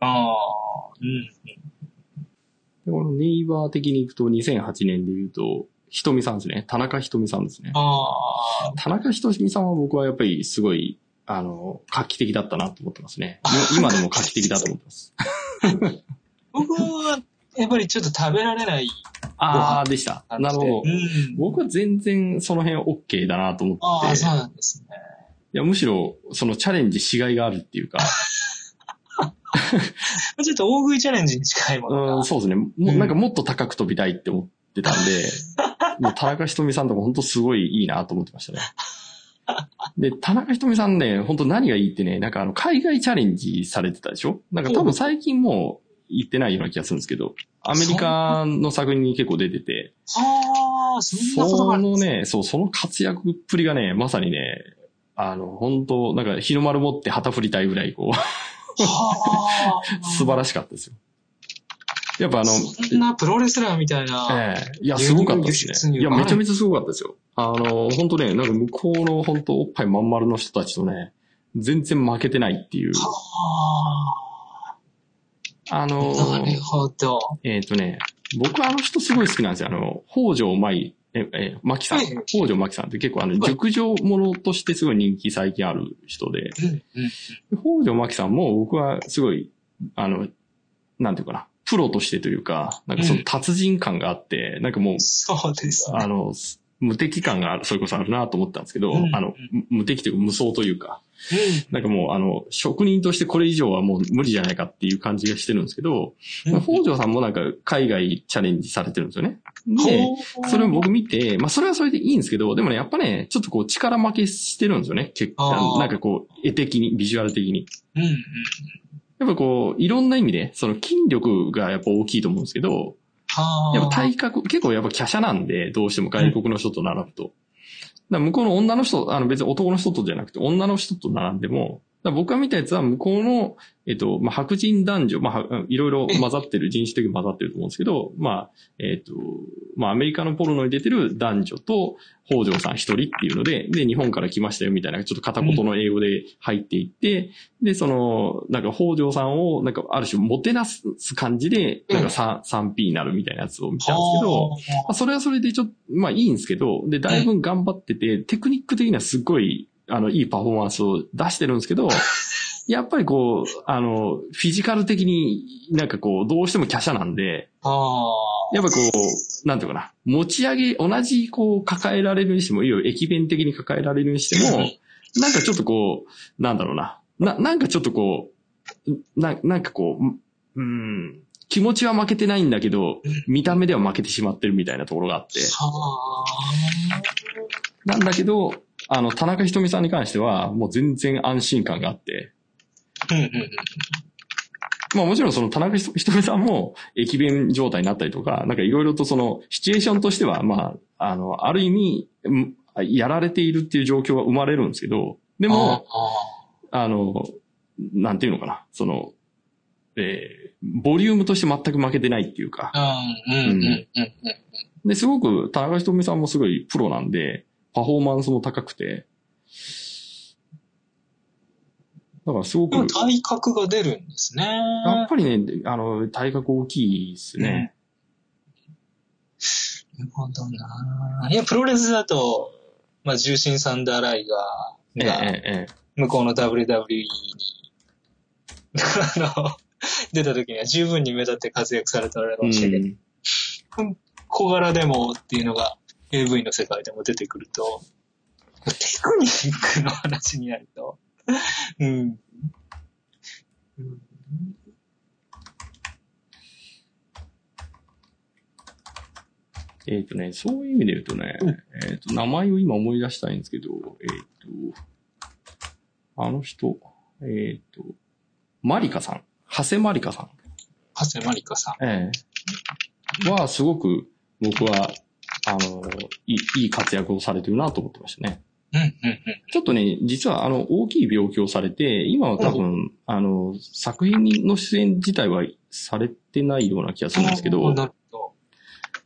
Speaker 3: ああ、うん。
Speaker 2: でこのネイバー的に行くと2008年で言うと、ひとみさんですね。田中ひとみさんですね。
Speaker 3: ああ、
Speaker 2: 田中ひとみさんは僕はやっぱりすごい、あの、画期的だったなと思ってますね。今今でも画期的だと思ってます。
Speaker 3: 僕は、やっぱりちょっと食べられない
Speaker 2: ああ、でした。なるほど
Speaker 3: う。ん。
Speaker 2: 僕は全然その辺 OK だなと思
Speaker 3: ああ、
Speaker 2: って
Speaker 3: そうなんですね。
Speaker 2: いや、むしろ、そのチャレンジしがいがあるっていうか、<laughs>
Speaker 3: ちょっと大食いチャレンジに近いものが
Speaker 2: うん、。そうですね。もうなんかもっと高く飛びたいって思ってたんで、<laughs> もう田中ひとみさんとか本当すごいいいなと思ってましたね。で、田中ひとみさんね、本当何がいいってね、なんかあの、海外チャレンジされてたでしょ？なんか多分最近もう行ってないような気がするんですけど、アメリカの作品に結構出てて、
Speaker 3: はあ、そんなことがあ。
Speaker 2: そのね、そう、その活躍っぷりがね、まさにね、あの、本当なんか日の丸持って旗振りたいぐらい、こう、
Speaker 3: はあ。<laughs>
Speaker 2: 素晴らしかったですよ。やっぱあの、
Speaker 3: そんなプロレスラーみたいな。
Speaker 2: ええいや、すごかったですね。いや、めちゃめちゃすごかったですよ。あの、本当ね、なんか向こうの本当おっぱいまん丸の人たちとね、全然負けてないっていう。
Speaker 3: は
Speaker 2: あの、
Speaker 3: あ。なるほど。
Speaker 2: えっ、とね、僕あの人すごい好きなんですよ。あの、北条舞え、え、マキさん
Speaker 3: はい、
Speaker 2: 北条マキさんって結構あの、
Speaker 3: はい
Speaker 2: 熟女ものとしてすごい人気最近ある人で、北条マキさんも僕はすごい、あの、なんていうかな、プロとしてというか、なんかその達人感があって、なんかもう、
Speaker 3: そうですね。
Speaker 2: あの、無敵感がある、それこそあるなと思ったんですけど、
Speaker 3: うん
Speaker 2: あの、無敵というか無双というか、
Speaker 3: うん
Speaker 2: なんかもう、あの、職人としてこれ以上はもう無理じゃないかっていう感じがしてるんですけど、
Speaker 3: うん
Speaker 2: 北条さんもなんか海外チャレンジされてるんですよね。で、それを僕見て、まあそれはそれでいいんですけど、でもね、やっぱね、ちょっとこう力負けしてるんですよね。結
Speaker 3: あー
Speaker 2: なんかこう、絵的に、ビジュアル的に。
Speaker 3: うんうん。
Speaker 2: やっぱこう、いろんな意味で、その筋力がやっぱ大きいと思うんですけど、
Speaker 3: はあ。
Speaker 2: やっぱ体格、結構やっぱ華奢なんで、どうしても外国の人と並ぶと。だから向こうの女の人、あの別に男の人とじゃなくて女の人と並んでも、僕が見たやつは向こうの、えっと、まあ、白人男女、まあは、いろいろ混ざってる、人種的に混ざってると思うんですけど、まあ、えっと、まあ、アメリカのポルノに出てる男女と、北条さん一人っていうので、で、日本から来ましたよみたいな、ちょっと片言の英語で入っていって、で、その、なんか北条さんを、なんかある種もてなす感じで、なんか 3, 3P になるみたいなやつを見たんですけど、まあ、それはそれでちょっと、まあいいんですけど、で、だいぶ頑張ってて、テクニック的にはすごい、あの、いいパフォーマンスを出してるんですけど、<laughs> やっぱりこう、あの、フィジカル的になんかこう、どうしても華奢なんで、
Speaker 3: ああ。
Speaker 2: やっぱこう、なんていうかな、持ち上げ、同じこう、抱えられるにしても、いわゆる駅弁的に抱えられるにしても、なんかちょっとこう、なんだろうな、な、なんかちょっとこう、な、なんかこう、うん、気持ちは負けてないんだけど、見た目では負けてしまってるみたいなところがあって、
Speaker 3: は
Speaker 2: なんだけど、あの、田中ひとみさんに関しては、もう全然安心感があって、
Speaker 3: あ。うんうんうん。
Speaker 2: まあもちろんその田中ひとみさんも駅弁状態になったりとか、なんかいろいろとそのシチュエーションとしては、まあ、あの、ある意味、うんやられているっていう状況は生まれるんですけど、でも、
Speaker 3: あ
Speaker 2: あの、なんていうのかな、その、えー、ボリュームとして全く負けてないっていうか、
Speaker 3: あ。うんうんうんうんうん。
Speaker 2: で、すごく田中ひとみさんもすごいプロなんで、パフォーマンスも高くて、だからすごく、
Speaker 3: でも体格が出るんですね。
Speaker 2: やっぱりね、あの、体格大きいですね。
Speaker 3: なるほどな。いや、プロレスだと、まあ、重心サンダーライガ
Speaker 2: ええ
Speaker 3: ーが、
Speaker 2: えええ
Speaker 3: 向こうの WWE に、あの、<laughs> 出た時には十分に目立って活躍されておらしたけど、
Speaker 2: うん
Speaker 3: 小柄でもっていうのが AV の世界でも出てくると、テクニックの話になると、うん。うん
Speaker 2: えっ、とね、そういう意味で言うとね、えっ、と、名前を今思い出したいんですけど、えっ、と、あの人、えっ、と、マリカさん。長谷マリカさん。
Speaker 3: 長谷まりかさん。
Speaker 2: ええは、すごく僕は、あの、いいいい活躍をされてるなと思ってましたね。
Speaker 3: うん、うん、うん。
Speaker 2: ちょっとね、実はあの、大きい病気をされて、今は多分、あの、作品の出演自体はされてないような気がするんですけど、
Speaker 3: なるほ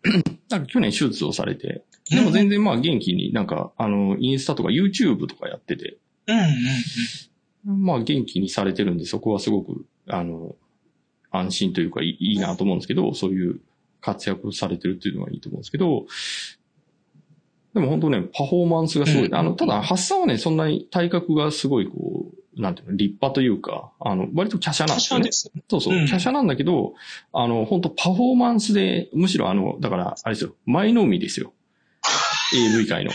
Speaker 3: <clears throat>
Speaker 2: なんか去年手術をされて、
Speaker 3: ど。
Speaker 2: でも全然まあ元気になんか、あの、インスタとか YouTube とかやってて、
Speaker 3: うん、うん、うん。
Speaker 2: まあ元気にされてるんで、そこはすごく、あの、安心というかいいなと思うんですけど、そういう活躍をされてるっていうのはいいと思うんですけど、でも本当ね、パフォーマンスがすごい。
Speaker 3: うん
Speaker 2: あの、ただ、発散はね、そんなに体格がすごいこう、なんていうの、立派というか、あの、割と華奢なんですよね
Speaker 3: で。す。
Speaker 2: そうそう、
Speaker 3: うん
Speaker 2: 華奢なんだけど、あの、本当パフォーマンスで、むしろあの、だから、あれですよ、前の海ですよ。<laughs> AV 界の。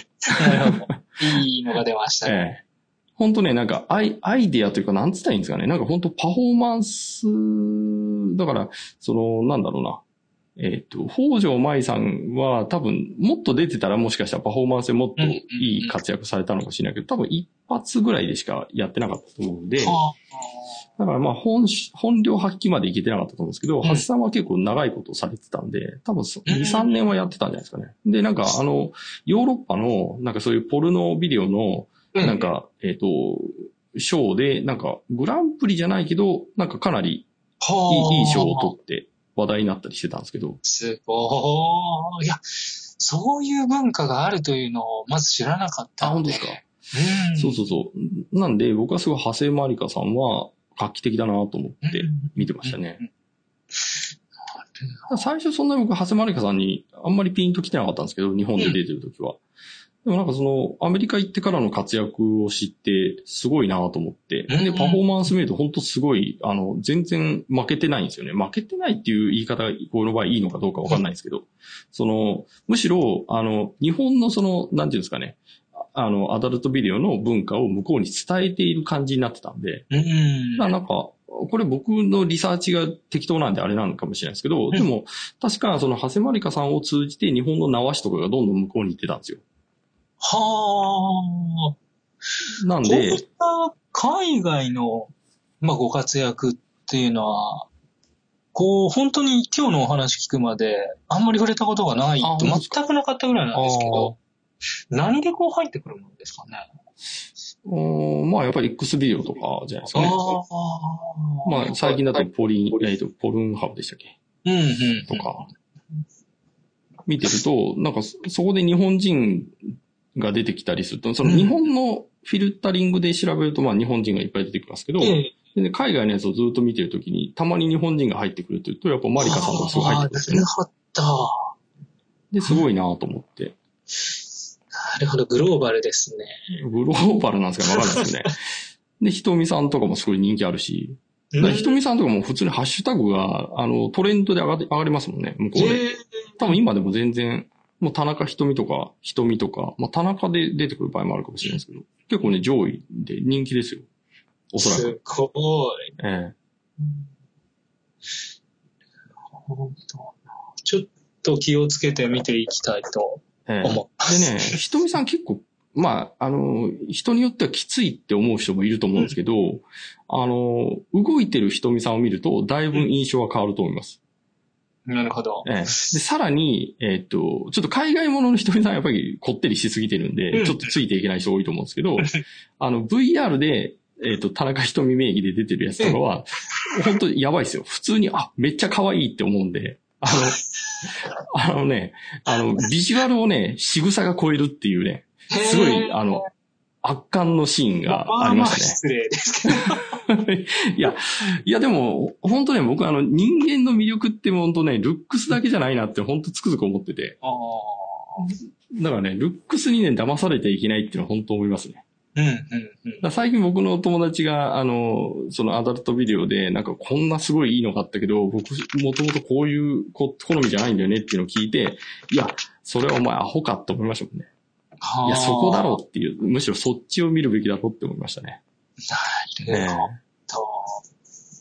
Speaker 3: いいのが出ましたね。<laughs>
Speaker 2: ええ。本当ね、なんかアイ、アイデアというか、なんつったらいいんですかね。なんか本当パフォーマンス、だから、その、なんだろうな。えっ、と、北条舞さんは多分、もっと出てたらもしかしたらパフォーマンスでもっといい活躍されたのかもしれないけど、多分一発ぐらいでしかやってなかったと思うんで、
Speaker 3: は
Speaker 2: だからまあ本し、本領発揮までいけてなかったと思うんですけど、
Speaker 3: ん。
Speaker 2: 橋さんは結構長いことされてたんで、多分そ
Speaker 3: うん
Speaker 2: 2、3年はやってたんじゃないですかね。で、なんかあの、ヨーロッパの、なんかそういうポルノビデオの、
Speaker 3: あ
Speaker 2: なん、か、えっ、と、ショーで、なんか、グランプリじゃないけど、なんかかなりいいいい賞を取って話題になったりしてたんですけど、
Speaker 3: すごーい。いや、そういう文化があるというのをまず知らなかった
Speaker 2: あ。本当ですか、
Speaker 3: うん。
Speaker 2: そうそうそう。なんで、僕はすごい、長谷まりかさんは画期的だなと思って見てましたね。最初そんなに僕、長谷まりかさんにあんまりピンと来てなかったんですけど、日本で出てる時は。でもなんかその、アメリカ行ってからの活躍を知って、すごいなと思って。
Speaker 3: うん
Speaker 2: で、パフォーマンスメイド本当すごい、あの、全然負けてないんですよね。負けてないっていう言い方が、この場合いいのかどうかわかんないんですけど、その、むしろ、あの、日本のその、なんていうんですかね、あの、アダルトビデオの文化を向こうに伝えている感じになってたんで、
Speaker 3: うん。
Speaker 2: なんか、これ僕のリサーチが適当なんであれなのかもしれないですけど、
Speaker 3: ん
Speaker 2: でも、確かその、長谷まりかさんを通じて日本の縄師とかがどんどん向こうに行ってたんですよ。
Speaker 3: はあ。
Speaker 2: なん
Speaker 3: こういっ
Speaker 2: で、
Speaker 3: た海外の、まあ、ご活躍っていうのは、こう、本当に今日のお話聞くまで、あんまり触れたことがない全くなかったぐらいなんですけど、何でこう入ってくるものですかね？
Speaker 2: うーんまあやっぱり X ビデオとかじゃないですかね。
Speaker 3: あ
Speaker 2: まあ最近だとポリン、えっと、ポルンハブでしたっけ？
Speaker 3: うんうん。
Speaker 2: とか、見てると、なんかそそこで日本人が出てきたりすると、その日本のフィルタリングで調べると、まあ日本人がいっぱい出てきますけど、
Speaker 3: ええ
Speaker 2: で海外のやつをずっと見てるときに、たまに日本人が入ってくるというと、やっぱマリカさんがすごい入ってくるんですよね。
Speaker 3: なるほど。
Speaker 2: で、すごいなと思って。
Speaker 3: なるほど、グローバルですね。
Speaker 2: グローバルなんですかわかんないですよね。<laughs> で、ひとみさんとかもすごい人気あるし、ひとみさんとかも普通にハッシュタグが、あの、トレンドで上が上がりますもんね、向こうで。
Speaker 3: ええ
Speaker 2: 多分今でも全然、もう田中ひとか、ひとか、まあ田中で出てくる場合もあるかもしれないですけど、結構ね、上位で人気ですよ。おそらく。
Speaker 3: すごい。
Speaker 2: え
Speaker 3: 本当ちょっと気をつけて見ていきたいと
Speaker 2: えええ
Speaker 3: 思
Speaker 2: でね、ひとみさん結構、まあ、あの、人によってはきついって思う人もいると思うんですけど、あの、動いてるひとみさんを見ると、だいぶ印象が変わると思います。
Speaker 3: う。なるほど。
Speaker 2: ええで、さらに、えっ、と、ちょっと海外もののひとみさんはやっぱりこってりしすぎてるんで、
Speaker 3: うん
Speaker 2: ちょっとついていけない人多いと思うんですけど、あの、VR で、えっ、と、田中ひとみ名義で出てるやつとかは、本当にやばいですよ。普通に、あ、めっちゃ可愛いって思うんで、あの、<laughs> あのね、あの、ビジュアルをね、仕草が超えるっていうね、すごい、あの、圧巻のシーンがありましたね。
Speaker 3: 失礼ですけど。<laughs>
Speaker 2: いや、いやでも、本当ね、僕あの人間の魅力って本当ね、ルックスだけじゃないなって本当つくづく思ってて。
Speaker 3: あ
Speaker 2: だからね、ルックスにね、騙されてはいけないっていうのは本当思いますね。
Speaker 3: あ。うん、うん、うん
Speaker 2: 最近僕の友達が、あの、そのアダルトビデオで、なんかこんなすごいいいのがあったけど、僕もともとこういうこ好みじゃないんだよねっていうのを聞いて、いや、それはお前アホかって思いましたもんね。いや、そこだろうっていう、むしろそっちを見るべきだろうって思いましたね。
Speaker 3: う。なるほど。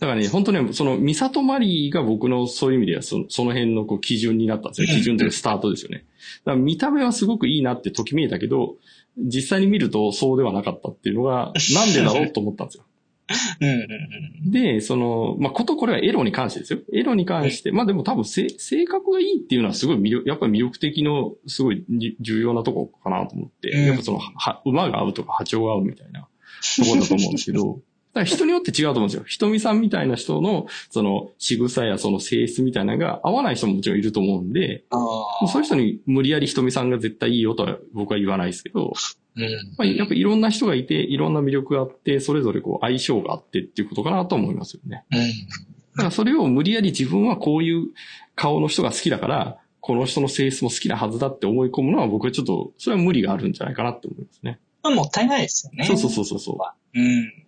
Speaker 2: だからね、本当ね、その、ミサトマリーが僕のそういう意味ではその、その辺のこう基準になったんですよ。基準というかスタートですよね。だから見た目はすごくいいなってときめいたけど、実際に見るとそうではなかったっていうのが、なんでだろうと思ったんですよ。
Speaker 3: うん、うん、
Speaker 2: で、その、まあ、ことこれはエロに関してですよ。エロに関して、まあでも多分せ性格がいいっていうのはすごい魅力、やっぱり魅力的のすごいじ重要なとこかなと思って、
Speaker 3: うん
Speaker 2: やっぱその、は馬が合うとか波長が合うみたいなところだと思うんですけど、<laughs> だから人によって違うと思うんですよ。ひとみさんみたいな人の、その、仕草やその性質みたいなのが合わない人ももちろんいると思うんで、そういう人に無理やりひとみさんが絶対いいよとは僕は言わないですけど、
Speaker 3: うん。
Speaker 2: まあ、やっぱいろんな人がいて、いろんな魅力があって、それぞれこう相性があってっていうことかなと思いますよね。
Speaker 3: うん。
Speaker 2: だからそれを無理やり自分はこういう顔の人が好きだから、この人の性質も好きなはずだって思い込むのは僕はちょっと、それは無理があるんじゃないかなって思いますね。
Speaker 3: まあもったいないですよね。
Speaker 2: そうそうそうそうそう。
Speaker 3: うん。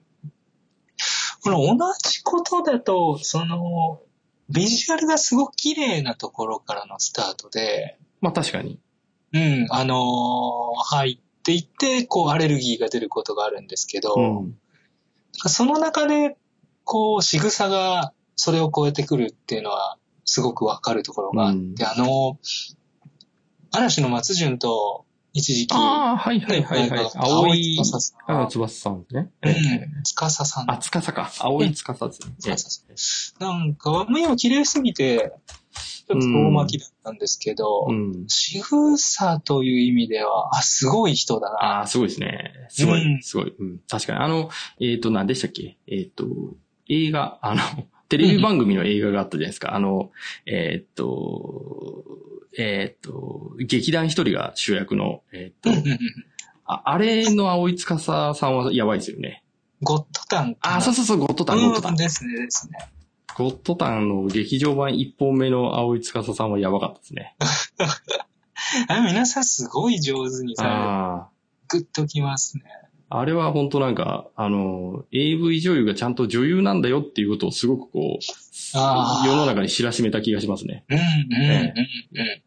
Speaker 3: この同じことだと、その、ビジュアルがすごく綺麗なところからのスタートで、
Speaker 2: まあ確かに。
Speaker 3: うん、あのー入っていって、こう、アレルギーが出ることがあるんですけど、
Speaker 2: うん。
Speaker 3: その中で、こう、仕草がそれを超えてくるっていうのは、すごくわかるところがあって、あの、嵐の松潤と一時期、
Speaker 2: ああ、はいはいはいはい。青い、
Speaker 3: 司さん
Speaker 2: あ翼さんね。
Speaker 3: うん、司さん。
Speaker 2: あ、つかさか。青いつかさですね。
Speaker 3: 司さんなんか、目も綺麗すぎて、ちょっと遠巻きだったんですけど、
Speaker 2: うん。
Speaker 3: 仕草という意味では、あ、すごい人だな。
Speaker 2: ああ、すごいですね。すごい、
Speaker 3: うん
Speaker 2: すごい。うん。確かに。あの、えっ、と、何でしたっけ？えっ、と、映画、あの、<laughs> テレビ番組の映画があったじゃないですか。あの、えっ、と、えっ、と、劇団一人が主役の、えっ、と
Speaker 3: うん、うんうん
Speaker 2: ああれの青井司さんはやばいですよね。
Speaker 3: ゴッドタン。
Speaker 2: あ、そうそうそう、ゴッドタン、ゴッドタン。
Speaker 3: うんですね、ですね。
Speaker 2: ゴッドタンの劇場版1本目の青井司さんはやばかったですね。<laughs>
Speaker 3: あ皆さんすごい上手にさ。グッときますね。
Speaker 2: あれは本当なんか、あの、AV 女優がちゃんと女優なんだよっていうことをすごくこう、世の中に知らしめた気がしますね。
Speaker 3: うん、うん、うん、
Speaker 2: え
Speaker 3: うん。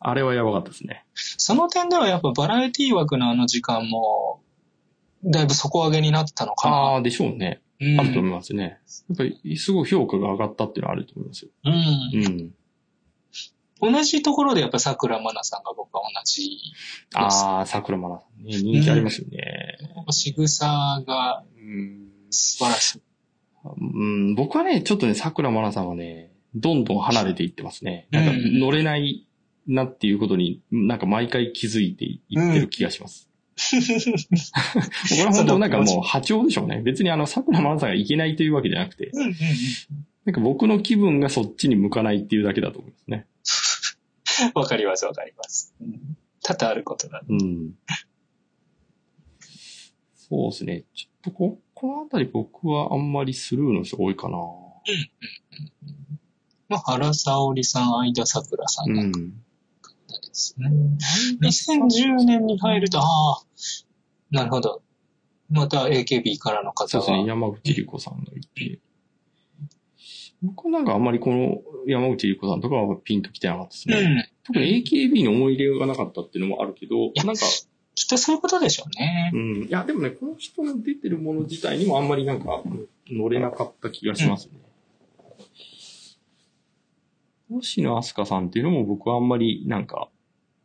Speaker 2: あれはやばかったですね。
Speaker 3: その点ではやっぱバラエティ枠のあの時間も、だいぶ底上げになったのかな。
Speaker 2: ああ、でしょうね。
Speaker 3: うん
Speaker 2: あると思いますね。やっぱり、すごい評価が上がったっていうのはあると思いますよ。
Speaker 3: うん。
Speaker 2: うん。
Speaker 3: 同じところでやっぱ桜まなさんが僕は同じ。
Speaker 2: ああ、桜まなさんね。人気ありますよね。
Speaker 3: 仕草が
Speaker 2: うん。
Speaker 3: 素晴らしい。
Speaker 2: うん、僕はね、ちょっとね、桜まなさんはね、どんどん離れていってますね。なんか
Speaker 3: うん
Speaker 2: 乗れないなっていうことに、なんか毎回気づいていってる気がします。僕は本当なんかもう波長でしょうね。別にあの、桜まなさんがいけないというわけじゃなくて、
Speaker 3: うんうんうん。
Speaker 2: なんか僕の気分がそっちに向かないっていうだけだと思いますね。<laughs>
Speaker 3: わかります、わかります。うん多々あることだ。
Speaker 2: うん。そうですね。ちょっとこ、このあたり僕はあんまりスルーの人多いかな。
Speaker 3: まあ、原沙織さん、相田桜さん
Speaker 2: う
Speaker 3: なんか
Speaker 2: ん。
Speaker 3: ですね。2010年に入ると、ああ、なるほど。また AKB からの方
Speaker 2: そうですね。
Speaker 3: は。
Speaker 2: 山口理子さんがいて。僕なんかあんまりこの山口理子さんとかはピンと来てなかったですね。
Speaker 3: うん。
Speaker 2: 特に AKB に思い入れがなかったっていうのもあるけど、
Speaker 3: や
Speaker 2: なんか、
Speaker 3: きっとそういうことでしょうね
Speaker 2: う。ん。いや、でもね、この人の出てるもの自体にもあんまりなんか乗れなかった気がしますね。星野飛鳥さんっていうのも僕はあんまりなんか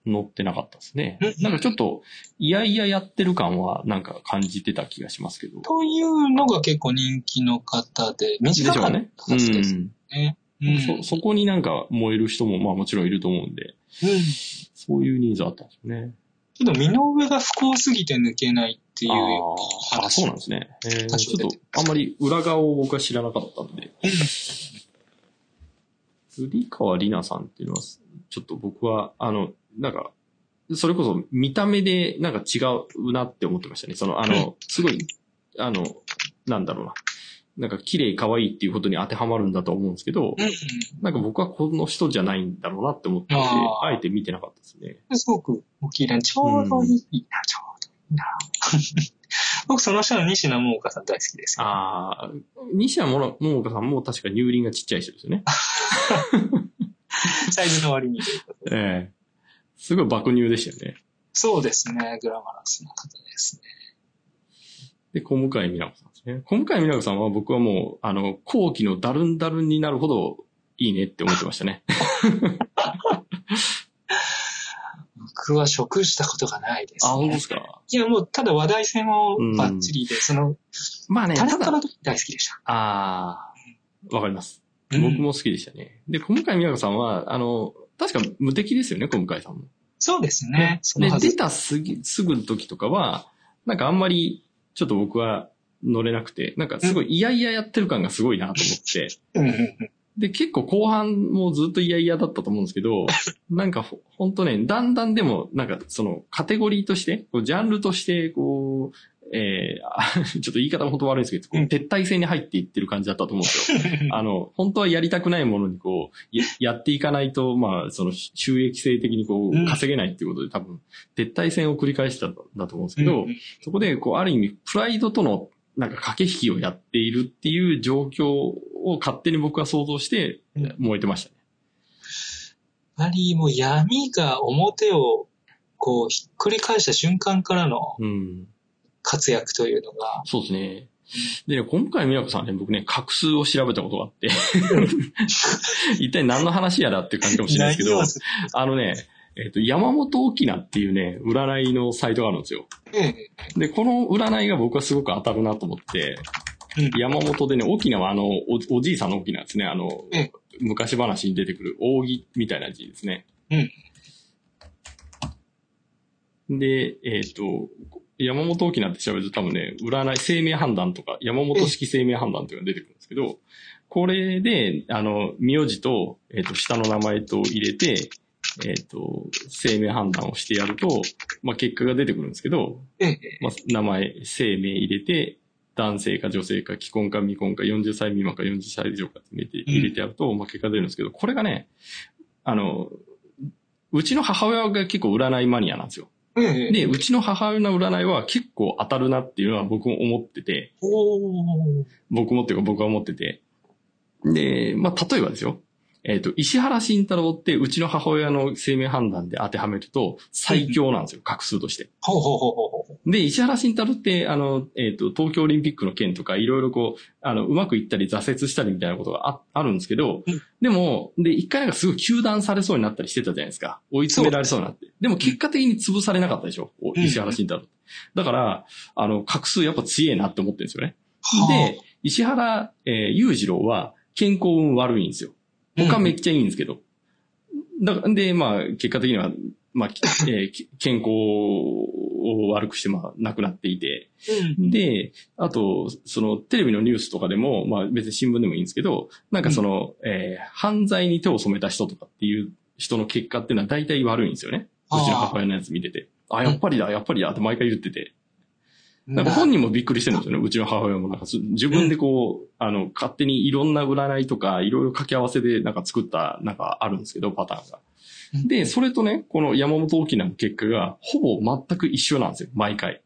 Speaker 2: 乗ってなかったですね。
Speaker 3: うん。
Speaker 2: なんかちょっと、いやいややってる感はなんか感じてた気がしますけど。
Speaker 3: というのが結構人気の方で、短かったですね。うん。
Speaker 2: そ、そこになんか燃える人もまあもちろんいると思うんで、
Speaker 3: うん。
Speaker 2: そういうニーズあったんですよね。
Speaker 3: けど、身の上が不幸すぎて抜けないっていう
Speaker 2: あーあ、
Speaker 3: 話。
Speaker 2: そうなんですね。えーちょっとあんまり裏側を僕は知らなかったんで。
Speaker 3: うん。
Speaker 2: 栗川里奈さん。っていうのは、ちょっと僕は、あの、なんか、それこそ見た目でなんか違うなって思ってましたね。その、あの、すごい、あの、なんだろうな。なんか綺麗可愛いっていうことに当てはまるんだと思うんですけど、
Speaker 3: うん
Speaker 2: なんか僕はこの人じゃないんだろうなって思ってて、
Speaker 3: あー
Speaker 2: あえて見てなかったですね。
Speaker 3: うん。すごくお綺麗に、ちょうどいいな、ちょうどいいな。僕、その人の西野桃香さん大好きですよ。
Speaker 2: ああ、西山桃香さんも確か乳輪がちっちゃい人ですよね。<laughs>
Speaker 3: サイズの割に。<laughs>
Speaker 2: ええすごい爆乳でしたよね。
Speaker 3: そうですね、グラマラスな方ですね。
Speaker 2: で、小向井美奈子さんですね。小向井美奈子さんは僕はもう、あの、後期のダルンダルンになるほどいいねって思ってましたね。
Speaker 3: 僕は食したことがないです、ね。
Speaker 2: あ、本当ですか？
Speaker 3: いや、もう、ただ話題性をバッチリで、その、
Speaker 2: まあね、
Speaker 3: タレントの時大好きでした。
Speaker 2: ああ、わかります。
Speaker 3: うん
Speaker 2: 僕も好きでしたね。で、小向井美奈子さんは、あの、確か無敵ですよね、小向井さんも。
Speaker 3: そうですね。
Speaker 2: 出たすぎ、すぐの時とかは、なんかあんまり、ちょっと僕は乗れなくて、なんかすごい嫌々やってる感がすごいなと思って、で、結構後半もずっと嫌々だったと思うんですけど、<laughs> なんかほほんとね、だんだんでも、なんかそのカテゴリーとして、こうジャンルとして、こう、えーあ <laughs> ちょっと言い方も本当悪いんですけど、こう
Speaker 3: うん。
Speaker 2: 撤退戦に入っていってる感じだったと思うんですよ。<laughs> あの、本当はやりたくないものにこう、ややっていかないと、まあ、その収益性的にこ
Speaker 3: う
Speaker 2: 稼げないっていうことで多分、撤退戦を繰り返したんだと思うんですけど、
Speaker 3: うん。
Speaker 2: そこで、こう、ある意味、プライドとの、なんか駆け引きをやっているっていう状況を勝手に僕は想像して
Speaker 3: うん
Speaker 2: 燃えてましたね。
Speaker 3: やはりもう闇が表をこうひっくり返した瞬間からの
Speaker 2: うん。
Speaker 3: 活躍というのが、
Speaker 2: そうですね。でね、今回、美奈子さんね、僕ね、画数を調べたことがあって、<laughs> 一体何の話やだっていう感じかもしれないですけどあのね、えっ、と、山本沖縄っていうね、占いのサイトがあるんですよ。
Speaker 3: ええ
Speaker 2: で、この占いが僕はすごく当たるなと思って、
Speaker 3: うん
Speaker 2: 山本でね、沖縄はあの、おおじいさんの沖縄ですね。あの、
Speaker 3: ええ
Speaker 2: 昔話に出てくる扇みたいな字ですね。で、えっ、と、山本沖縄って調べると多分ね、占い、生命判断とか、山本式生命判断というのが出てくるんですけど、これで、あの、名字と、えっ、と、下の名前と入れて、えっ、と、生命判断をしてやると、まあ、結果が出てくるんですけど、
Speaker 3: ええ
Speaker 2: まあ、名前、生命入れて、男性か女性か既婚か未婚か40歳未満か40歳以上かって入れて入れてやると、まあ結果出るんですけど、これがね、あの、うちの母親が結構占いマニアなんですよ。
Speaker 3: ええ。
Speaker 2: で、うちの母親の占いは結構当たるなっていうのは僕も思ってて。僕もっていうか僕は思ってて。で、まあ、例えばですよ。えっ、と、石原慎太郎ってうちの母親の生命判断で当てはめると最強なんですよ、画数として。
Speaker 3: ほうほうほうほうほう。
Speaker 2: で、石原慎太郎って、あの、えっ、と、東京オリンピックの件とか、いろいろこう、あの、うまくいったり挫折したりみたいなことがああるんですけど、
Speaker 3: うん
Speaker 2: でも、で、一回なんかすごい休断されそうになったりしてたじゃないですか。追い詰められそうになって。でも結果的に潰されなかったでしょ、お
Speaker 3: うん
Speaker 2: 石原慎太郎。だから、あの、画数やっぱ強えなって思ってるんですよね。
Speaker 3: は
Speaker 2: で、石原、えー裕次郎は健康運悪いんですよ。他めっちゃいいんですけど。だからで、まあ、結果的には、まあ、きえーき <coughs> 健康を悪くして、まあ、亡くなっていて。
Speaker 3: うん。
Speaker 2: で、あと、その、テレビのニュースとかでも、まあ、別に新聞でもいいんですけど、なんかその、えー犯罪に手を染めた人とかっていう人の結果っていうのは大体悪いんですよね。うちの母親のやつ見てて。あ、やっぱりだ、やっぱりだって毎回言ってて。なんか本人もびっくりしてるんですよね。うちの母親もなんかす自分でこう、あの、勝手にいろんな占いとか、いろいろ掛け合わせでなんか作った、なんかあるんですけど、パターンが。で、それとね、この山本沖縄の結果が、ほぼ全く一緒なんですよ。毎回。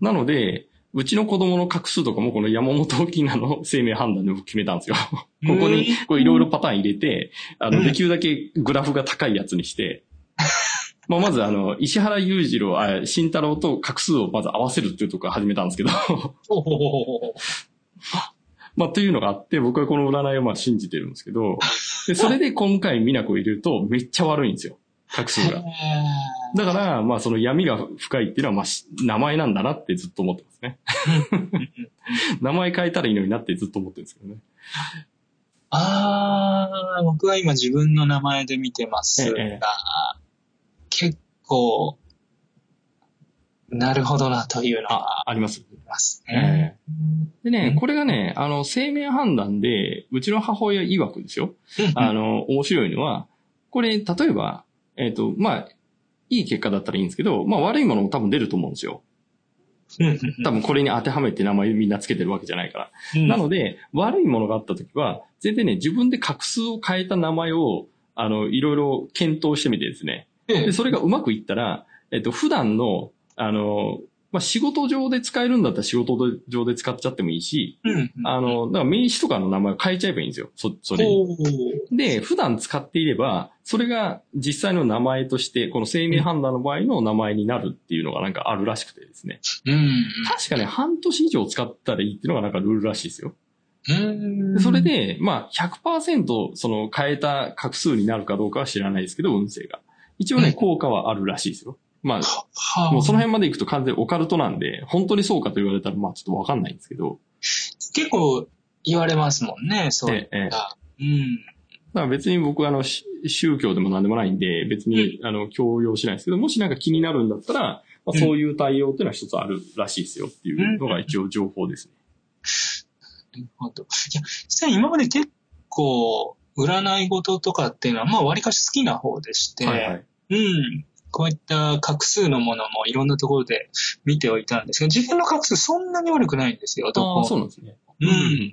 Speaker 2: なので、うちの子供の画数とかもこの山本沖縄の生命判断で僕決めたんですよ。<laughs> ここに、こういろいろパターン入れて、あの、
Speaker 3: うん
Speaker 2: できるだけグラフが高いやつにして、<laughs> まあ、まずあの、石原裕次郎、あ、慎太郎と画数をまず合わせるっていうところから始めたんですけど、<laughs> まあ、というのがあって、僕はこの占いをまあ信じてるんですけど、で、それで今回美奈子を入れるとめっちゃ悪いんですよ。画数が。だから、まあその闇が深いっていうのは、まあし名前なんだなってずっと思ってますね。<laughs> 名前変えたらいいのになってずっと思ってるんですけどね。
Speaker 3: あー、僕は今自分の名前で見てますが、
Speaker 2: ええ
Speaker 3: 結構、なるほどなというのは
Speaker 2: あります。
Speaker 3: ありますね。
Speaker 2: でね、
Speaker 3: うん
Speaker 2: これがね、あの、生命判断で、うちの母親曰くですよ。
Speaker 3: うん
Speaker 2: あの、面白いのは、これ、例えば、えっ、と、まあ、いい結果だったらいいんですけど、まあ悪いものも多分出ると思うんですよ。
Speaker 3: うん
Speaker 2: 多分これに当てはめて名前みんなつけてるわけじゃないから。
Speaker 3: うん
Speaker 2: なので、悪いものがあったときは、全然ね、自分で画数を変えた名前を、あの、いろいろ検討してみてですね。
Speaker 3: ええ
Speaker 2: で、それがうまくいったら、えっと、普段の、あの、まあ、仕事上で使えるんだったら仕事上で使っちゃってもいいし、
Speaker 3: うん
Speaker 2: あの、だから名刺とかの名前を変えちゃえばいいんですよ。そ、それで、普段使っていれば、それが実際の名前として、この生命判断の場合の名前になるっていうのがなんかあるらしくてですね。
Speaker 3: うん。
Speaker 2: 確かね、半年以上使ったらいいっていうのがなんかルールらしいですよ。
Speaker 3: うん
Speaker 2: でそれ、で、まあ100%その変えた画数になるかどうかは知らないですけど、運勢が。一応ね、
Speaker 3: うん
Speaker 2: 効果はあるらしいですよ。まあ、
Speaker 3: はあ
Speaker 2: もうその辺まで行くと完全にオカルトなんで、本当にそうかと言われたら、まあちょっとわかんないんですけど、
Speaker 3: 結構言われますもんね、そういっ
Speaker 2: ええ
Speaker 3: た。うん。
Speaker 2: だから別に僕はあの、し宗教でも何でもないんで、別にあの、強要しないですけど、もしなんか気になるんだったら、まあ、そういう対応っていうのは一つあるらしいですよっていうのが一応情報ですね。
Speaker 3: なるほど。いや、実際今まで結構、占い事とかっていうのは、まあ、割かし好きな方でして、
Speaker 2: はいはい。
Speaker 3: うん。こういった画数のものもいろんなところで見ておいたんですが、自分の画数そんなに悪くないんですよ、ど
Speaker 2: あそうなんですね。
Speaker 3: うん。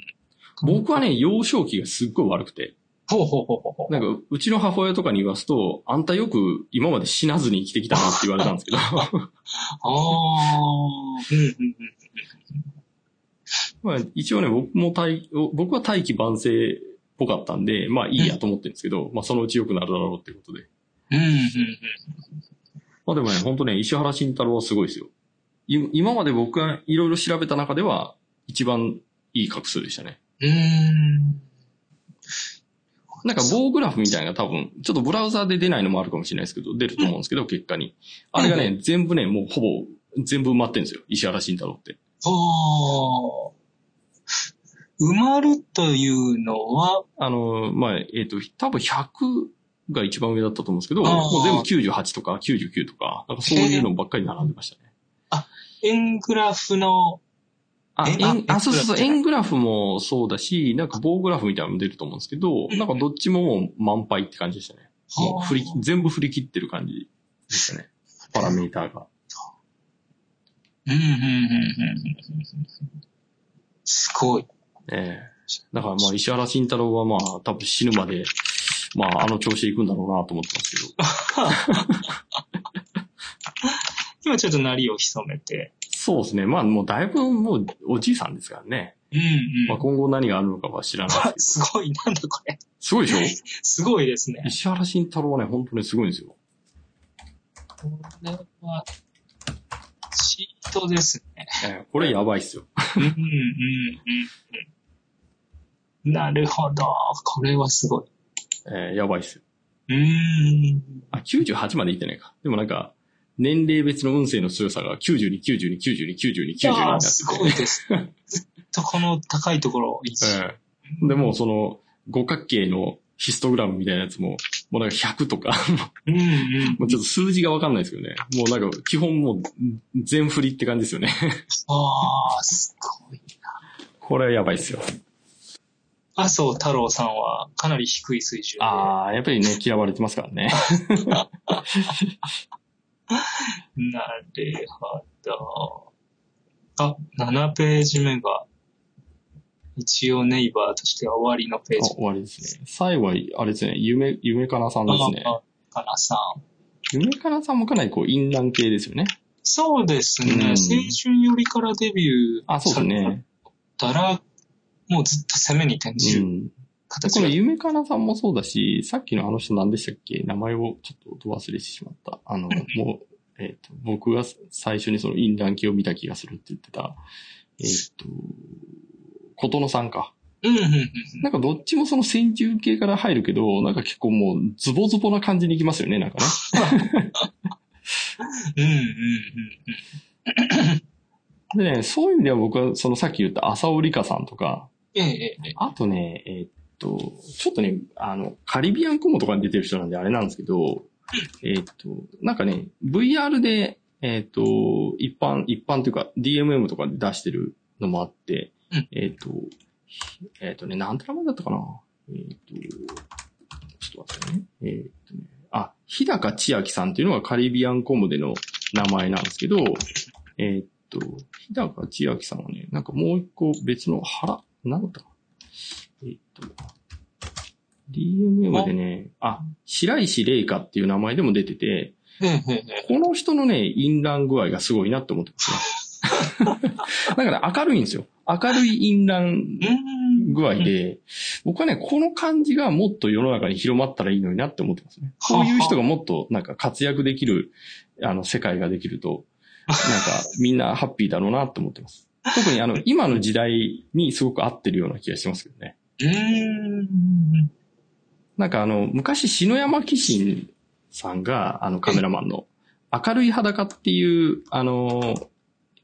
Speaker 2: 僕はね、幼少期がすっごい悪くて、
Speaker 3: ほうほうほうほう。
Speaker 2: なんか、うちの母親とかに言わすと、あんたよく今まで死なずに生きてきたなって言われたんですけど、<laughs>
Speaker 3: ああ。うんうんうん。
Speaker 2: まあ一応ね、僕も大、僕は大器晩成っぽかったんで、まあいいやと思ってるんですけど、まあそのうち良くなるだろうっていうことで。
Speaker 3: うんうん
Speaker 2: まあでもね、本当ね、石原慎太郎はすごいですよ。い今まで僕がいろいろ調べた中では、一番いい画数でしたね。
Speaker 3: うん。うん。
Speaker 2: なんか棒グラフみたいな多分、ちょっとブラウザーで出ないのもあるかもしれないですけど、出ると思うんですけど、結果に。あれがね、全部ね、もうほぼ全部埋まってるんですよ。石原慎太郎って。
Speaker 3: ああ。埋まるというのは、
Speaker 2: あの、まあ、えっ、と、多分100が一番上だったと思うんですけど、もう全部98とか99とか、なんかそういうのばっかり並んでましたね。
Speaker 3: 円グラフの、
Speaker 2: あ、
Speaker 3: え
Speaker 2: 円、
Speaker 3: あ
Speaker 2: あ、そうそうそう、
Speaker 3: 円
Speaker 2: 円グラフもそうだし、なんか棒グラフみたいなのも出ると思うんですけど、なんかどっちももう満杯って感じでしたね。もう振り、全部振り切ってる感じでしたね。パラメーターが。
Speaker 3: うん、うん、うん、うんうん。すごい。
Speaker 2: ええだからまあ石原慎太郎はまあ多分死ぬまで、まああの調子で行くんだろうなと思ってますけど。<laughs>
Speaker 3: 今ちょっと鳴りを潜めて。
Speaker 2: そうですね。まあもうだいぶもうおじいさんですからね。
Speaker 3: うん、うん。
Speaker 2: まあ今後何があるのかは知らない <laughs> す
Speaker 3: ごい、なんだこれ。
Speaker 2: すごいでしょ？<laughs>
Speaker 3: すごいですね。
Speaker 2: 石原慎太郎はね、本当にすごいんですよ。
Speaker 3: これは、チートですね。
Speaker 2: ええこれやばいっすよ。
Speaker 3: うん、うん、うん。うんなるほど。これはすごい。
Speaker 2: ええやばいっすよ。
Speaker 3: うーん。
Speaker 2: あ、98までいってないか。でもなんか、年齢別の運勢の強さが92、92、92、92、92になってて。
Speaker 3: すごいです。ずっとこの高いところを維持。
Speaker 2: ええでもうその五角形のヒストグラムみたいなやつも、もうなんか100とか、
Speaker 3: うん、うん。<laughs>
Speaker 2: もうちょっと数字がわかんないですけどね。もうなんか基本もう全振りって感じですよね。
Speaker 3: ああ、すごい。
Speaker 2: これはやばいっすよ。
Speaker 3: 麻生太郎さんはかなり低い水準で。
Speaker 2: ああ、やっぱりね、嫌われてますからね。<laughs>
Speaker 3: なるほど。あ、7ページ目が、一応ネイバーとしては終わりのページ。
Speaker 2: あ終わりですね。最後は、あれですね、夢、夢かなさんですね。
Speaker 3: あ、かなさん。
Speaker 2: 夢かなさんもかなりこう、淫乱系ですよね。
Speaker 3: そうですね。
Speaker 2: うん
Speaker 3: 青春よりからデビュー
Speaker 2: あ、そうですね。
Speaker 3: たら、もうずっと攻めに転
Speaker 2: う
Speaker 3: じる
Speaker 2: ん。
Speaker 3: 形が。
Speaker 2: この夢かなさんもそうだし、さっきのあの人何でしたっけ？名前をちょっと忘れてしまった。あの、もう、えっ、と、僕が最初にその淫乱系を見た気がするって言ってた、えっ、と、琴野さんか。
Speaker 3: うん、うん、うん。
Speaker 2: なんかどっちもその先住系から入るけど、なんか結構もうズボズボな感じにいきますよね、なんかね。
Speaker 3: うん、うん、うん。
Speaker 2: でね、そういう意味では僕はそのさっき言った浅尾里香さんとか、
Speaker 3: ええ、ええ、
Speaker 2: あとね、えーっと、ちょっとね、あの、カリビアンコモとかに出てる人なんであれなんですけど、えーっと、なんかね、VR で、えーっと、一般、一般というか DMM とかで出してるのもあって、
Speaker 3: うん。
Speaker 2: えーっと、えーっとね、なんて名前だったかな？えーっと、ちょっと待ってね。えーっとね、あ、日高千秋さんっていうのがカリビアンコムでの名前なんですけど、えーっと、日高千秋さんはね、なんかもう一個別の腹、なんだえーっと、DMM でね、あ、白石玲香っていう名前でも出てて。この人のね、淫乱具合がすごいなって思ってますね。<laughs> だから明るいんですよ。明るい淫乱
Speaker 3: うん。
Speaker 2: 具合で、僕はね、この感じがもっと世の中に広まったらいいのになって思ってますね。こういう人がもっとなんか活躍できる、あの、世界ができると、なんかみんなハッピーだろうなって思ってます。特にあの、今の時代にすごく合ってるような気がしますけどね。
Speaker 3: うーん。
Speaker 2: なんかあの、昔篠山紀信さんが、あのカメラマンの、明るい裸っていう、あの、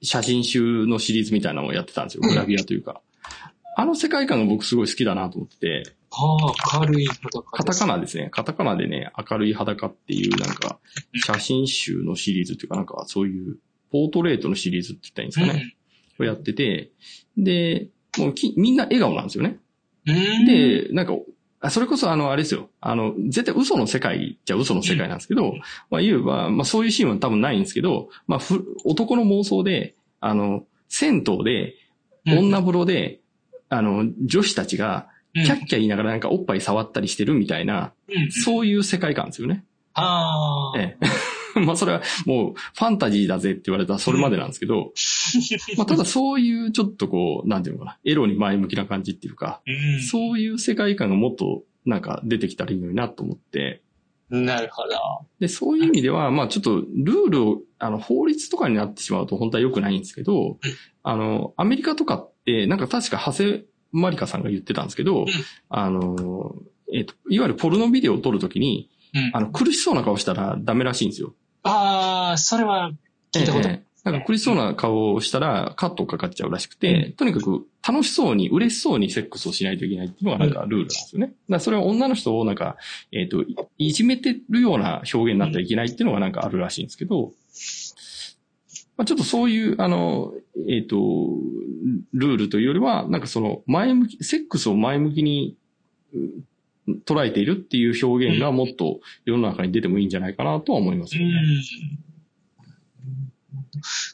Speaker 2: 写真集のシリーズみたいなのをやってたんですよ。グラビアというか。あの世界観が僕すごい好きだなと思ってて、
Speaker 3: はあ、軽い裸
Speaker 2: カタカナですね。カタカナでね、明るい裸っていうなんか、写真集のシリーズっていうかなんかそういう、ポートレートのシリーズって言ったらいいんですかね。をやってて、で、もうきみんな笑顔なんですよね。
Speaker 3: うん。
Speaker 2: で、なんか、あそれこそあの、あれですよ。あの、絶対嘘の世界じゃ嘘の世界なんですけど、まあ言えば、まあそういうシーンは多分ないんですけど、まあふ、男の妄想で、あの、銭湯で、女風呂で、あの、女子たちが、
Speaker 3: うん、
Speaker 2: キャッキャ言いながらなんかおっぱい触ったりしてるみたいな、
Speaker 3: うん。
Speaker 2: そういう世界観ですよね。
Speaker 3: ああ。
Speaker 2: ええ。<laughs> まあそれはもうファンタジーだぜって言われたらそれまでなんですけど、まあただそういうちょっとこう、なんていうのかな、エロに前向きな感じっていうか、
Speaker 3: うん。
Speaker 2: そういう世界観がもっとなんか出てきたらいいのになと思って、
Speaker 3: なるほど。
Speaker 2: で、そういう意味では、まあちょっとルールを、あの、法律とかになってしまうと本当は良くないんですけど、あの、アメリカとかって、なんか確か長谷まりかさんが言ってたんですけど、あの、えっ、と、いわゆるポルノビデオを撮るときに、
Speaker 3: うん。
Speaker 2: あの、苦しそうな顔したらダメらしいんですよ。
Speaker 3: ああ、それは聞いたこと。
Speaker 2: ええなんか苦しそうな顔をしたらカットかかっちゃうらしくて、とにかく楽しそうに、嬉しそうにセックスをしないといけないっていうのがなんかルールなんですよね。だからそれは女の人をなんか、えっ、と、いいじめてるような表現になってはいけないっていうのがなんかあるらしいんですけど、まあ、ちょっとそういう、あの、えっ、と、ルールというよりは、なんかその前向き、セックスを前向きにう捉えているっていう表現がもっと世の中に出てもいいんじゃないかなとは思いますよね。
Speaker 3: うん。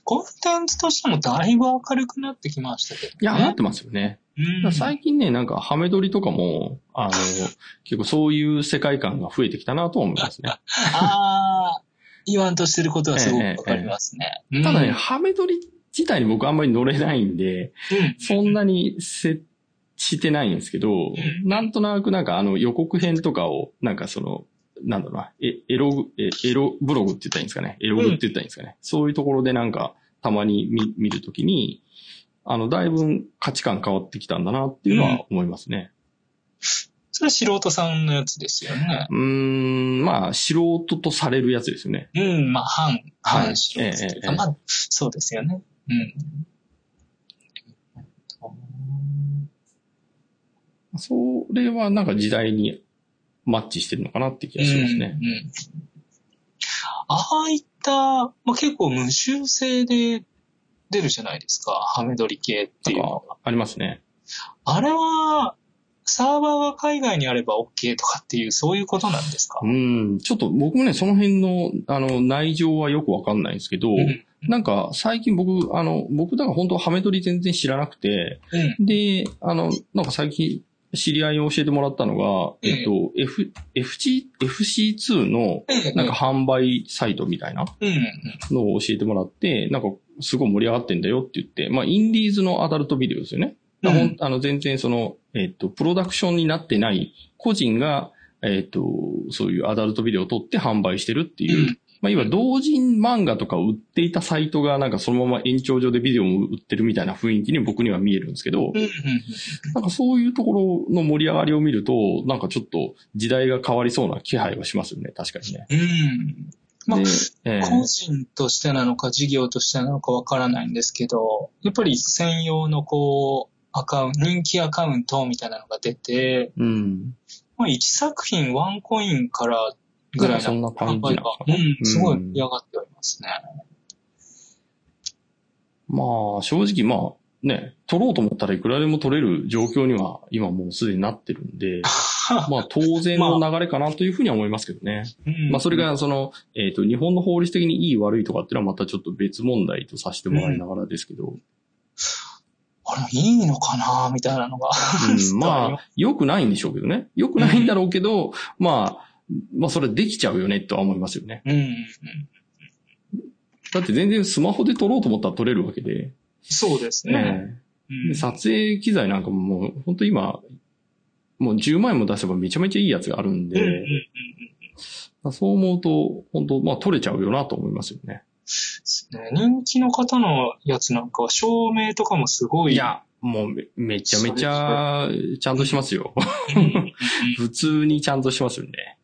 Speaker 3: コンテンツとしてもだいぶ明るくなってきましたけどね。
Speaker 2: いや、なってますよね。最近ね、なんか、ハメ撮りとかも、あの、結構そういう世界観が増えてきたなとは思いますね。<laughs>
Speaker 3: ああ、言わんとしてることはすごくわかりますね。
Speaker 2: ただね、
Speaker 3: うん
Speaker 2: ハメ撮り自体に僕あんまり乗れないんで、
Speaker 3: うん
Speaker 2: そんなに接してないんですけど、なんとなくなんかあの予告編とかを、なんかその、なんだろうな、えエログ、えエロブログって言ったらいいんですかね。エログって言ったらいいんですかね。そういうところでなんか、たまに見見るときに、あの、だいぶ価値観変わってきたんだなっていうのは思いますね。
Speaker 3: それは素人さんのやつですよね。
Speaker 2: うーん、まあ、素人とされるやつですよね。
Speaker 3: うん、まあ、半、
Speaker 2: はい
Speaker 3: 半素人とい
Speaker 2: えええ
Speaker 3: まあ、そうですよね。うん。
Speaker 2: それはなんか時代にマッチしてるのかなって気がしますね。
Speaker 3: うんうんああいった、まあ、結構無修正で出るじゃないですか。ハメ撮り系っていうの
Speaker 2: なん
Speaker 3: が。
Speaker 2: ありますね。
Speaker 3: あれは、サーバーが海外にあれば OK とかっていう、そういうことなんですか？
Speaker 2: うん、ちょっと僕もね、その辺の、あの、内情はよくわかんないんですけど、
Speaker 3: うん
Speaker 2: なんか最近僕、あの、僕だから本当ハメ撮り全然知らなくて、
Speaker 3: うん。
Speaker 2: で、あの、なんか最近知り合いに教えてもらったのが、
Speaker 3: ええ
Speaker 2: えっと、F、FC、FC2 の
Speaker 3: ええ
Speaker 2: なんか販売サイトみたいな。のを教えてもらって、なんかすごい盛り上がってんだよって言って、まあ、インディーズのアダルトビデオですよね。だからほんあの、全然その、えっ、と、プロダクションになってない個人が、えっ、と、そういうアダルトビデオを撮って販売してるっていう、
Speaker 3: うん
Speaker 2: まあ、いわゆる同人漫画とかを売っていたサイトが、なんかそのまま延長上でビデオも売ってるみたいな雰囲気に僕には見えるんですけど、なんかそういうところの盛り上がりを見ると、なんかちょっと時代が変わりそうな気配はしますよね、確かにね。
Speaker 3: うん。うん。まあ個人としてなのか事業としてなのかわからないんですけど、やっぱり専用のこう、アカウント、人気アカウントみたいなのが出て、
Speaker 2: うん。
Speaker 3: まあ、1作品ワンコインからぐらい
Speaker 2: そんな感じなんですか
Speaker 3: う
Speaker 2: ね
Speaker 3: ん、すごい盛り上がっておりますね。
Speaker 2: まあ、正直まあ、ね、取ろうと思ったらいくらでも取れる状況には今もうすでになってるんで、<laughs> まあ当然の流れかなというふうには思いますけどね。
Speaker 3: うん
Speaker 2: まあそれがその、えっ、と、日本の法律的にいい悪いとかっていうのはまたちょっと別問題とさせてもらいながらですけど、
Speaker 3: あれ、いいのかなみたいなのが。
Speaker 2: うん、まあ、良くないんでしょうけどね。良くないんだろうけど、まあ、まあそれできちゃうよねとは思いますよね。
Speaker 3: うんうん。
Speaker 2: だって全然スマホで撮ろうと思ったら撮れるわけで、
Speaker 3: そうですね。
Speaker 2: え
Speaker 3: うん
Speaker 2: 撮影機材なんかももう本当今、もう10万円も出せばめちゃめちゃいいやつがあるんで、
Speaker 3: うんうんうんうん
Speaker 2: まあそう思うと、本当まあ取れちゃうよなと思いますよね。
Speaker 3: 人気の方のやつなんかは照明とかもすごい。
Speaker 2: いや、もうめめちゃめちゃちゃんとしますよ。<laughs> 普通にちゃんとしますよね。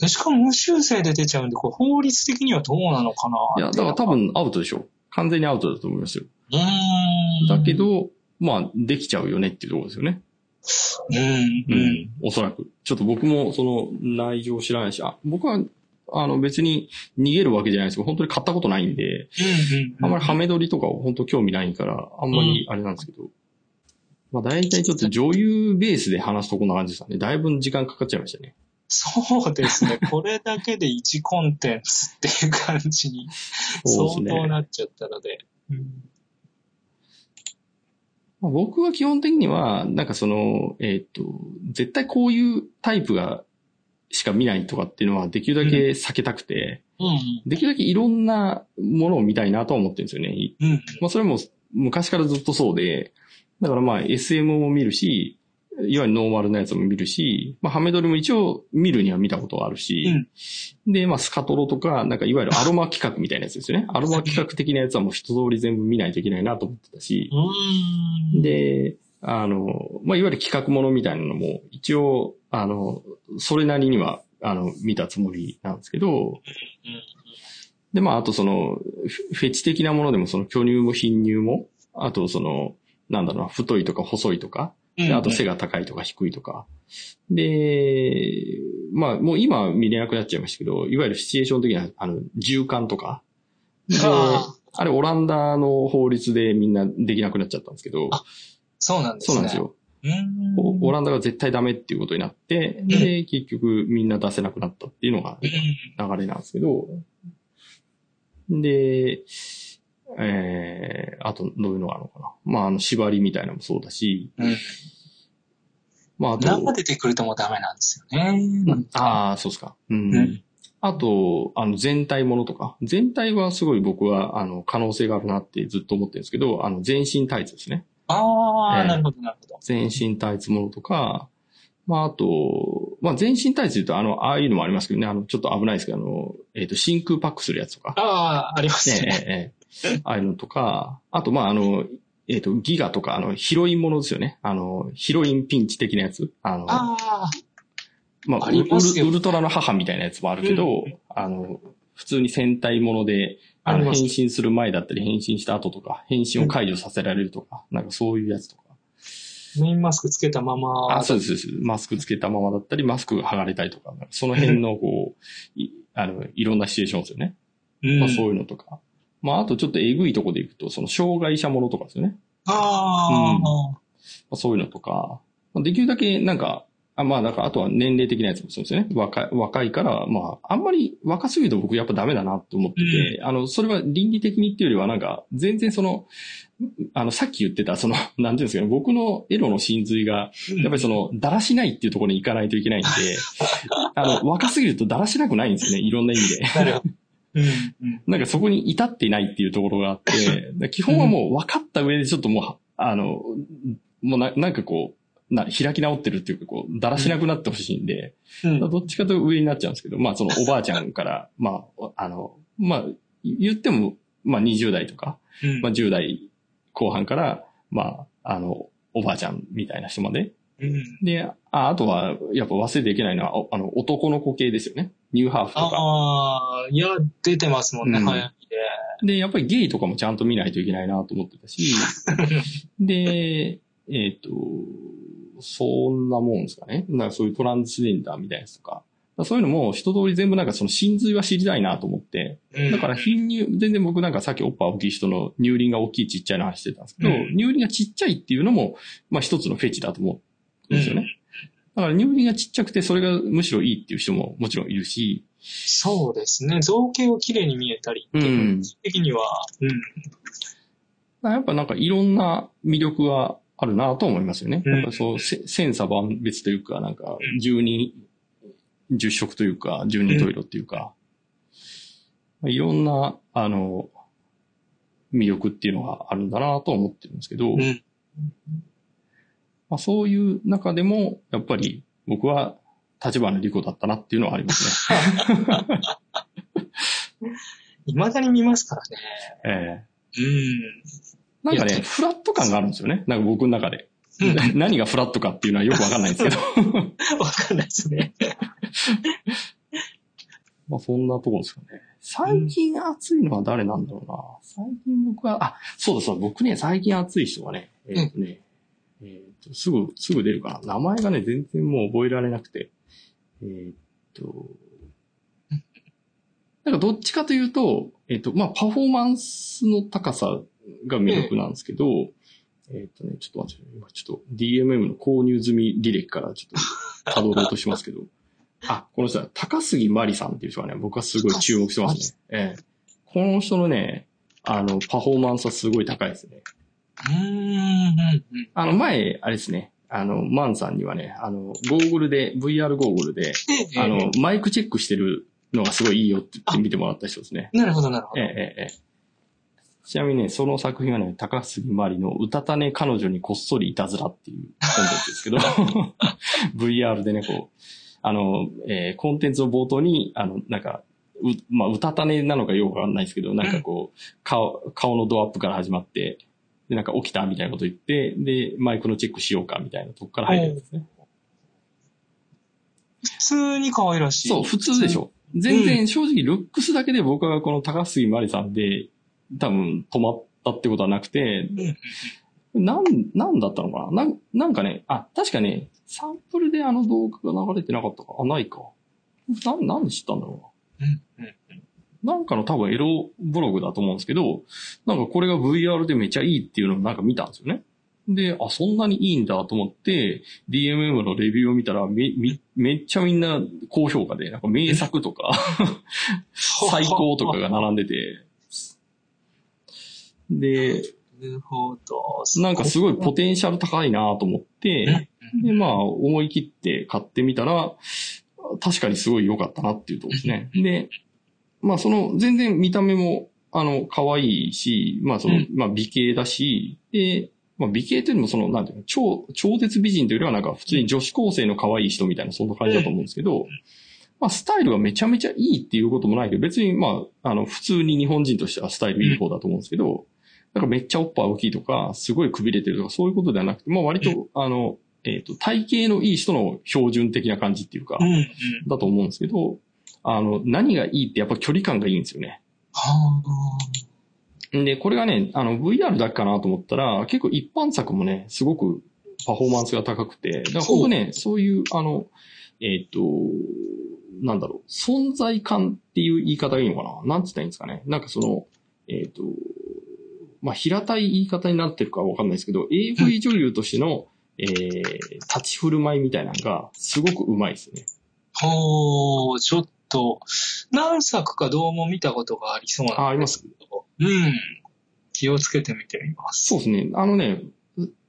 Speaker 3: でしかも無修正で出ちゃうんで、これ法律的にはどうなのかない
Speaker 2: や、だから多分アウトでしょ。完全にアウトだと思いますよ。
Speaker 3: うーん。
Speaker 2: だけ、ど、まあ、できちゃうよねっていうところですよね。
Speaker 3: うん、
Speaker 2: う
Speaker 3: うん。
Speaker 2: ん。おそらく。ちょっと僕もその内情知らないし、あ僕は、あの別に逃げるわけじゃないですけど、本当に買ったことないんで、あんまりハメ撮りとかを本当興味ないから、あんまりあれなんですけど。まあ大体ちょっと女優ベースで話すとこんな感じですかね。だいぶ時間かかっちゃいましたね。
Speaker 3: そうですね。これだけで1コンテンツっていう感じに相当なっちゃったので。うん
Speaker 2: まあ僕は基本的には、なんかその、えっ、と、絶対こういうタイプが、しか見ないとかっていうのはできるだけ避けたくて、
Speaker 3: うん
Speaker 2: できるだけいろんなものを見たいなとは思ってるんですよね。
Speaker 3: うん。
Speaker 2: まあそれも昔からずっとそうで、だからまあ SM も見るし、いわゆるノーマルなやつも見るし、まあハメ撮りも一応見るには見たことがあるし、で、まあスカトロとか、なんかいわゆるアロマ企画みたいなやつですよね。<laughs> アロマ企画的なやつはもう一通り全部見ないといけないなと思ってたし、
Speaker 3: うん。
Speaker 2: で、あの、まあいわゆる企画ものみたいなのも一応、あの、それなりには、あの、見たつもりなんですけど、で、まあ、あとその、フフェチ的なものでもその巨乳も貧乳も、あとその、なんだろうな、太いとか細いとか、
Speaker 3: うん。
Speaker 2: であと背が高いとか低いとか。で、まあ、もう今は見れなくなっちゃいましたけど、いわゆるシチュエーション的には、あの、銃艦とか。
Speaker 3: あ
Speaker 2: あれオランダの法律でみんなできなくなっちゃったんですけど、
Speaker 3: あそうなんですね。
Speaker 2: そうなんです。よ。
Speaker 3: うん。
Speaker 2: オオランダが絶対ダメっていうことになって、で、結局みんな出せなくなったっていうのが
Speaker 3: うん。
Speaker 2: 流れなんですけど、で、えー、あと、どういうのがあるのかな。まあ、あの、縛りみたいなのもそうだし、
Speaker 3: うん。
Speaker 2: まあ、あと、
Speaker 3: 生出てくるともうダメなんですよね。
Speaker 2: ああ、そうですか。うん。
Speaker 3: うん
Speaker 2: あと、あの、全体ものとか。全体はすごい僕は、あの、可能性があるなってずっと思ってるんですけど、あの、全身タイツですね。
Speaker 3: ああ、
Speaker 2: ええ
Speaker 3: なるほど、なるほど。
Speaker 2: 全身タイツものとか、まあ、あと、まあ、全身タイツ言うと、あの、ああいうのもありますけどね、あの、ちょっと危ないですけど、あの、えっ、と、真空パックするやつとか。
Speaker 3: ああ、あります
Speaker 2: ね
Speaker 3: ね。
Speaker 2: ええ、ええ。ああいうのとか、あと、まあ、あの、えっ、と、ギガとか、あの、ヒロインものですよね。あの、ヒロインピンチ的なやつ。あの、
Speaker 3: ああ、
Speaker 2: まあ、
Speaker 3: ありますよ
Speaker 2: ウルウルトラの母みたいなやつもあるけど、
Speaker 3: う
Speaker 2: あの、普通に戦隊もので、あの、変身する前だったり、変身した後とか、変身を解除させられるとか、なんかそういうやつとか。
Speaker 3: メインマスクつけたまま。
Speaker 2: あ、そうです、そうです。マスクつけたままだったり、マスクが剥がれたりとか、その辺の、こう、<laughs> いあの、いろんなシチュエーションですよね。
Speaker 3: うん。
Speaker 2: まあそういうのとか。まああとちょっとえぐいとこでいくと、その障害者ものとかですよね。
Speaker 3: ああ、
Speaker 2: うんまあ、そういうのとか、まあできるだけなんか、あまあ、だから、あとは年齢的なやつもそうですよね。若い、若いから、まあ、あんまり若すぎると僕やっぱダメだなと思ってて、あの、それは倫理的にっていうよりはなんか、全然その、あの、さっき言ってた、その、<laughs> なんていうんですかね、僕のエロの真髄が、やっぱりその、だらしないっていうところに行かないといけないんで、<laughs> あの、若すぎるとだらしなくないんですよね、いろんな意味で。
Speaker 3: なるほど。うん、うん。<laughs>
Speaker 2: なんかそこに至っていないっていうところがあって、で基本はもう分かった上でちょっともう、あの、もうななんかこう、な開き直ってるっていうか、こう、だらしなくなってほしいんで、
Speaker 3: うん
Speaker 2: どっちかというと上になっちゃうんですけど、まあそのおばあちゃんから、まあ、あの、まあ、言っても、まあ20代とか、
Speaker 3: うん
Speaker 2: まあ10代後半から、まあ、あの、おばあちゃんみたいな人まで。
Speaker 3: うん。
Speaker 2: で、ああとは、やっぱ忘れていけないのは、おあの、男の子系ですよね。ニューハーフとか。
Speaker 3: ああ、いや、出てますもんね、
Speaker 2: うん
Speaker 3: 早見で。
Speaker 2: で、やっぱりゲイとかもちゃんと見ないといけないなと思ってたし、<laughs> で、えっ、と、そんなもんですかね。なんかそういうトランスジェンダーみたいなやつとか。そういうのも一通り全部なんかその真髄は知りたいなと思って。
Speaker 3: うん
Speaker 2: だから貧乳、全然僕なんかさっきおっぱい大きい人の乳輪が大きいちっちゃいの話してたんですけど、
Speaker 3: うん
Speaker 2: 乳輪がちっちゃいっていうのも、まあ一つのフェチだと思うんですよね。だから乳輪がちっちゃくてそれがむしろいいっていう人ももちろんいるし、
Speaker 3: そうですね。造形をきれいに見えたり、
Speaker 2: うん
Speaker 3: 的には、うん。
Speaker 2: やっぱなんかいろんな魅力はあるなと思いますよね。
Speaker 3: うん
Speaker 2: やっぱそう、せ千差万別というか、なんか、十二、十色というか、十二十色っていうか、まあいろんな、あの、魅力っていうのがあるんだなと思ってるんですけど、
Speaker 3: うん。
Speaker 2: まあ、そういう中でも、やっぱり僕は立花理子だったなっていうのはありますね。<laughs>
Speaker 3: 未だに見ますからね。<laughs>
Speaker 2: ええ
Speaker 3: うん。
Speaker 2: なんかね、フラット感があるんですよね。なんか僕の中で。
Speaker 3: うん
Speaker 2: 何がフラットかっていうのはよくわかんないんですけど。<laughs>
Speaker 3: わかんないですね。<laughs>
Speaker 2: まあそんなところですかね。最近熱いのは誰なんだろうな。最近僕は、あ、そうだそうだ、僕ね、最近熱い人はね、えっ、とね、えっ、と、すぐ、すぐ出るかな。名前がね、全然もう覚えられなくて。えっ、と、なんかどっちかというと、えっ、と、まあパフォーマンスの高さが魅力なんですけど、えっ、とね、ちょっと待って、今ちょっと DMM の購入済み履歴からちょっと辿ろうとしますけど、<laughs> あ、この人は高杉まりさんっていう人はね、僕はすごい注目してますね。ええ。この人のね、あの、パフォーマンスはすごい高いですね。
Speaker 3: うーん。
Speaker 2: あの、前、あれですね、あの、マンさんにはね、あの、ゴーグルで、VR ゴーグルで、
Speaker 3: で、
Speaker 2: あの、マイクチェックしてるのがすごいいいよって言って見てもらった人ですね。
Speaker 3: なるほど、なるほど。
Speaker 2: ええ、ええ、ええ。ちなみにね、その作品はね、高杉まりの歌たね彼女にこっそりいたずらっていうコンテンツですけど、<laughs> VR でね、こう、あの、えーコンテンツの冒頭に、あの、なんか、う、まあ、歌たねなのかよくわかんないですけど、なんかこう、顔、顔のドアップから始まって、で、なんか起きたみたいなこと言って、で、マイクのチェックしようかみたいなとこから入るんですね。
Speaker 3: 普通に可愛らしい。
Speaker 2: そう、普通でしょ。全然正直ルックスだけで僕はこの高杉まりさんで多分止まったってことはなくて、
Speaker 3: うん。
Speaker 2: なん、なんだったのかな？なんなんかね、あ、確かね、サンプルであの動画が流れてなかったか？あ、ないか。な、なんで知ったんだろ。
Speaker 3: う
Speaker 2: な？なんかの多分エロブログだと思うんですけど、なんかこれが VR でめちゃいいっていうのをなんか見たんですよね。で、あ、そんなにいいんだと思って、DMM のレビューを見たら、め、め、めっちゃみんな高評価で、なんか名作とか、<laughs> 最高とかが並んでて、で、
Speaker 3: なるほど。
Speaker 2: なんかすごいポテンシャル高いなと思って、で、まあ、思い切って買ってみたら、確かにすごい良かったなっていうところですね。で、まあ、その、全然見た目も、あの、可愛いし、まあ、その
Speaker 3: うん、
Speaker 2: まあ、美形だし、で、まあ、美形っていうのもその、なんていうの、超、超絶美人というよりはなんか普通に女子高生の可愛い人みたいな、そんな感じだと思うんですけど、まあ、スタイルがめちゃめちゃいいっていうこともないけど、別にまあ、あの、普通に日本人としてはスタイルいい方だと思うんですけど、なんかめっちゃおっぱい大きいとか、すごいくびれてるとか、そういうことではなくて、まあ割と、あの、えっ、と、体型のいい人の標準的な感じっていうか
Speaker 3: うん。う、ん。
Speaker 2: だと思うんですけど、あの、何がいいってやっぱ距離感がいいんですよね。
Speaker 3: は
Speaker 2: で、これがね、あの、VR だけかなと思ったら、結構一般作もね、すごくパフォーマンスが高くて、だから本当ね、そういう、あの、えっ、と、なんだろう、存在感っていう言い方がいいのかな？なんつったらいいんですかね？なんかその、えっ、と、まあ、平たい言い方になってるかわかんないですけど、AV 女優としての、えー、立ち振る舞いみたいなのが、すごくうまいですね。
Speaker 3: あ。ほう、ちょっと、何作かどうも見たことがありそう
Speaker 2: あ、あります
Speaker 3: なんですけど。うん。気をつけて見てみます。
Speaker 2: そうですね。あのね、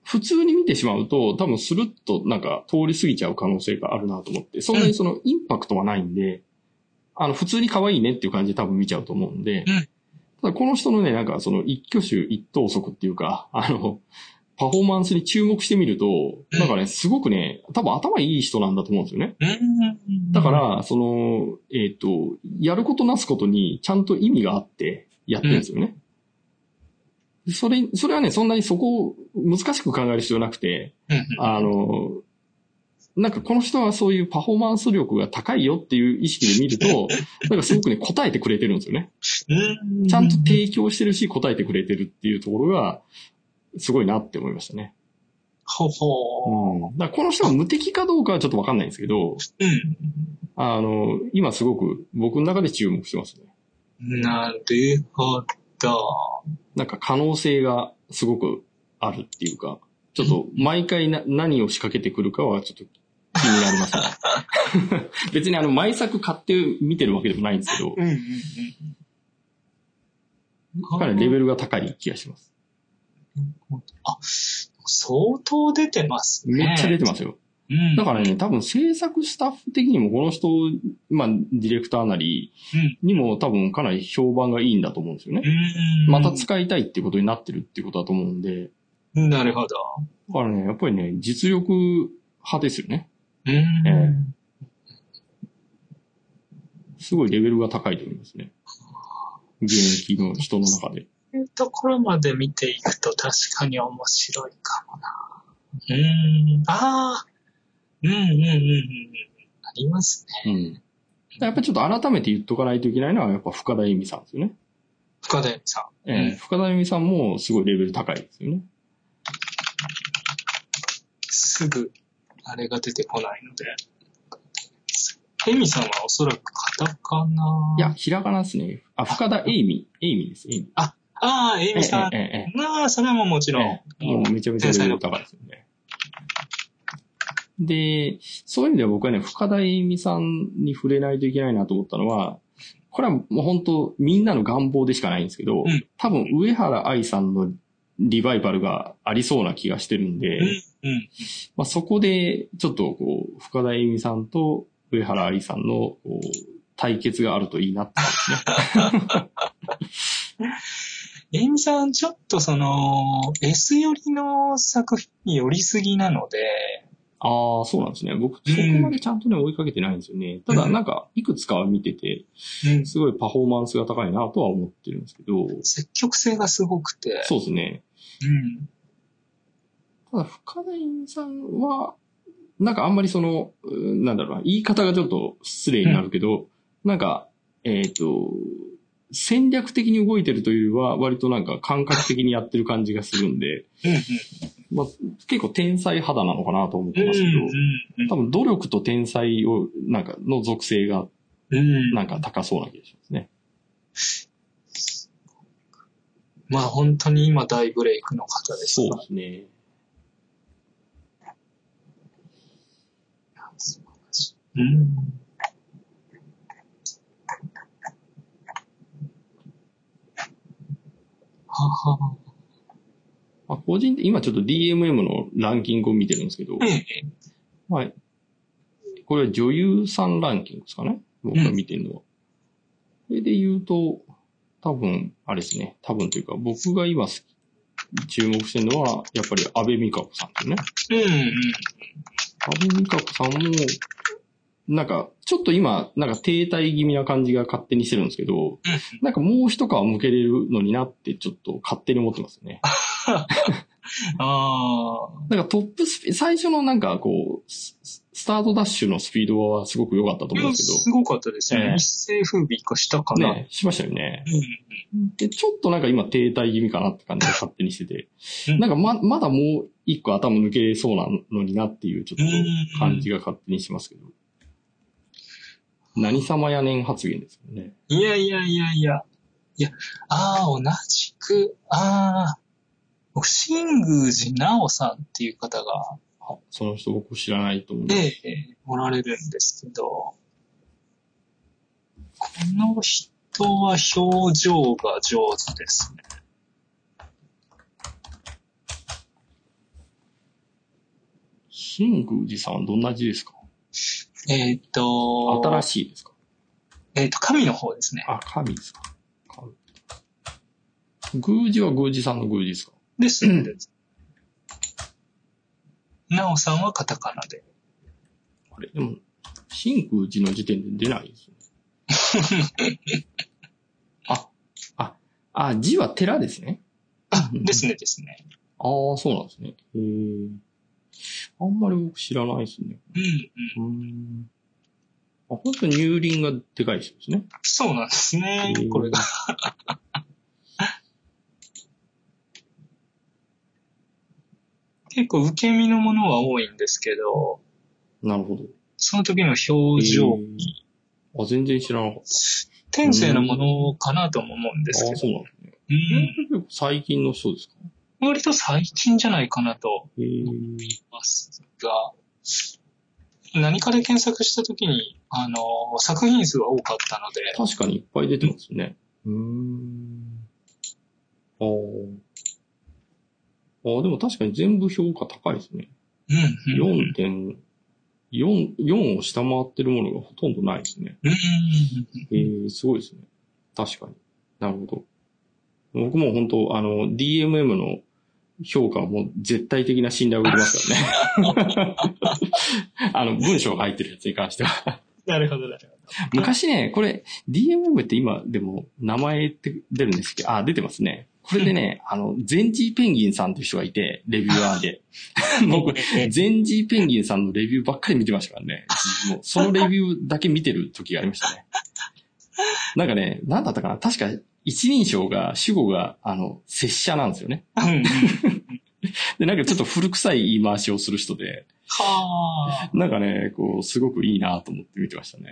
Speaker 2: 普通に見てしまうと、多分スルッとなんか通り過ぎちゃう可能性があるなと思って、そんなにそのインパクトはないんで、あの、普通に可愛いねっていう感じで多分見ちゃうと思うんで、
Speaker 3: うん
Speaker 2: この人のね、なんかその一挙手一投足っていうか、あの、パフォーマンスに注目してみると、なんかね、すごくね、多分頭いい人なんだと思うんですよね。
Speaker 3: うん。
Speaker 2: だか、ら、その、えっ、と、やることなすことにちゃんと意味があってやってるんですよね。それ、それはね、そんなにそこを難しく考える必要なくて、
Speaker 3: うん。
Speaker 2: あの、なんかこの人はそういうパフォーマンス力が高いよっていう意識で見ると、<laughs> なんかすごくね、答えてくれてるんですよね。
Speaker 3: うん。
Speaker 2: ちゃんと提供してるし、答えてくれてるっていうところが、すごいなって思いましたね。
Speaker 3: ほほ
Speaker 2: うん。だこの人が無敵かどうかはちょっとわかんないんですけど、
Speaker 3: うん。
Speaker 2: あの、今すごく僕の中で注目してますね。
Speaker 3: なるほど。
Speaker 2: なんか可能性がすごくあるっていうか、ちょっと毎回な何を仕掛けてくるかはちょっと気になりますね。<laughs> 別にあの、毎作買って見てるわけでもないんですけど、
Speaker 3: うんうんうん。
Speaker 2: かなりレベルが高い気がします。
Speaker 3: あ、相当出てますね。
Speaker 2: めっちゃ出てますよ。
Speaker 3: うん。
Speaker 2: だからね、多分制作スタッフ的にもこの人、まあ、ディレクターなり
Speaker 3: うん
Speaker 2: にも多分かなり評判がいいんだと思うんですよね。
Speaker 3: うん。
Speaker 2: また使いたいっていうことになってるっていうことだと思うんで、
Speaker 3: なるほど。
Speaker 2: だからね、やっぱりね、実力派ですよね。
Speaker 3: うん。
Speaker 2: えすごいレベルが高いと思いますね。現役の人の中で。
Speaker 3: そういうところまで見ていくと確かに面白いかもな。うん。ああ。うんうんうんうんうん。ありますね。
Speaker 2: うん。やっぱりちょっと改めて言っとかないといけないのは、やっぱ深田恵美さんですよね。
Speaker 3: 深田由美さん。
Speaker 2: えー深田恵美さんもすごいレベル高いですよね。
Speaker 3: すぐ、あれが出てこないので。エミさんはおそらくカタカナ。
Speaker 2: いや、、ひらがなですね。あ、深田恵美。恵美です。恵美。
Speaker 3: ああ、エミさん。
Speaker 2: えええええ
Speaker 3: まあ、それはもうもち
Speaker 2: え
Speaker 3: ろん。
Speaker 2: ええもうめちゃめちゃレベル高いですよね。で、そういう意味では僕はね、深田恵美さんに触れないといけないなと思ったのは、これはもう本当みんなの願望でしかないんですけど、
Speaker 3: うん
Speaker 2: 多分上原愛さんのリバイバルがありそうな気がしてるんで、
Speaker 3: うん、うん。
Speaker 2: まあ、そこでちょっとこう、深田恵美さんと上原愛さんの対決があるといいなってですね。
Speaker 3: エミさん、ちょっとその、S 寄りの作品に寄りすぎなので、
Speaker 2: ああ、そうなんですね。僕、そこまでちゃんとね、追いかけてないんですよね。ただ、なんか、いくつかは見てて、
Speaker 3: うん、
Speaker 2: すごいパフォーマンスが高いなとは思ってるんですけど、
Speaker 3: 積極性がすごくて、
Speaker 2: そうですね。
Speaker 3: うん。
Speaker 2: ただ、深田院さんは、なんかあんまりその、うなんだろうな、言い方がちょっと失礼になるけど、なんか、えっ、と、戦略的に動いてるというよりは、割となんか感覚的にやってる感じがするんで、
Speaker 3: うん、
Speaker 2: まあ、結構天才肌なのかなと思っ
Speaker 3: うん。
Speaker 2: てますけど、
Speaker 3: うん、
Speaker 2: 多分努力と天才を、なんか、の属性が、
Speaker 3: うん。
Speaker 2: なんか高そうな気がしますね。
Speaker 3: まあ本当に今大ブレイクの方です
Speaker 2: そうですね。
Speaker 3: うん。はは
Speaker 2: あ、個人的今ちょっと DMM のランキングを見てるんですけど、
Speaker 3: あ。ええ。
Speaker 2: まあ、これは女優さんランキングですかね僕が見てるのは。それで言うと、多分、あれですね。多分というか、僕が今注目してるのは、やっぱり安倍美香子さんですね。
Speaker 3: うんうん。
Speaker 2: 安倍美香子さんも、なんか、ちょっと今、なんか停滞気味な感じが勝手にしてるんですけど、なんかもう一皮向けれるのになってちょっと勝手に思ってますね。<laughs>
Speaker 3: ああ。
Speaker 2: なんかトップスピ最初のなんかこう、ススタートダッシュのスピードはすごく良かったと思うんですけ
Speaker 3: すごかったですよね。
Speaker 2: ええ
Speaker 3: 一世風靡化したか
Speaker 2: ど、
Speaker 3: な。
Speaker 2: ね、しましたよね。
Speaker 3: うん
Speaker 2: で、ちょっとなんか今停滞気味かなって感じが勝手にしてて、
Speaker 3: うん
Speaker 2: なんかま、まだもう一個頭抜けそうなのになっていうちょっと感じが勝手にしますけど。何様やねん発言ですよね。
Speaker 3: いやいやいやいや。いや、ああ、同じく、ああ、僕、新宮寺直さんっていう方が、
Speaker 2: あ、その人僕知らないと思うんで。
Speaker 3: ええおられるんですけど、この人は表情が上手ですね。
Speaker 2: 新宮寺さんはどんな字ですか？
Speaker 3: えっ、と、
Speaker 2: 新しいですか？
Speaker 3: えっ、と、神の方ですね。
Speaker 2: あ、神ですか神宮寺は宮司さんの宮司ですか？
Speaker 3: ですなおさんはカタカナで。
Speaker 2: あれ？でも、新宮寺の時点で出ないですね。<laughs> あ、あ、あ、字は寺ですね。
Speaker 3: あ、
Speaker 2: うん
Speaker 3: ですねですね。
Speaker 2: ああ、そうなんですね。へえ。あんまり僕知らないですね。
Speaker 3: うんうん。
Speaker 2: うーん。あ、本当に乳輪がでかい人ですね。
Speaker 3: そうなんですね
Speaker 2: へー。
Speaker 3: これが。<laughs> 結構受け身のものは多いんですけど、
Speaker 2: なるほど。
Speaker 3: その時の表情に、
Speaker 2: あ、全然知らなかった。
Speaker 3: 天性のものかなとも思うんです
Speaker 2: ああ、そう
Speaker 3: けど、
Speaker 2: なんですね。
Speaker 3: うん、
Speaker 2: 最近の人ですか？
Speaker 3: 割と最近じゃないかなと。思いますが、何かで検索した時に、あの、作品数が多かったので、
Speaker 2: 確かにいっぱい出てますね。うーん。ああ。ああ、でも確かに全部評価高いですね。
Speaker 3: うん、うん。
Speaker 2: 4.4、4を下回ってるものがほとんどないですね。
Speaker 3: うん
Speaker 2: ええすごいですね。確かに。なるほど。僕も本当、あの、DMM の評価はもう絶対的な信頼を得てますからね。<laughs> あの、文章が入ってるやつに関しては。
Speaker 3: なるほど、なるほ
Speaker 2: 昔ね、これ、DMM って今でも名前って出るんですけど、あ、出てますね。これでね、<laughs> あの、ゼンジーペンギンさんという人がいて、レビュアーで。<laughs> 僕、ゼンジーペンギンさんのレビューばっかり見てましたからね。もうそのレビューだけ見てる時がありましたね。なんかね、なんだったかな確か一人称が、主語が、あの、拙者なんですよね。<laughs> で、なんかちょっと古臭い言い回しをする人で、
Speaker 3: はあ。
Speaker 2: なんかね、こう、すごくいいなと思って見てましたね。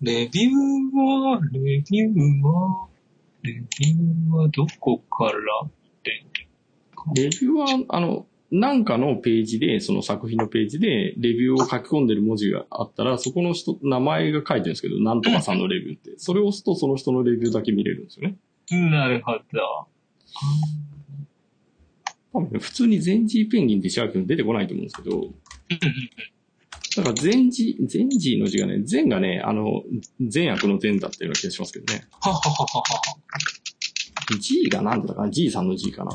Speaker 3: レビューは、レビューは、レビューはどこから
Speaker 2: レビューは、あの、なんかのページで、その作品のページで、レビューを書き込んでる文字があったら、そこの人、名前が書いてるんですけど、なんとかさんのレビューって。それを押すと、その人のレビューだけ見れるんですよね。
Speaker 3: なるほど。
Speaker 2: 多分ね、普通に全ジーペンギンって調べても出てこないと思うんですけど、だから全ジー、全ジーの字がね、善がね、あの、善悪の善だったような気がしますけどね。
Speaker 3: ははははは。
Speaker 2: G が何だったかな ?G さんの G かな？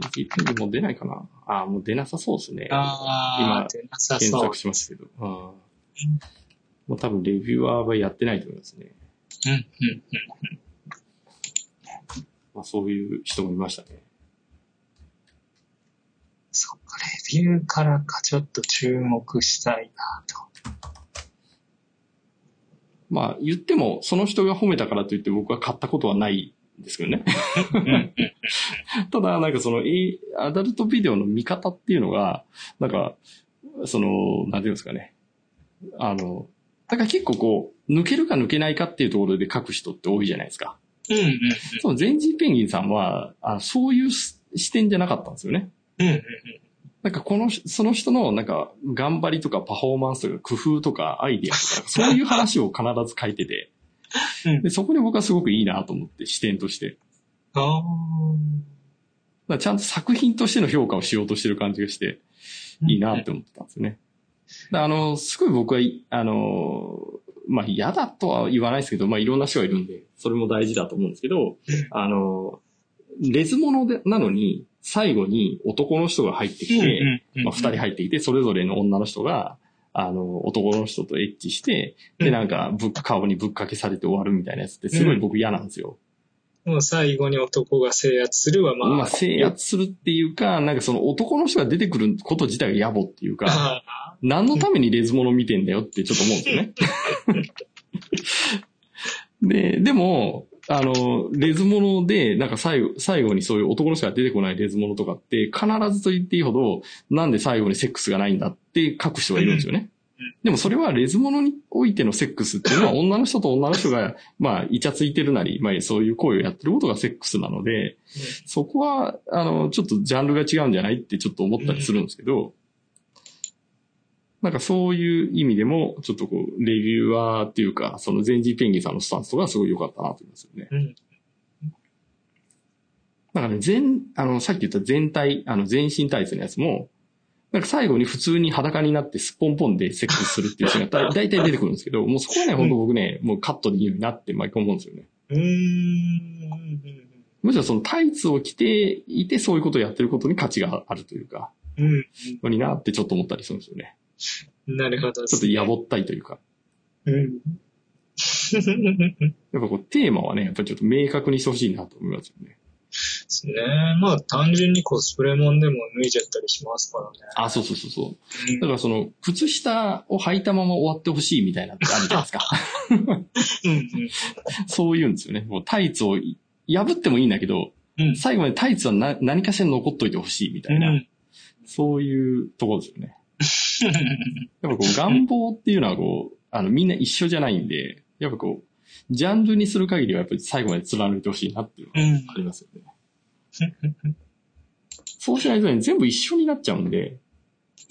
Speaker 2: 全ジーペンギンもう出ないかなああ、もう出なさそうですね。
Speaker 3: あ
Speaker 2: 今
Speaker 3: あ、出なさそう
Speaker 2: 検索。しましたけど。うんもう多分レビュアーはやってないと思いますね。
Speaker 3: うん、うん、
Speaker 2: まあそういう人もいましたね。
Speaker 3: そっか、レビューからかちょっと注目したいなと。
Speaker 2: まあ言っても、その人が褒めたからといって僕は買ったことはないんですけどね。ただ、なん。かその、えアダルトビデオの見方っていうのが、なん。か、その、なん。ていうん。ですかね。あの、だから結構こう、抜けるか抜けないかっていうところで書く人って多いじゃないですか。
Speaker 3: うん、うん、
Speaker 2: そのゼンジーペンギンさん。は、あそういう視点じゃなかったん。ですよね。
Speaker 3: うん、うん。
Speaker 2: うん、なん。かこの、その人のなん。か頑張りとかパフォーマンスとか工夫とかアイディアとか、そういう話を必ず書いてて、で、そこで僕はすごくいいなと思って、視点として。
Speaker 3: あ
Speaker 2: らちゃんと作品としての評価をしようとしてる感じがして、
Speaker 3: ー
Speaker 2: いいなって思ってたんですよね。だあの、すごい僕は、あの、まあ嫌だとは言わないですけど、まあいろんな人がいるんで、それも大事だと思うんですけど、あの、レズモノでなのに、最後に男の人が入ってきて、まあ、二人入ってきて、それぞれの女の人が、あの、男の人とエッチして、で、
Speaker 3: うん
Speaker 2: なんか、ぶっ、顔にぶっかけされて終わるみたいなやつって、すごい僕嫌なんですよ。
Speaker 3: もう最後に男が制圧するはまあ。
Speaker 2: まあ、制圧するっていうか、なんかその男の人が出てくること自体が野暮っていうか、
Speaker 3: あ <laughs>
Speaker 2: 何のためにレズモノ見てんだよってちょっと思うんですよね。<laughs> で、でも、あの、レズモノで、なんか最後、最後にそういう男の人が出てこないレズモノとかって、必ずと言っていいほど、なんで最後にセックスがないんだって書く人がいるんですよね
Speaker 3: うん。
Speaker 2: でもそれはレズモノにおいてのセックスっていうのは <laughs> 女の人と女の人が、まあ、イチャついてるなり、まあ、そういう行為をやってることがセックスなので、そこは、あの、ちょっとジャンルが違うんじゃないってちょっと思ったりするんですけど、なんかそういう意味でも、ちょっとこう、レビューアーっていうか、その全人ペンギンさんのスタンスとかすごい良かったなと思いますよね。
Speaker 3: うん
Speaker 2: なんかね、全、あの、さっき言った全体、あの、全身タイツのやつも、なんか最後に普通に裸になってすっぽんぽんでセックスするっていうシーンがだ <laughs> 大体出てくるんですけど、もうそこはね、本当僕ね、もうカットでいいようになって毎回思うんですよね。
Speaker 3: うーん。
Speaker 2: むしろそのタイツを着ていてそういうことをやってることに価値があるというか、
Speaker 3: うん。
Speaker 2: のになってちょっと思ったりするんですよね。<laughs>
Speaker 3: なるほど。
Speaker 2: ちょっとやぼったいというか。
Speaker 3: うん。
Speaker 2: やっぱこうテーマはね、やっぱりちょっと明確にしてほしいなと思いますよね。
Speaker 3: ですね。まあ単純にコスプレもんでも脱いじゃったりしますからね。
Speaker 2: あ、そうそうそうそう。
Speaker 3: うん
Speaker 2: だからその、靴下を履いたまま終わってほしいみたいなのってあるじゃないですか。<laughs>
Speaker 3: うん
Speaker 2: そう言うんですよね。もうタイツを破ってもいいんだけど、
Speaker 3: うん。うん。
Speaker 2: 最後までタイツはな何かしら残っといてほしいみたいな、
Speaker 3: うん
Speaker 2: そういうところですよね。<laughs> やっぱこう願望っていうのはこう、あのみんな一緒じゃないんで、やっぱこう、ジャンルにする限りはやっぱり最後まで貫いてほしいなっていうのが
Speaker 3: うん
Speaker 2: ありますよね。そうしないとね、全部一緒になっちゃうんで、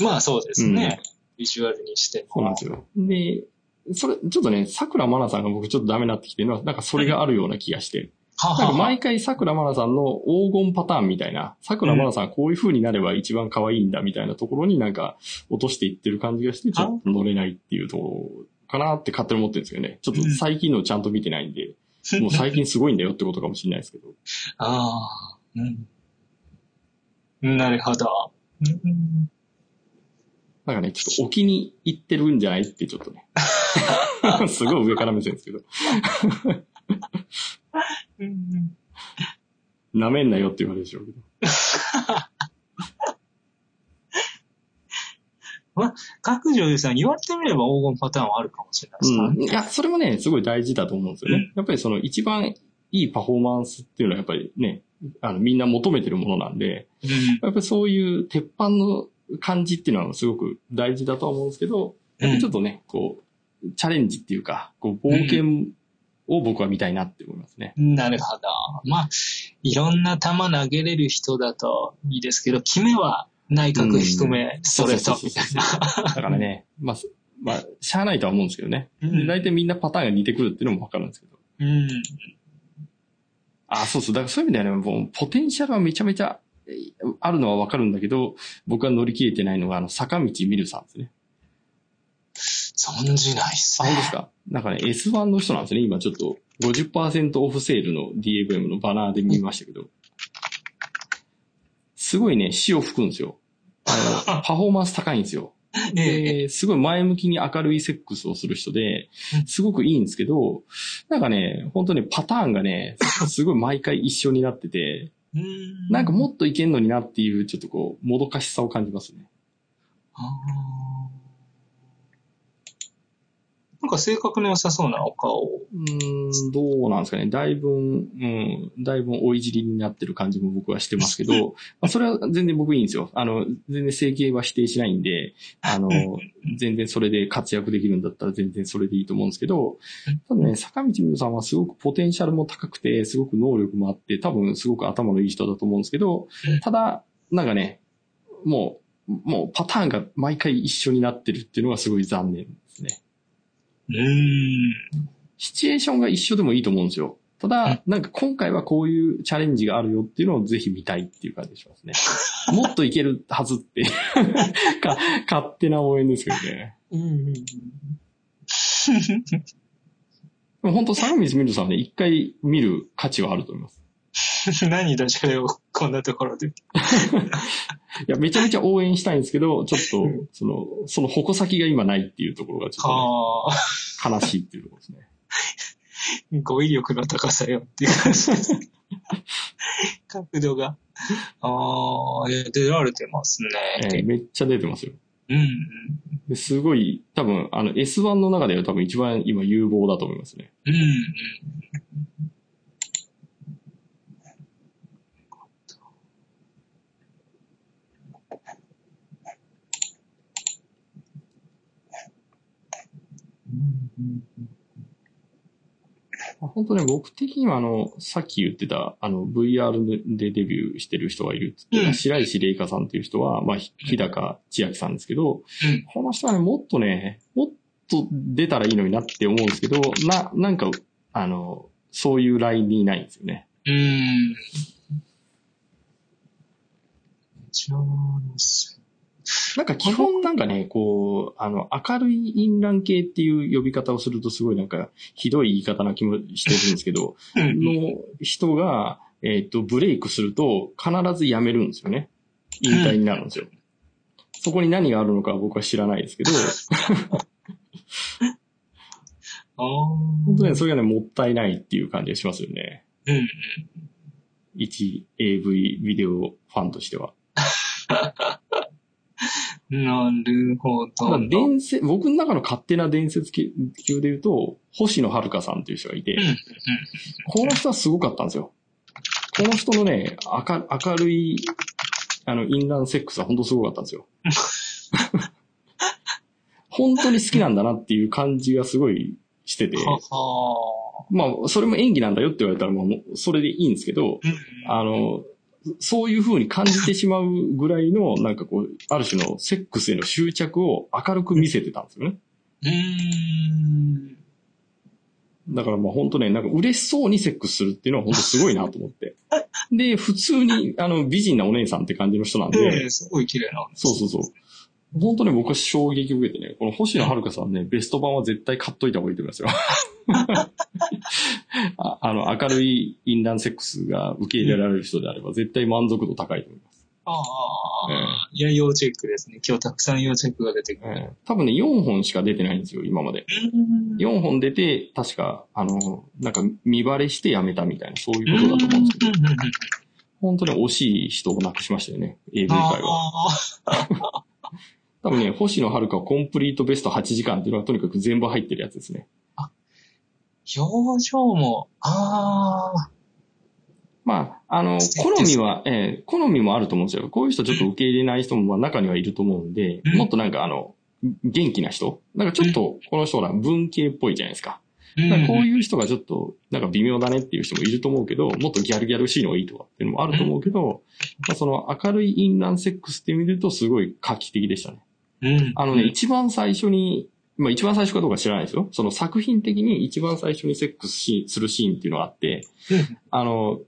Speaker 3: まあそうですね。ビジュアルにしても。
Speaker 2: そうなんですよ。で、それ、ちょっとね、桜まなさんが僕ちょっとダメになってきてるのは、なんかそれがあるような気がして、
Speaker 3: は
Speaker 2: なんか。毎回桜まなさんの黄金パターンみたいな、桜まなさんはこういう風になれば一番可愛いんだみたいなところになんか落としていってる感じがして、ちょっと乗れないっていうところかなって勝手に思ってるんですけどね。ちょっと最近のちゃんと見てないんで、<laughs> もう最近すごいんだよってことかもしれないですけど。
Speaker 3: ああ。うん。なるほど。うん
Speaker 2: なんかね、ちょっと置きに行ってるんじゃないってちょっとね。<laughs> すごい上から目線ですけど。<laughs>
Speaker 3: うん
Speaker 2: 舐めんなよって言われるでしょうけど。
Speaker 3: 各女優さん言われてみれば黄金パターンはあるかもしれないですから
Speaker 2: うん。いや、それもね、すごい大事だと思うんですよね。やっぱりその一番いいパフォーマンスっていうのはやっぱりね、あの、みんな求めてるものなんで、
Speaker 3: うん
Speaker 2: やっぱりそういう鉄板の感じっていうのはすごく大事だとは思うんですけど、やっぱりちょっとね、こう、チャレンジっていうか、こう、冒険を僕は見たいなって思いますね。
Speaker 3: なるほど。まあ、いろんな球投げれる人だといいですけど、決めは内角低め、ストレートみたいな。
Speaker 2: だからね、まあ、まあ、しゃあないとは思うんですけどね。
Speaker 3: うん
Speaker 2: 大体みんなパターンが似てくるっていうのもわかるんですけど。
Speaker 3: うん。
Speaker 2: あ、そうそう。だからそういう意味ではね、もう、ポテンシャルはめちゃめちゃえーあるのはわかるんだけど、僕は乗り切れてないのが、あの、坂道ミルさんですね。
Speaker 3: 存じないっす
Speaker 2: あ、
Speaker 3: ね
Speaker 2: 本当ですか？なんかね、S1 の人なんですね。今ちょっと50%オフセールの DFM のバナーで見ましたけど。すごいね、死を吹くんですよ。あの、<laughs> パフォーマンス高いんですよ。
Speaker 3: ええ
Speaker 2: で、すごい前向きに明るいセックスをする人で
Speaker 3: う、ん
Speaker 2: すごくいいんですけど、なんかね、本当ね、パターンがね、<laughs> すごい毎回一緒になってて、
Speaker 3: うん
Speaker 2: なんかもっといけんのになっていう、ちょっとこう、もどかしさを感じますね。
Speaker 3: あーなんか性格の良さそうなお顔を。
Speaker 2: うーん、どうなんですかね。だいぶ、うん、だいぶ追い尻になってる感じも僕はしてますけど、<laughs> まあ、それは全然僕いいんですよ。あの、全然整形は否定しないんで、あの、全然それで活躍できるんだったら全然それでいいと思うんですけど、ただね、坂道美穂さんはすごくポテンシャルも高くて、すごく能力もあって、多分すごく頭のいい人だと思うんですけど
Speaker 3: うん、
Speaker 2: ただ、なんかね、もう、もうパターンが毎回一緒になってるっていうのがすごい残念ですね。
Speaker 3: うーん。
Speaker 2: シチュエーションが一緒でもいいと思うんですよ。ただ、なんか今回はこういうチャレンジがあるよっていうのをぜひ見たいっていう感じしますね。<laughs> もっといけるはずって <laughs> か、勝手な応援ですけどね。
Speaker 3: うん
Speaker 2: 本当、坂道ミルさんはね、一回見る価値はあると思います。
Speaker 3: うん。何ダジャレをこんなところで？<laughs>
Speaker 2: いや、めちゃめちゃ応援したいんですけど、ちょっと
Speaker 3: うん、
Speaker 2: その、その矛先が今ないっていうところがちょっ
Speaker 3: はあ、
Speaker 2: と、ね、悲しいっていうところですね。
Speaker 3: 語彙力の高さよっていう感じです。角度が。ああ、出られてます
Speaker 2: え
Speaker 3: ね。
Speaker 2: ーめっちゃ出てますよ。
Speaker 3: うんうん。
Speaker 2: ですごい、多分、あの、S1 の中では多分一番今有望だと思いますね。
Speaker 3: うん
Speaker 2: 本当ね、僕的にはあの、さっき言ってた、あの、VR でデビューしてる人がいるって言ってた、
Speaker 3: うん。
Speaker 2: 白石玲香さんっていう人は、まあ、ひ日高千秋さんですけど、
Speaker 3: うん。
Speaker 2: この人はね、もっとね、もっと出たらいいのになって思うんですけど、な、なんか、あの、そういうラインにいないんですよね。
Speaker 3: うーん。じゃあ、
Speaker 2: なんか基本なんかね、こう、あの、明るい淫乱系っていう呼び方をするとすごいなんか、ひどい言い方な気もしてるんですけど、<laughs>
Speaker 3: うん
Speaker 2: の人が、えっ、と、ブレイクすると必ず辞めるんですよね。引退になるんですよ。そこに何があるのかは僕は知らないですけど。<laughs> 本当ね、それがね、もったいないっていう感じがしますよね。
Speaker 3: うん。
Speaker 2: 一 AV ビデオファンとしては。<laughs>
Speaker 3: なるほど。
Speaker 2: 伝説、僕の中の勝手な伝説級で言うと、星野遥さんという人がいて、
Speaker 3: うん
Speaker 2: この人はすごかったんですよ。この人のね、明明るい、あの、インランセックスは本当すごかったんですよ。<laughs> 本当に好きなんだなっていう感じがすごいしてて、まあ、それも演技なんだよって言われたら、まあ、もうそれでいいんですけど、
Speaker 3: うん。
Speaker 2: あの、そういう風に感じてしまうぐらいの、なんかこう、ある種のセックスへの執着を明るく見せてたんですよね。
Speaker 3: うーん。
Speaker 2: だからまあ本当ね、なんか嬉しそうにセックスするっていうのは本当すごいなと思って。<laughs> で、普通に、あの、美人なお姉さんって感じの人なんで、
Speaker 3: ええすごい綺麗な。
Speaker 2: そうそうそう。本当ね、僕は衝撃を受けてね、この星野遥さんね、ベスト版は絶対買っといた方がいいと思いますよ。<laughs> ああの、明るいインランセックスが受け入れられる人であれば、絶対満足度高いと思います。
Speaker 3: ああ。いや、要チェックですね。今日たくさん要チェックが出てくる。
Speaker 2: ええ多分ね、4本しか出てないんですよ、今まで。
Speaker 3: うん
Speaker 2: 4本出て、確か、あの、なんか見バレしてやめたみたいな、そういうことだと思うんですけど、本当に惜しい人を亡くしましたよね、AV 界は。
Speaker 3: あ
Speaker 2: 多分ね、星野遥はコンプリートベスト8時間っていうのがとにかく全部入ってるやつですね。
Speaker 3: あ。表情も、ああ。
Speaker 2: まあ、あの、好みは、えー好みもあると思うんですよ。こういう人ちょっと受け入れない人もまあ中にはいると思うんで、
Speaker 3: うん
Speaker 2: もっとなんかあの、元気な人なんかちょっと、この人ら文系っぽいじゃないですか。だからこういう人がちょっと、なんか微妙だねっていう人もいると思うけど、もっとギャルギャルしいのがいいとかっていうのもあると思うけど、まあ、その明るいインランセックスって見るとすごい画期的でしたね。
Speaker 3: うん。
Speaker 2: あのね、一番最初に、まあ一番最初かどうか知らないですよ。その作品的に一番最初にセックスしするシーンっていうのがあって、
Speaker 3: うん
Speaker 2: あの、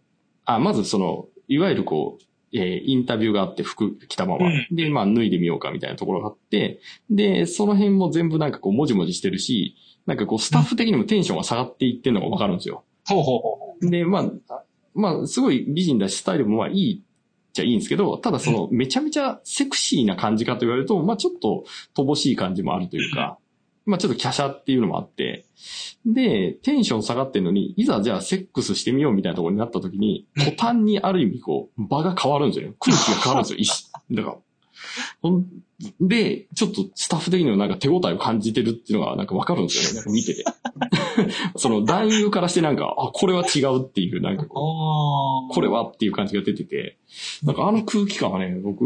Speaker 2: あ、まずその、いわゆるこう、えーインタビューがあって服着たまま、
Speaker 3: うん
Speaker 2: で、まあ脱いでみようかみたいなところがあって、で、その辺も全部なんかこう、もじもじしてるし、なんかこう、スタッフ的にもテンションが下がっていってるのがわかるんですよ。
Speaker 3: ほうほうほ
Speaker 2: で、まあ、あまあ、すごい美人だし、スタイルもまあいいっちゃいいんですけど、ただその、めちゃめちゃセクシーな感じかと言われると、まあちょっと乏しい感じもあるというか、まあちょっと華奢っていうのもあって、で、テンション下がってんのに、いざじゃあセックスしてみようみたいなところになった時に、途端にある意味こう、場が変わるんですよね。空気が変わるんですよ。<laughs> だから。ほんで、ちょっとスタッフ的にもなんか手応えを感じてるっていうのがなんかわかるんですよね。なんか見てて。<laughs> その男優からしてなんか、あ、これは違うっていう、なんか
Speaker 3: う。
Speaker 2: こう。これはっていう感じが出てて、なんかあの空気感はね、僕、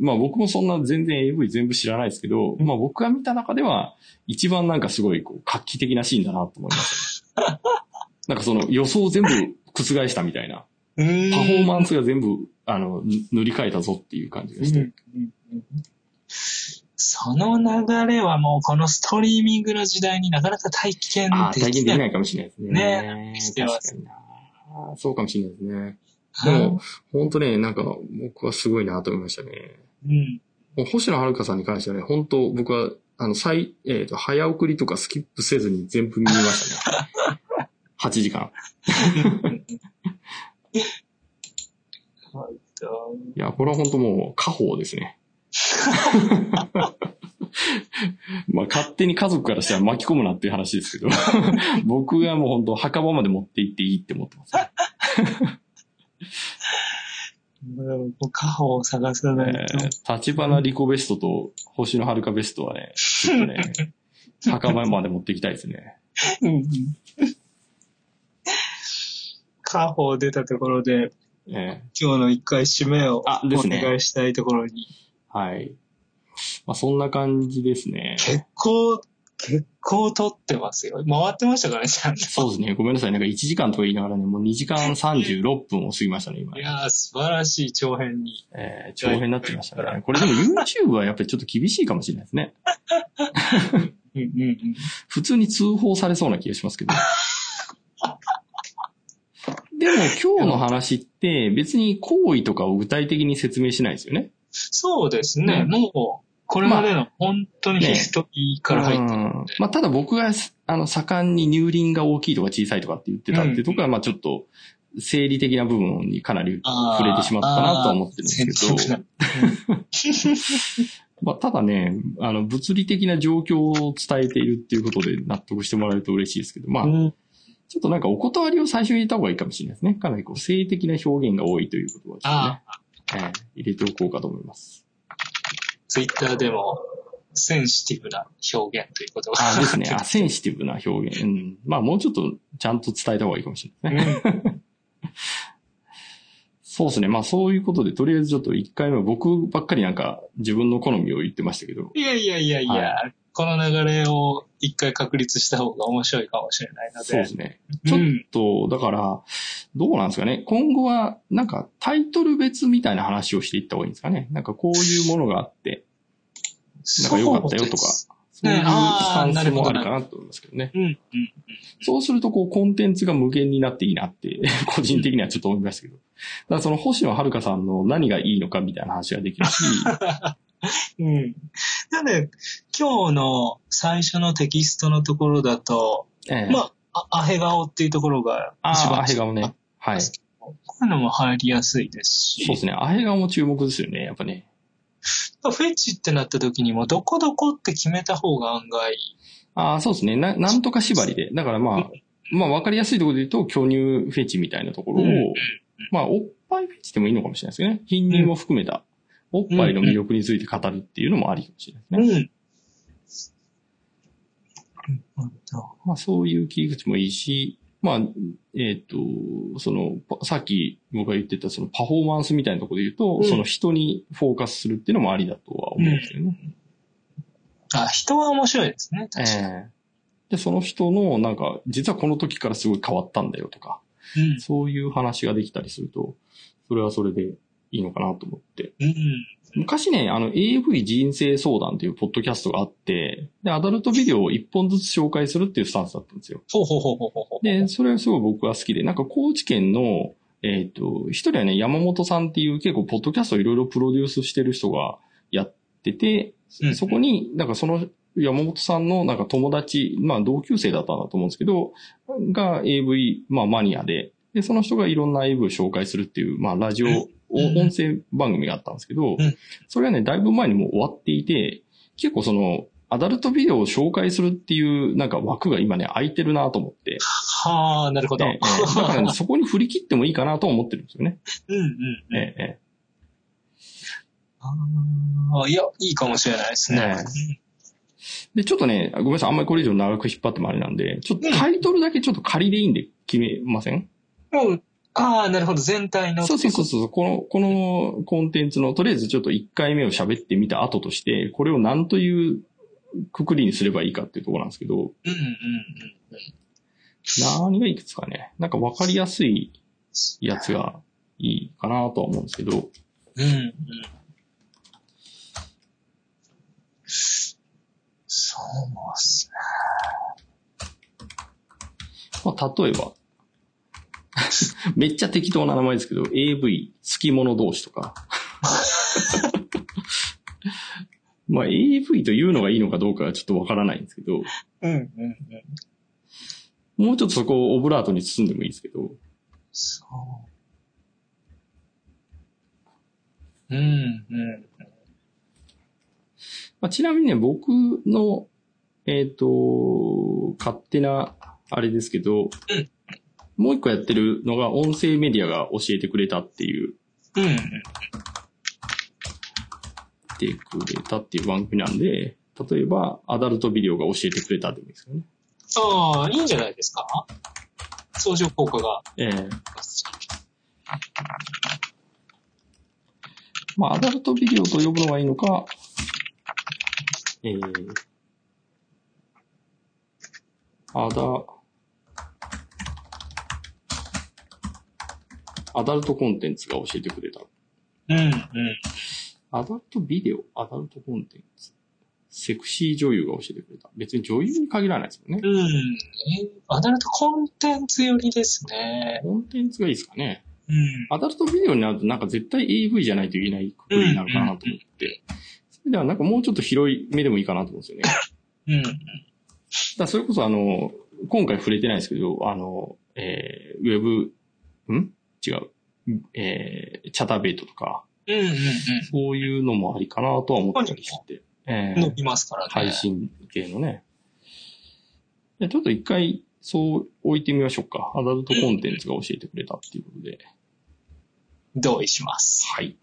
Speaker 2: まあ僕もそんな全然 AV 全部知らないですけど、まあ僕が見た中では、一番なんかすごいこう画期的なシーンだなと思いましたね。<laughs> なんかその予想を全部覆したみたいな、
Speaker 3: パフォ
Speaker 2: ーマンスが全部、あの、ぬ塗り替えたぞっていう感じがして。
Speaker 3: うんうんうんそその流れはもうこのストリーミングの時代になかなか体験できない。
Speaker 2: 体験できないかもしれないですね。
Speaker 3: ねしてます
Speaker 2: 確かにな。そうかもしれないですね。でも、本当ね、なんか、僕はすごいなと思いましたね。
Speaker 3: うん。
Speaker 2: もう星野遥さんに関してはね、本当僕は、あの、最、えっ、と、早送りとかスキップせずに全部見ましたね。<laughs> 8時間。いや、これは本当もう、家宝ですね。<laughs> まあ、勝手に家族からしたら巻き込むなっていう話ですけど、<laughs> 僕はもう本当墓場まで持って行っていいって思ってます、ね。
Speaker 3: もう家宝を探さないと。
Speaker 2: えー、立花リコベストと星野遥ベストはね、ちょっとね、<laughs> 墓場まで持っていきたいですね。
Speaker 3: うん家宝出たところで、
Speaker 2: え
Speaker 3: 今日の一回締めをお願いしたいところに、
Speaker 2: ーはい。まあ、そんな感じですね。
Speaker 3: 結構、結構撮ってますよ。回ってましたかね、ちゃんと。
Speaker 2: そうですね。ごめんなさい。なんか1時間とか言いながらね、もう2時間36分を過ぎましたね、今
Speaker 3: い。やー、素晴らしい長編に。
Speaker 2: えー、長編になってきましたね。これでも YouTube はやっぱりちょっと厳しいかもしれないですね。
Speaker 3: うんうんうん。
Speaker 2: 普通に通報されそうな気がしますけど。でも今日の話って別に行為とかを具体的に説明しないですよね。
Speaker 3: そうですね。
Speaker 2: うん。
Speaker 3: もう、これまでの本当にヒストリーから入ってる。
Speaker 2: うん。まあ、ただ僕が、あの、盛んに乳輪が大きいとか小さいとかって言ってたっていうところは、まあちょっと、生理的な部分にかなり触れてしまったなとは思ってるんですけど。<laughs> まあ、ただね、あの、物理的な状況を伝えているっていうことで納得してもらえると嬉しいですけど、まあ、
Speaker 3: うん。
Speaker 2: ちょっとなんかお断りを最初に入れた方がいいかもしれないですね。かなりこう、性的な表現が多いということはちょ
Speaker 3: あ
Speaker 2: っとね、えー入れておこうかと思います。
Speaker 3: ツイッターでも、センシティブな表現ということが。
Speaker 2: あですね。<laughs> あ、センシティブな表現。うん。まあ、もうちょっとちゃんと伝えた方がいいかもしれないですね。<laughs> そうですね。まあ、そういうことで、とりあえずちょっと一回目は僕ばっかりなんか自分の好みを言ってましたけど、
Speaker 3: いやいやいやいや、
Speaker 2: は
Speaker 3: この流れを一回確立した方が面白いかもしれないので。
Speaker 2: そうですね。ちょっ
Speaker 3: うん。
Speaker 2: と、だから、どうなんですかね。今後は、なんかタイトル別みたいな話をしていった方がいいんですかね。なんかこういうものがあって、なんか良かったよとか
Speaker 3: そう
Speaker 2: いうスタンスもあるかなと思いますけどね。
Speaker 3: うん、うん。
Speaker 2: そうすると、こう、コンテンツが無限になっていいなって、<laughs> 個人的にはちょっと思いましたけど。だからその星野遥さんの何がいいのかみたいな話ができるし、<laughs>
Speaker 3: うん。なので、今日の最初のテキストのところだと、
Speaker 2: ええ
Speaker 3: まあ、あアヘ顔っていうところが一番
Speaker 2: アヘ顔ね。はい。
Speaker 3: こういうのも入りやすいですし、
Speaker 2: そうですね。アヘ顔も注目ですよね、やっぱね。
Speaker 3: フェチってなった時にも、どこどこって決めた方が案外、
Speaker 2: ああ、そうですね。な、なんとか縛りで。だからまあ、まあ分かりやすいところで言うと、巨乳フェチみたいなところを、
Speaker 3: うんうん
Speaker 2: まあ、おっぱいフェチでもいいのかもしれないですよね。貧乳も含めた、おっぱいの魅力について語るっていうのもありかもしれないですね。
Speaker 3: うん。うん
Speaker 2: まあ、そういう切り口もいいし、まあ、えっ、と、その、パさっき僕が言ってたそのパフォーマンスみたいなところで言うと、
Speaker 3: うん
Speaker 2: その人にフォーカスするっていうのもありだとは思うんですよね。
Speaker 3: あ、人は面白いですね、確かに。
Speaker 2: ええで、その人の、なんか、実はこの時からすごい変わったんだよとか、
Speaker 3: うん。
Speaker 2: そういう話ができたりすると、それはそれでいいのかなと思って。
Speaker 3: うん。
Speaker 2: 昔ね、あの AV 人生相談っていうポッドキャストがあって、で、アダルトビデオを一本ずつ紹介するっていうスタンスだったんですよ。
Speaker 3: ほうほうほうほうほう。
Speaker 2: で、それはすごい僕は好きで、なんか高知県の、えっ、と、一人はね、山本さんっていう結構ポッドキャストをいろいろプロデュースしてる人がやってて、
Speaker 3: うん
Speaker 2: そこに、なんかその山本さんのなんか友達、まあ同級生だったんだと思うんですけど、が AV、まあマニアで、で、その人がいろんな AV を紹介するっていう、まあラジオ、
Speaker 3: うん
Speaker 2: 音声番組があったんですけど、
Speaker 3: うん。
Speaker 2: それはね、だいぶ前にもう終わっていて、結構その、アダルトビデオを紹介するっていうなんか枠が今ね、空いてるなと思って、
Speaker 3: はあ、なるほど。
Speaker 2: えだからね、そこに振り切ってもいいかなと思ってるんですよね。
Speaker 3: うんうんうん。
Speaker 2: えええ
Speaker 3: ああ、いや、いいかもしれないですね。
Speaker 2: え。で、ちょっとね、ごめんなさい、あんまりこれ以上長く引っ張ってもあれなんで、ちょっとタイトルだけちょっと仮でいいんで決めません、
Speaker 3: もう、ああ、なるほど。全体の。
Speaker 2: そうそうそうそう。この、このコンテンツの、とりあえずちょっと1回目を喋ってみた後として、これを何というくくりにすればいいかっていうところなんですけど。
Speaker 3: うんうんうん。
Speaker 2: 何がいくつかね。なんか分かりやすいやつがいいかなとは思うんですけど。
Speaker 3: うんうん。そうっすね。
Speaker 2: まあ、例えば、<laughs> めっちゃ適当な名前ですけど、AV、好き者同士とか。<laughs> まあ、AV というのがいいのかどうかはちょっとわからないんですけど、
Speaker 3: うん、うん、うん。
Speaker 2: もうちょっとそこをオブラートに包んでもいいですけど、
Speaker 3: そう。うん、うん。
Speaker 2: まあ、ちなみにね、僕の、えっ、と、勝手な、あれですけど、もう一個やってるのが音声メディアが教えてくれたっていう、
Speaker 3: うん、うん。
Speaker 2: てくれたっていう番組なんで、例えば、アダルトビデオが教えてくれたでもいいですよね。
Speaker 3: ああ、いいんじゃないですか？相乗効果が。
Speaker 2: ええまあ、アダルトビデオと呼ぶのがいいのか、えー、アダ、アダルトコンテンツが教えてくれた。
Speaker 3: うん、うん。
Speaker 2: アダルトビデオアダルトコンテンツセクシー女優が教えてくれた。別に女優に限らないですもんね。
Speaker 3: うん。えアダルトコンテンツ寄りですね。
Speaker 2: コンテンツがいいですかね。
Speaker 3: うん。
Speaker 2: アダルトビデオになるとなんか絶対 AV じゃないといけないくくりになるかなと思って。それではなんかもうちょっと広い目でもいいかなと思うんですよね。
Speaker 3: うん。
Speaker 2: らそれこそあの、今回触れてないですけど、あの、えー、ウェブ、ん？違う。えー、チャタベイトとか、
Speaker 3: うん、うん、
Speaker 2: そういうのもありかなとは思ったりして。え
Speaker 3: うん。
Speaker 2: ー
Speaker 3: 伸びますからね。
Speaker 2: 配信系のね。じゃあちょっと一回、そう置いてみましょうか。アダルトコンテンツが教えてくれたっていうことで。
Speaker 3: 同意します。
Speaker 2: はい。